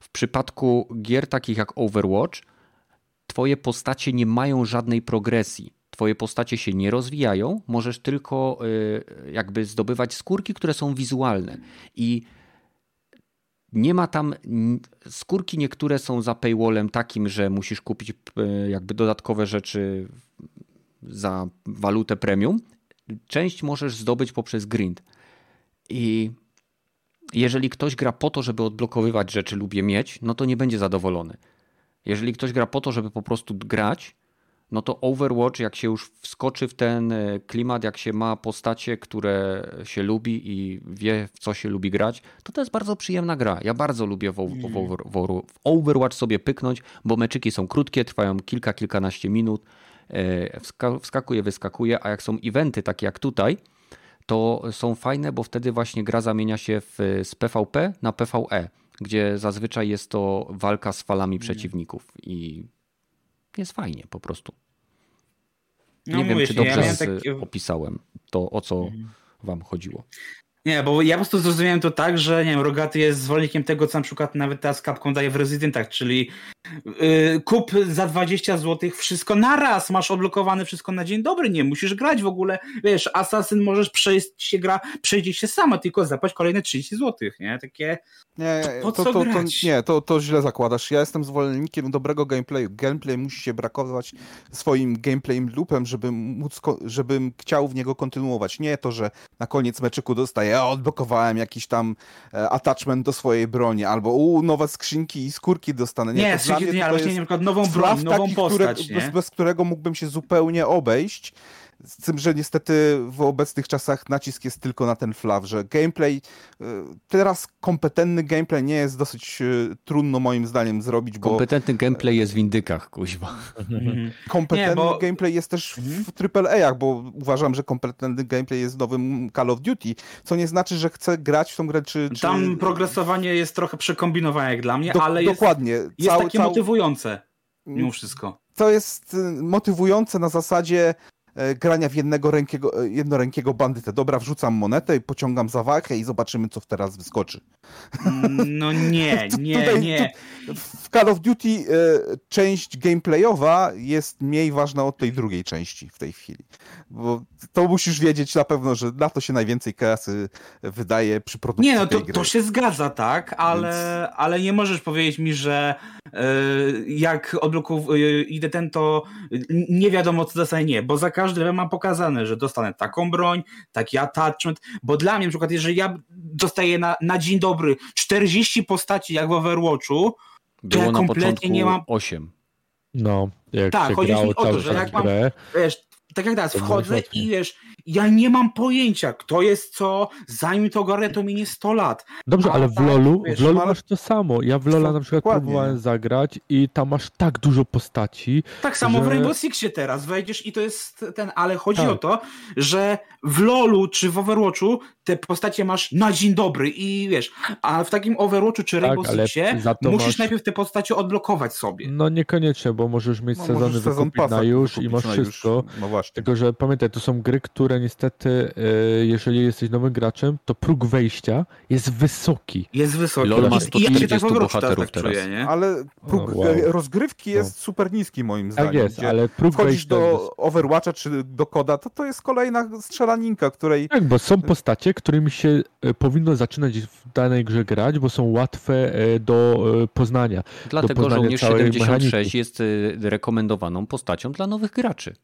W przypadku gier takich jak Overwatch, twoje postacie nie mają żadnej progresji. Twoje postacie się nie rozwijają, możesz tylko y, jakby zdobywać skórki, które są wizualne. I nie ma tam skórki niektóre są za paywallem takim, że musisz kupić y, jakby dodatkowe rzeczy za walutę premium. Część możesz zdobyć poprzez grind. I jeżeli ktoś gra po to, żeby odblokowywać rzeczy lub je mieć, no to nie będzie zadowolony. Jeżeli ktoś gra po to, żeby po prostu grać, no to Overwatch, jak się już wskoczy w ten e, klimat, jak się ma postacie, które się lubi i wie, w co się lubi grać, to to jest bardzo przyjemna gra. Ja bardzo lubię w, w, w, w Overwatch sobie pyknąć, bo meczyki są krótkie, trwają kilka, kilkanaście minut. e, Wska, wskakuje, wyskakuje, a jak są eventy takie jak tutaj, to są fajne, bo wtedy właśnie gra zamienia się w, z PvP na PvE, gdzie zazwyczaj jest to walka z falami przeciwników i jest fajnie po prostu. No Nie wiem, czy ja dobrze miałem z, takie- opisałem to, o co wam chodziło. Nie, bo ja po prostu zrozumiałem to tak, że nie wiem, Rogaty jest zwolennikiem tego, co na przykład nawet teraz Capcom daje w Residentach, czyli yy, kup za 20 zł wszystko naraz, masz odblokowane wszystko na dzień dobry, nie musisz grać w ogóle, wiesz, Assassin możesz przejść się gra, przejdzie się sama, tylko zapłać kolejne 30 zł, nie? Takie, Nie, Po to, co to, to, nie to, to źle zakładasz. Ja jestem zwolennikiem dobrego gameplayu. Gameplay musi się brakować swoim gameplayem loopem, żeby móc, żebym chciał w niego kontynuować. Nie to, że na koniec meczyku dostaję, a odblokowałem jakiś tam e, attachment do swojej broni, albo u, nowe skrzynki i skórki dostanę. nie, mnie dnia, to ale właśnie na przykład nową broń, nową postać, które, bez, nie? bez którego mógłbym się zupełnie obejść. Z tym, że niestety w obecnych czasach nacisk jest tylko na ten flaw, że gameplay, y, teraz kompetentny gameplay nie jest dosyć y, trudno moim zdaniem zrobić, bo Kompetentny gameplay jest w indykach, kuźwa. Mhm. kompetentny Nie, bo- gameplay jest też w AAA-ach, bo uważam, że kompetentny gameplay jest w nowym Call of Duty, co nie znaczy, że chcę grać w tą grę, czy... czy... Tam progresowanie jest trochę przekombinowane jak dla mnie, Do, ale jest, dokładnie. jest Cały- takie cały- motywujące mimo wszystko. to jest y, motywujące na zasadzie grania w jednego rękiego, e, jednorękiego bandytę. Dobra, wrzucam monetę i pociągam za walkę i zobaczymy, co teraz wyskoczy. No nie, nie, Tutaj- nie. W Call of Duty e, część gameplayowa jest mniej ważna od tej drugiej części w tej chwili. Bo to musisz wiedzieć na pewno, że na to się najwięcej kasy wydaje przy produkcji Nie, no to, to się zgadza, tak, ale, ale nie możesz powiedzieć mi, że e, jak odblokowuję idę ten, to nie wiadomo co dostanę, nie, bo za każdy mam pokazane, że dostanę taką broń, taki attachment, bo dla mnie na przykład, jeżeli ja dostaję na, na dzień dobry 40 postaci jak w Overwatchu, Było ja na kompletnie nie mam- 8. No, jak Tak, się chodzi mi o to, że jak w mam- grę, wiesz, tak jak teraz To wchodzę i wiesz, ja nie mam pojęcia, kto jest co, zanim to ogarnę, to minie 100 lat. Dobrze, A ale w tak, LoLu, wiesz, w LoLu ale- masz to samo. Ja w LoLa na przykład Dokładnie. próbowałem zagrać i tam masz tak dużo postaci. Tak samo w że- Rainbow Sixie teraz wejdziesz i to jest ten, ale chodzi Tak. o to, że w LoLu czy w Overwatchu te postacie masz na dzień dobry i wiesz, a w takim Overwatchu czy Rainbow Tak, Sixie musisz masz- najpierw te postacie odblokować sobie. No niekoniecznie, bo możesz mieć No, sezony możesz sezon na już i masz wszystko. No właśnie. Tylko, że pamiętaj, to są gry, które niestety, e, jeżeli jesteś nowym graczem, to próg wejścia jest wysoki. Jest wysoki. LoL ma I ja się tak 140 bohaterów tak teraz. czuję, nie? Ale próg wow. e, rozgrywki jest super niski moim zdaniem. Tak jest, ale próg Wchodzisz wejścia do Overwatcha czy do Koda, to to jest kolejna strzelaninka, której Tak, bo są postacie, którymi się e, powinno zaczynać w danej grze grać, bo są łatwe do poznania. Dlatego poznania żołnierz całej 76 mechaniki. jest rekomendowaną postacią dla nowych graczy.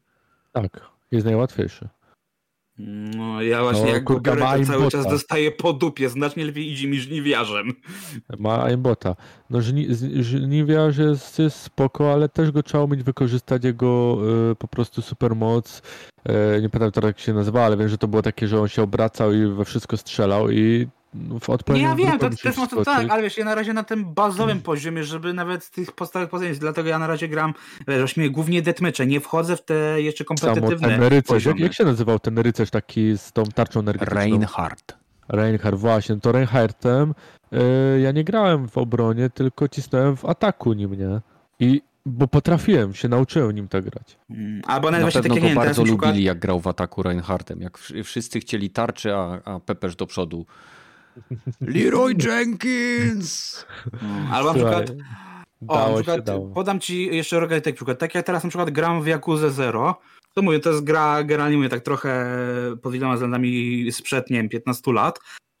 Tak, jest najłatwiejszy. No ja właśnie No, jak go kurka, biorę, ma to cały czas dostaję po dupie, znacznie lepiej idzie mi żniwiarzem. Ma aimbota. No żni, żniwiarz jest, jest spoko, ale też go trzeba umieć wykorzystać jego e, po prostu supermoc. E, nie pamiętam teraz jak się nazywa, ale wiem, że to było takie, że on się obracał i we wszystko strzelał i w Nie, odpowiednim ja wiem, to no to skoczyć. tak, ale wiesz, ja na razie na tym bazowym poziomie, żeby nawet tych podstawowych postaci, dlatego ja na razie gram, wiesz, właśnie głównie deathmatche, nie wchodzę w te jeszcze Samo kompetywne ten rycerz, jak, jak się nazywał ten rycerz taki z tą tarczą energetyczną? Reinhardt. Reinhardt, właśnie. To Reinhardtem e, ja nie grałem w obronie, tylko cisnąłem w ataku nim, nie? I bo potrafiłem, się nauczyłem nim tak grać. Mm, Albo nawet Na właśnie pewno takie, go nie bardzo przykład, lubili, jak grał w ataku Reinhardtem. Jak wsz- wszyscy chcieli tarczy, a, a Pepeż do przodu. Leroy Jenkins! mm, albo na przykład, o, na przykład podam ci jeszcze rogalny przykład, tak jak teraz na przykład gram w Yakuza Zero, to mówię, to jest gra, generalnie mówię, tak trochę pod wieloma względami sprzed, nie wiem, 15 lat,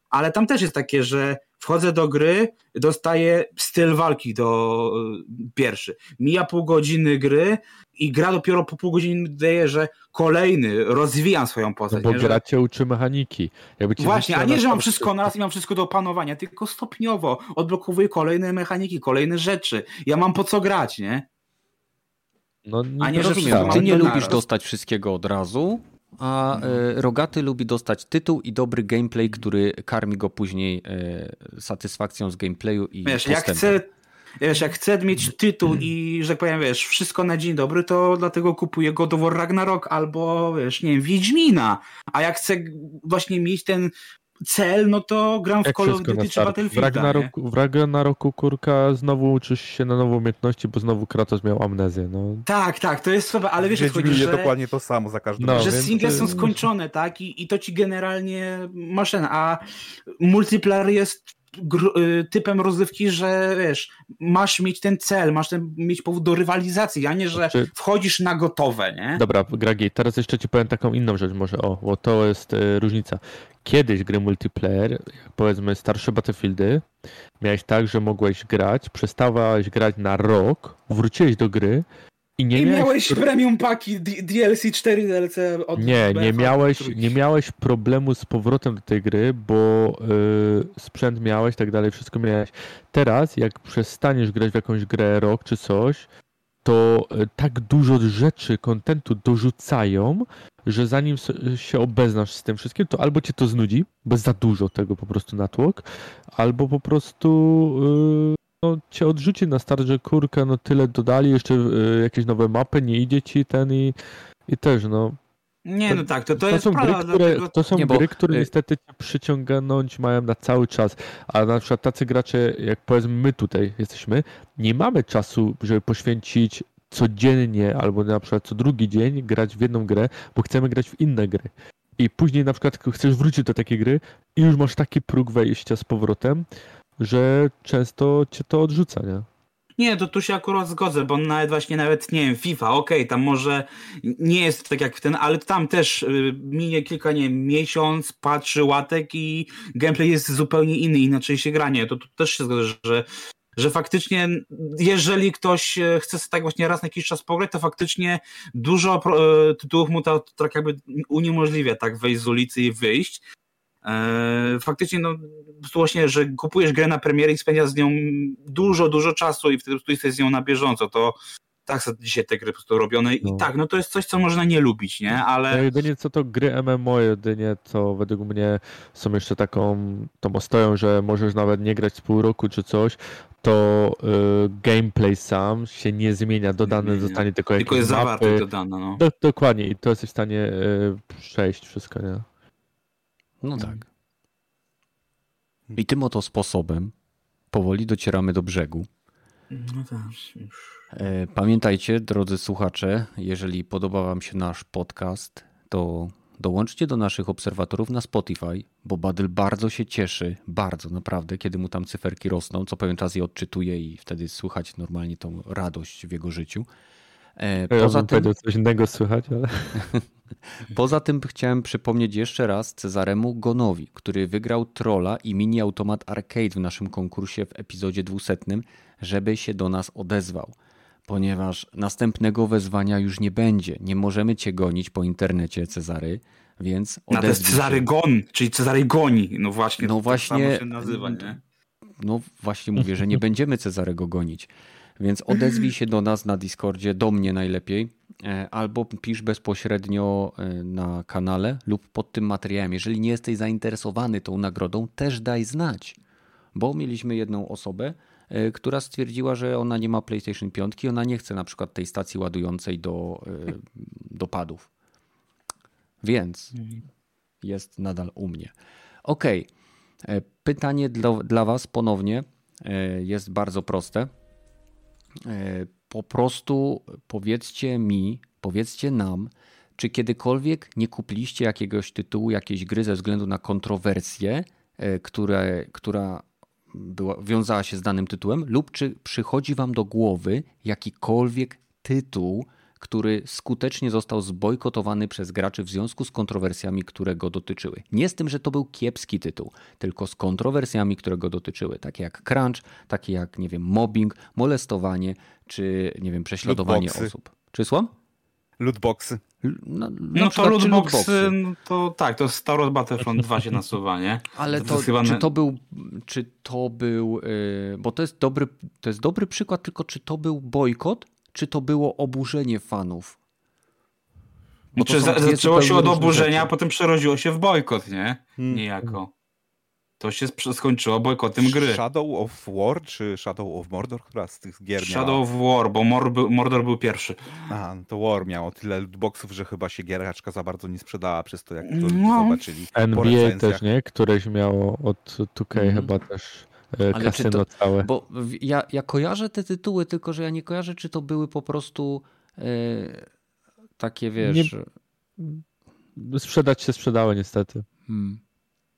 ale tam też jest takie, że wchodzę do gry, dostaję styl walki do y, pierwszy. Mija pół godziny gry i gra dopiero po pół godziny daje, że kolejny, rozwijam swoją No postać. bo nie, że... gra cię uczy mechaniki. Właśnie, a nie, na że mam wszystko naraz i mam wszystko do opanowania, tylko stopniowo odblokowuję kolejne mechaniki, kolejne rzeczy. Ja mam po co grać, nie? No, a nie, że Rozumiem, wszystko ty nie lubisz dostać wszystkiego od razu, a e, Rogaty lubi dostać tytuł i dobry gameplay, który karmi go później e, satysfakcją z gameplayu i Wiesz, jak postępem. chcę, wiesz, jak chcę mieć tytuł i, że tak powiem, wiesz, wszystko na dzień dobry, to dlatego kupuję God of War Ragnarok albo, wiesz, nie wiem, Wiedźmina. A jak chcę właśnie mieć ten cel, no to gram w Jak Call of Duty czy. W Battlefielda? Ragnaroku, w Ragnaroku kurka znowu uczysz się na nowe umiejętności, bo znowu Kratos miał amnezję. No. Tak, tak, to jest sobie, ale wiesz, w jak chodzi, Wiedźminie że... dokładnie to samo za każdym No, razem. że więc, single są skończone, tak? I, I to ci generalnie masz ten, a multiplayer jest typem rozrywki, że wiesz, masz mieć ten cel, masz ten, mieć powód do rywalizacji, a nie, że Znaczy- wchodzisz na gotowe, nie? Dobra, Gragi, teraz jeszcze ci powiem taką inną rzecz może, o, bo to jest e, różnica. Kiedyś gry multiplayer, powiedzmy starsze Battlefieldy, miałeś tak, że mogłeś grać, przestawałeś grać na rok, wróciłeś do gry i nie I miałeś... miałeś premium paki DLC 4 DLC od Nie, nie BFA miałeś, trójki. nie miałeś problemu z powrotem do tej gry, bo y, sprzęt miałeś, tak dalej, wszystko miałeś. Teraz, jak przestaniesz grać w jakąś grę rok czy coś, to y, tak dużo rzeczy, kontentu dorzucają, że zanim się obeznasz z tym wszystkim, to albo cię to znudzi, bo za dużo tego po prostu natłok, albo po prostu y, no, cię odrzuci na start, że kurka, no tyle dodali, jeszcze y, jakieś nowe mapy, nie idzie ci ten i, i też, no, Nie, no tak, to, to, to, jest są gry, prawda, które, dlatego... to są Nie, bo, gry, które y- niestety cię przyciągnąć mają na cały czas. A na przykład tacy gracze, jak powiedzmy my tutaj jesteśmy, nie mamy czasu, żeby poświęcić codziennie albo na przykład co drugi dzień grać w jedną grę, bo chcemy grać w inne gry. I później na przykład chcesz wrócić do takiej gry i już masz taki próg wejścia z powrotem, że często cię to odrzuca, nie? Nie, to tu się akurat zgodzę, bo nawet właśnie nawet, nie wiem, FIFA, okej, okay, tam może nie jest tak jak w ten, ale tam też y, minie kilka, nie wiem, miesiąc, patrzy łatek i gameplay jest zupełnie inny, inaczej się granie. To tu też się zgodzę, że że faktycznie jeżeli ktoś e, chce tak właśnie raz na jakiś czas pograć, to faktycznie dużo e, tytułów mu to tak jakby uniemożliwia tak wejść z ulicy i wyjść. E, faktycznie, no, właśnie, że kupujesz grę na premierę i spędzasz z nią dużo, dużo czasu i wtedy jesteś z nią na bieżąco, to tak są dzisiaj te gry po prostu robione no. i tak, no to jest coś, co można nie lubić, nie? Ale... No jedynie co to gry MMO, jedynie co według mnie są jeszcze taką tą ostoją, że możesz nawet nie grać z pół roku czy coś, to y, gameplay sam się nie zmienia, dodane nie, zostanie tylko jakieś Tylko jest zawarte dodane, no. Do, dokładnie i to jesteś w stanie y, przejść wszystko, nie? No tak. I tym oto sposobem powoli docieramy do brzegu. No tak, e, Pamiętajcie, drodzy słuchacze, jeżeli podoba Wam się nasz podcast, to dołączcie do naszych obserwatorów na Spotify, bo Badyl bardzo się cieszy, bardzo naprawdę, kiedy mu tam cyferki rosną, co pewien czas je odczytuje i wtedy słychać normalnie tą radość w jego życiu. E, poza ja tym coś innego słychać, ale... Poza tym chciałem przypomnieć jeszcze raz Cezaremu Gonowi, który wygrał trolla i mini automat arcade w naszym konkursie w epizodzie 200, żeby się do nas odezwał. Ponieważ następnego wezwania już nie będzie. Nie możemy cię gonić po internecie, Cezary, więc odezwij no, to jest Cezary Gon, czyli Cezary Goni. No właśnie, no właśnie, się nazywa, nie? No właśnie mówię, że nie będziemy Cezarego gonić. Więc odezwij się do nas na Discordzie, do mnie najlepiej, albo pisz bezpośrednio e, na kanale lub pod tym materiałem. Jeżeli nie jesteś zainteresowany tą nagrodą, też daj znać, bo mieliśmy jedną osobę, e, która stwierdziła, że ona nie ma PlayStation 5, ona nie chce na przykład tej stacji ładującej do, do padów. Więc jest nadal u mnie. Ok. Pytanie dla, dla Was ponownie jest bardzo proste. Po prostu powiedzcie mi, powiedzcie nam, czy kiedykolwiek nie kupiliście jakiegoś tytułu, jakiejś gry ze względu na kontrowersję, e, które, która była, wiązała się z danym tytułem, lub czy przychodzi Wam do głowy jakikolwiek tytuł, który skutecznie został zbojkotowany przez graczy w związku z kontrowersjami, które go dotyczyły. Nie z tym, że to był kiepski tytuł, tylko z kontrowersjami, które go dotyczyły, takie jak crunch, takie jak, nie wiem, mobbing, molestowanie, czy, nie wiem, prześladowanie Lootboxy. osób. Czy słucham? Lootboxy. No, no to lootboxy, no to tak, to Star Wars Battlefront 2 się nasuwa, nie? Ale to, czy to był, czy to był, yy, bo to jest dobry, to jest dobry przykład, tylko czy to był bojkot, czy to było oburzenie fanów? Bo czy zaczęło się od oburzenia, a potem przerodziło się w bojkot, nie? Hmm. Niejako. To się skończyło bojkotem gry. Shadow of War czy Shadow of Mordor? Która z tych gier Shadow miała... of War, bo Mordor był pierwszy. A, no to War miało tyle lootboxów, że chyba się gieraczka za bardzo nie sprzedała przez to, jak to no. zobaczyli. NBA też, nie? Któreś miało od 2K mm. chyba też Ale kasyno to, całe. Bo ja, ja kojarzę te tytuły, tylko że ja nie kojarzę, czy to były po prostu e, takie, wiesz... Nie... Sprzedać się sprzedały niestety. Hmm.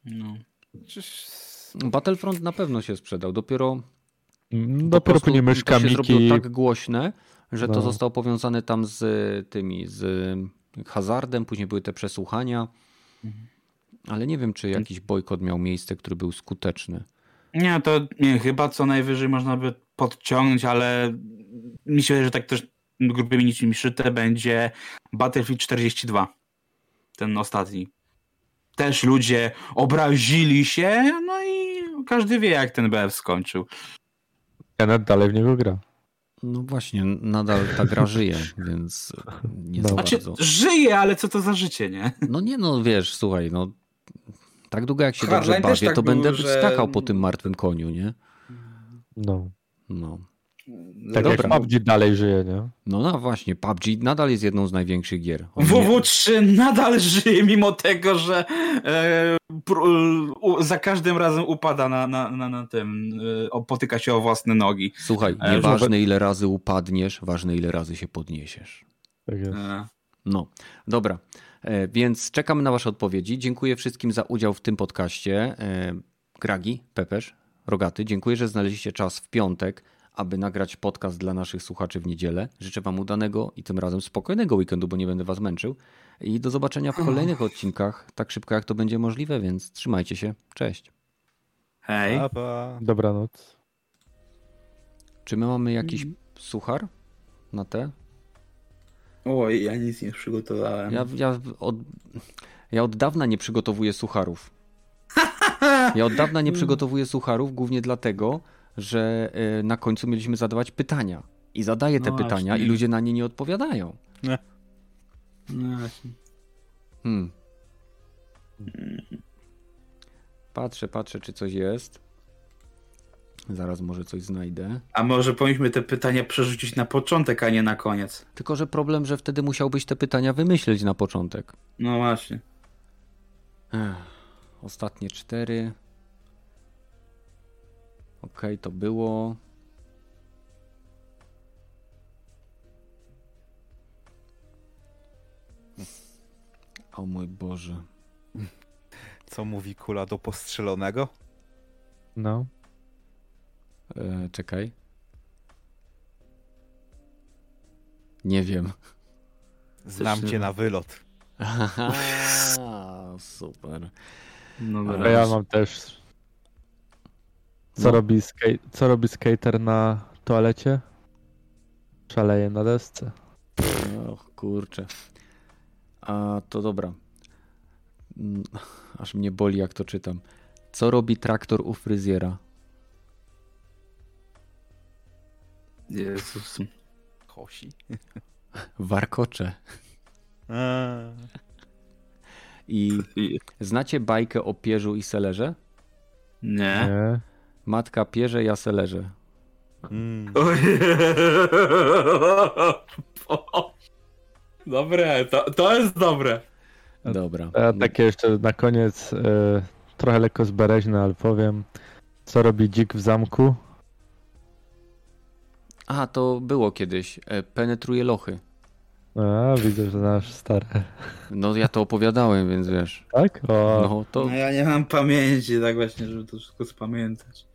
No. Battlefront na pewno się sprzedał. Dopiero mm, Dopiero później myszka to się Miki... zrobiło tak głośne, że no. to zostało powiązane tam z tymi, z hazardem, później były te przesłuchania. Mhm. Ale nie wiem, czy jakiś bojkot miał miejsce, który był skuteczny. Nie, to nie, chyba co najwyżej można by podciągnąć, ale mi się wydaje, że tak też grubymi niczym szyte będzie Battlefield 42. Ten ostatni. Też ludzie obrazili się, no i każdy wie, jak ten BF skończył. Tenet dalej w niego gra. No właśnie, nadal ta gra żyje, więc nie no. za znaczy, bardzo. Żyje, ale co to za życie, nie? No nie no, wiesz, słuchaj, no tak długo jak się Hardline dobrze bawię, tak to był, będę że... skakał po tym martwym koniu, nie? No. No. Tak Dobra. jak PUBG dalej żyje, nie? No, no właśnie, PUBG nadal jest jedną z największych gier. On nie- WW3 nadal żyje, mimo tego, że e, u, za każdym razem upada na, na, na, na tym, e, potyka się o własne nogi. Słuchaj, Ale nieważne ile razy upadniesz, ważne ile razy się podniesiesz. Tak jest. E, No, dobra. E, Więc czekamy na Wasze odpowiedzi. Dziękuję wszystkim za udział w tym podcaście. E, Gragi, Pepesz, Rogaty, dziękuję, że znaleźliście czas w piątek, aby nagrać podcast dla naszych słuchaczy w niedzielę. Życzę Wam udanego i tym razem spokojnego weekendu, bo nie będę Was męczył. I do zobaczenia w kolejnych odcinkach, tak szybko jak to będzie możliwe, więc trzymajcie się. Cześć. hej. Pa, pa. Dobranoc. Czy my mamy jakiś suchar na te? Oj, ja nic nie przygotowałem. Ja, ja, od, ja od dawna nie przygotowuję sucharów. Ja od dawna nie przygotowuję sucharów, głównie dlatego, że e, na końcu mieliśmy zadawać pytania. I zadaję te No pytania i ludzie na nie nie odpowiadają. No właśnie. Hmm. Patrzę, patrzę, czy coś jest. Zaraz może coś znajdę. A może powinniśmy te pytania przerzucić na początek, a nie na koniec? Tylko, że problem, że wtedy musiałbyś te pytania wymyśleć na początek. No właśnie. Ech, ostatnie cztery. Okej, to było. O mój Boże. Co mówi kula do postrzelonego? No. E, czekaj. Nie wiem. Znam cię na wylot. Aha, super. No dobra. ja mam też. Co, No. robi skate, co robi skater na toalecie? Szaleje na desce. Och, kurczę. A to dobra. Mm, Aż mnie boli, jak to czytam. Co robi traktor u fryzjera? Jezus. Kosi. Warkocze. I znacie bajkę o pierzu i selerze? Nie. Nie. Matka pierze, ja selerze. Mm. Dobre, to, to jest dobre. Dobra. A ja takie jeszcze na koniec e, trochę lekko zbereźne, ale powiem. Co robi dzik w zamku? A, to było kiedyś. E, Penetruje lochy. A, widzę, że nasz stary. No ja to opowiadałem, więc wiesz. Tak? O, No to No ja nie mam pamięci tak właśnie, żeby to wszystko spamiętać.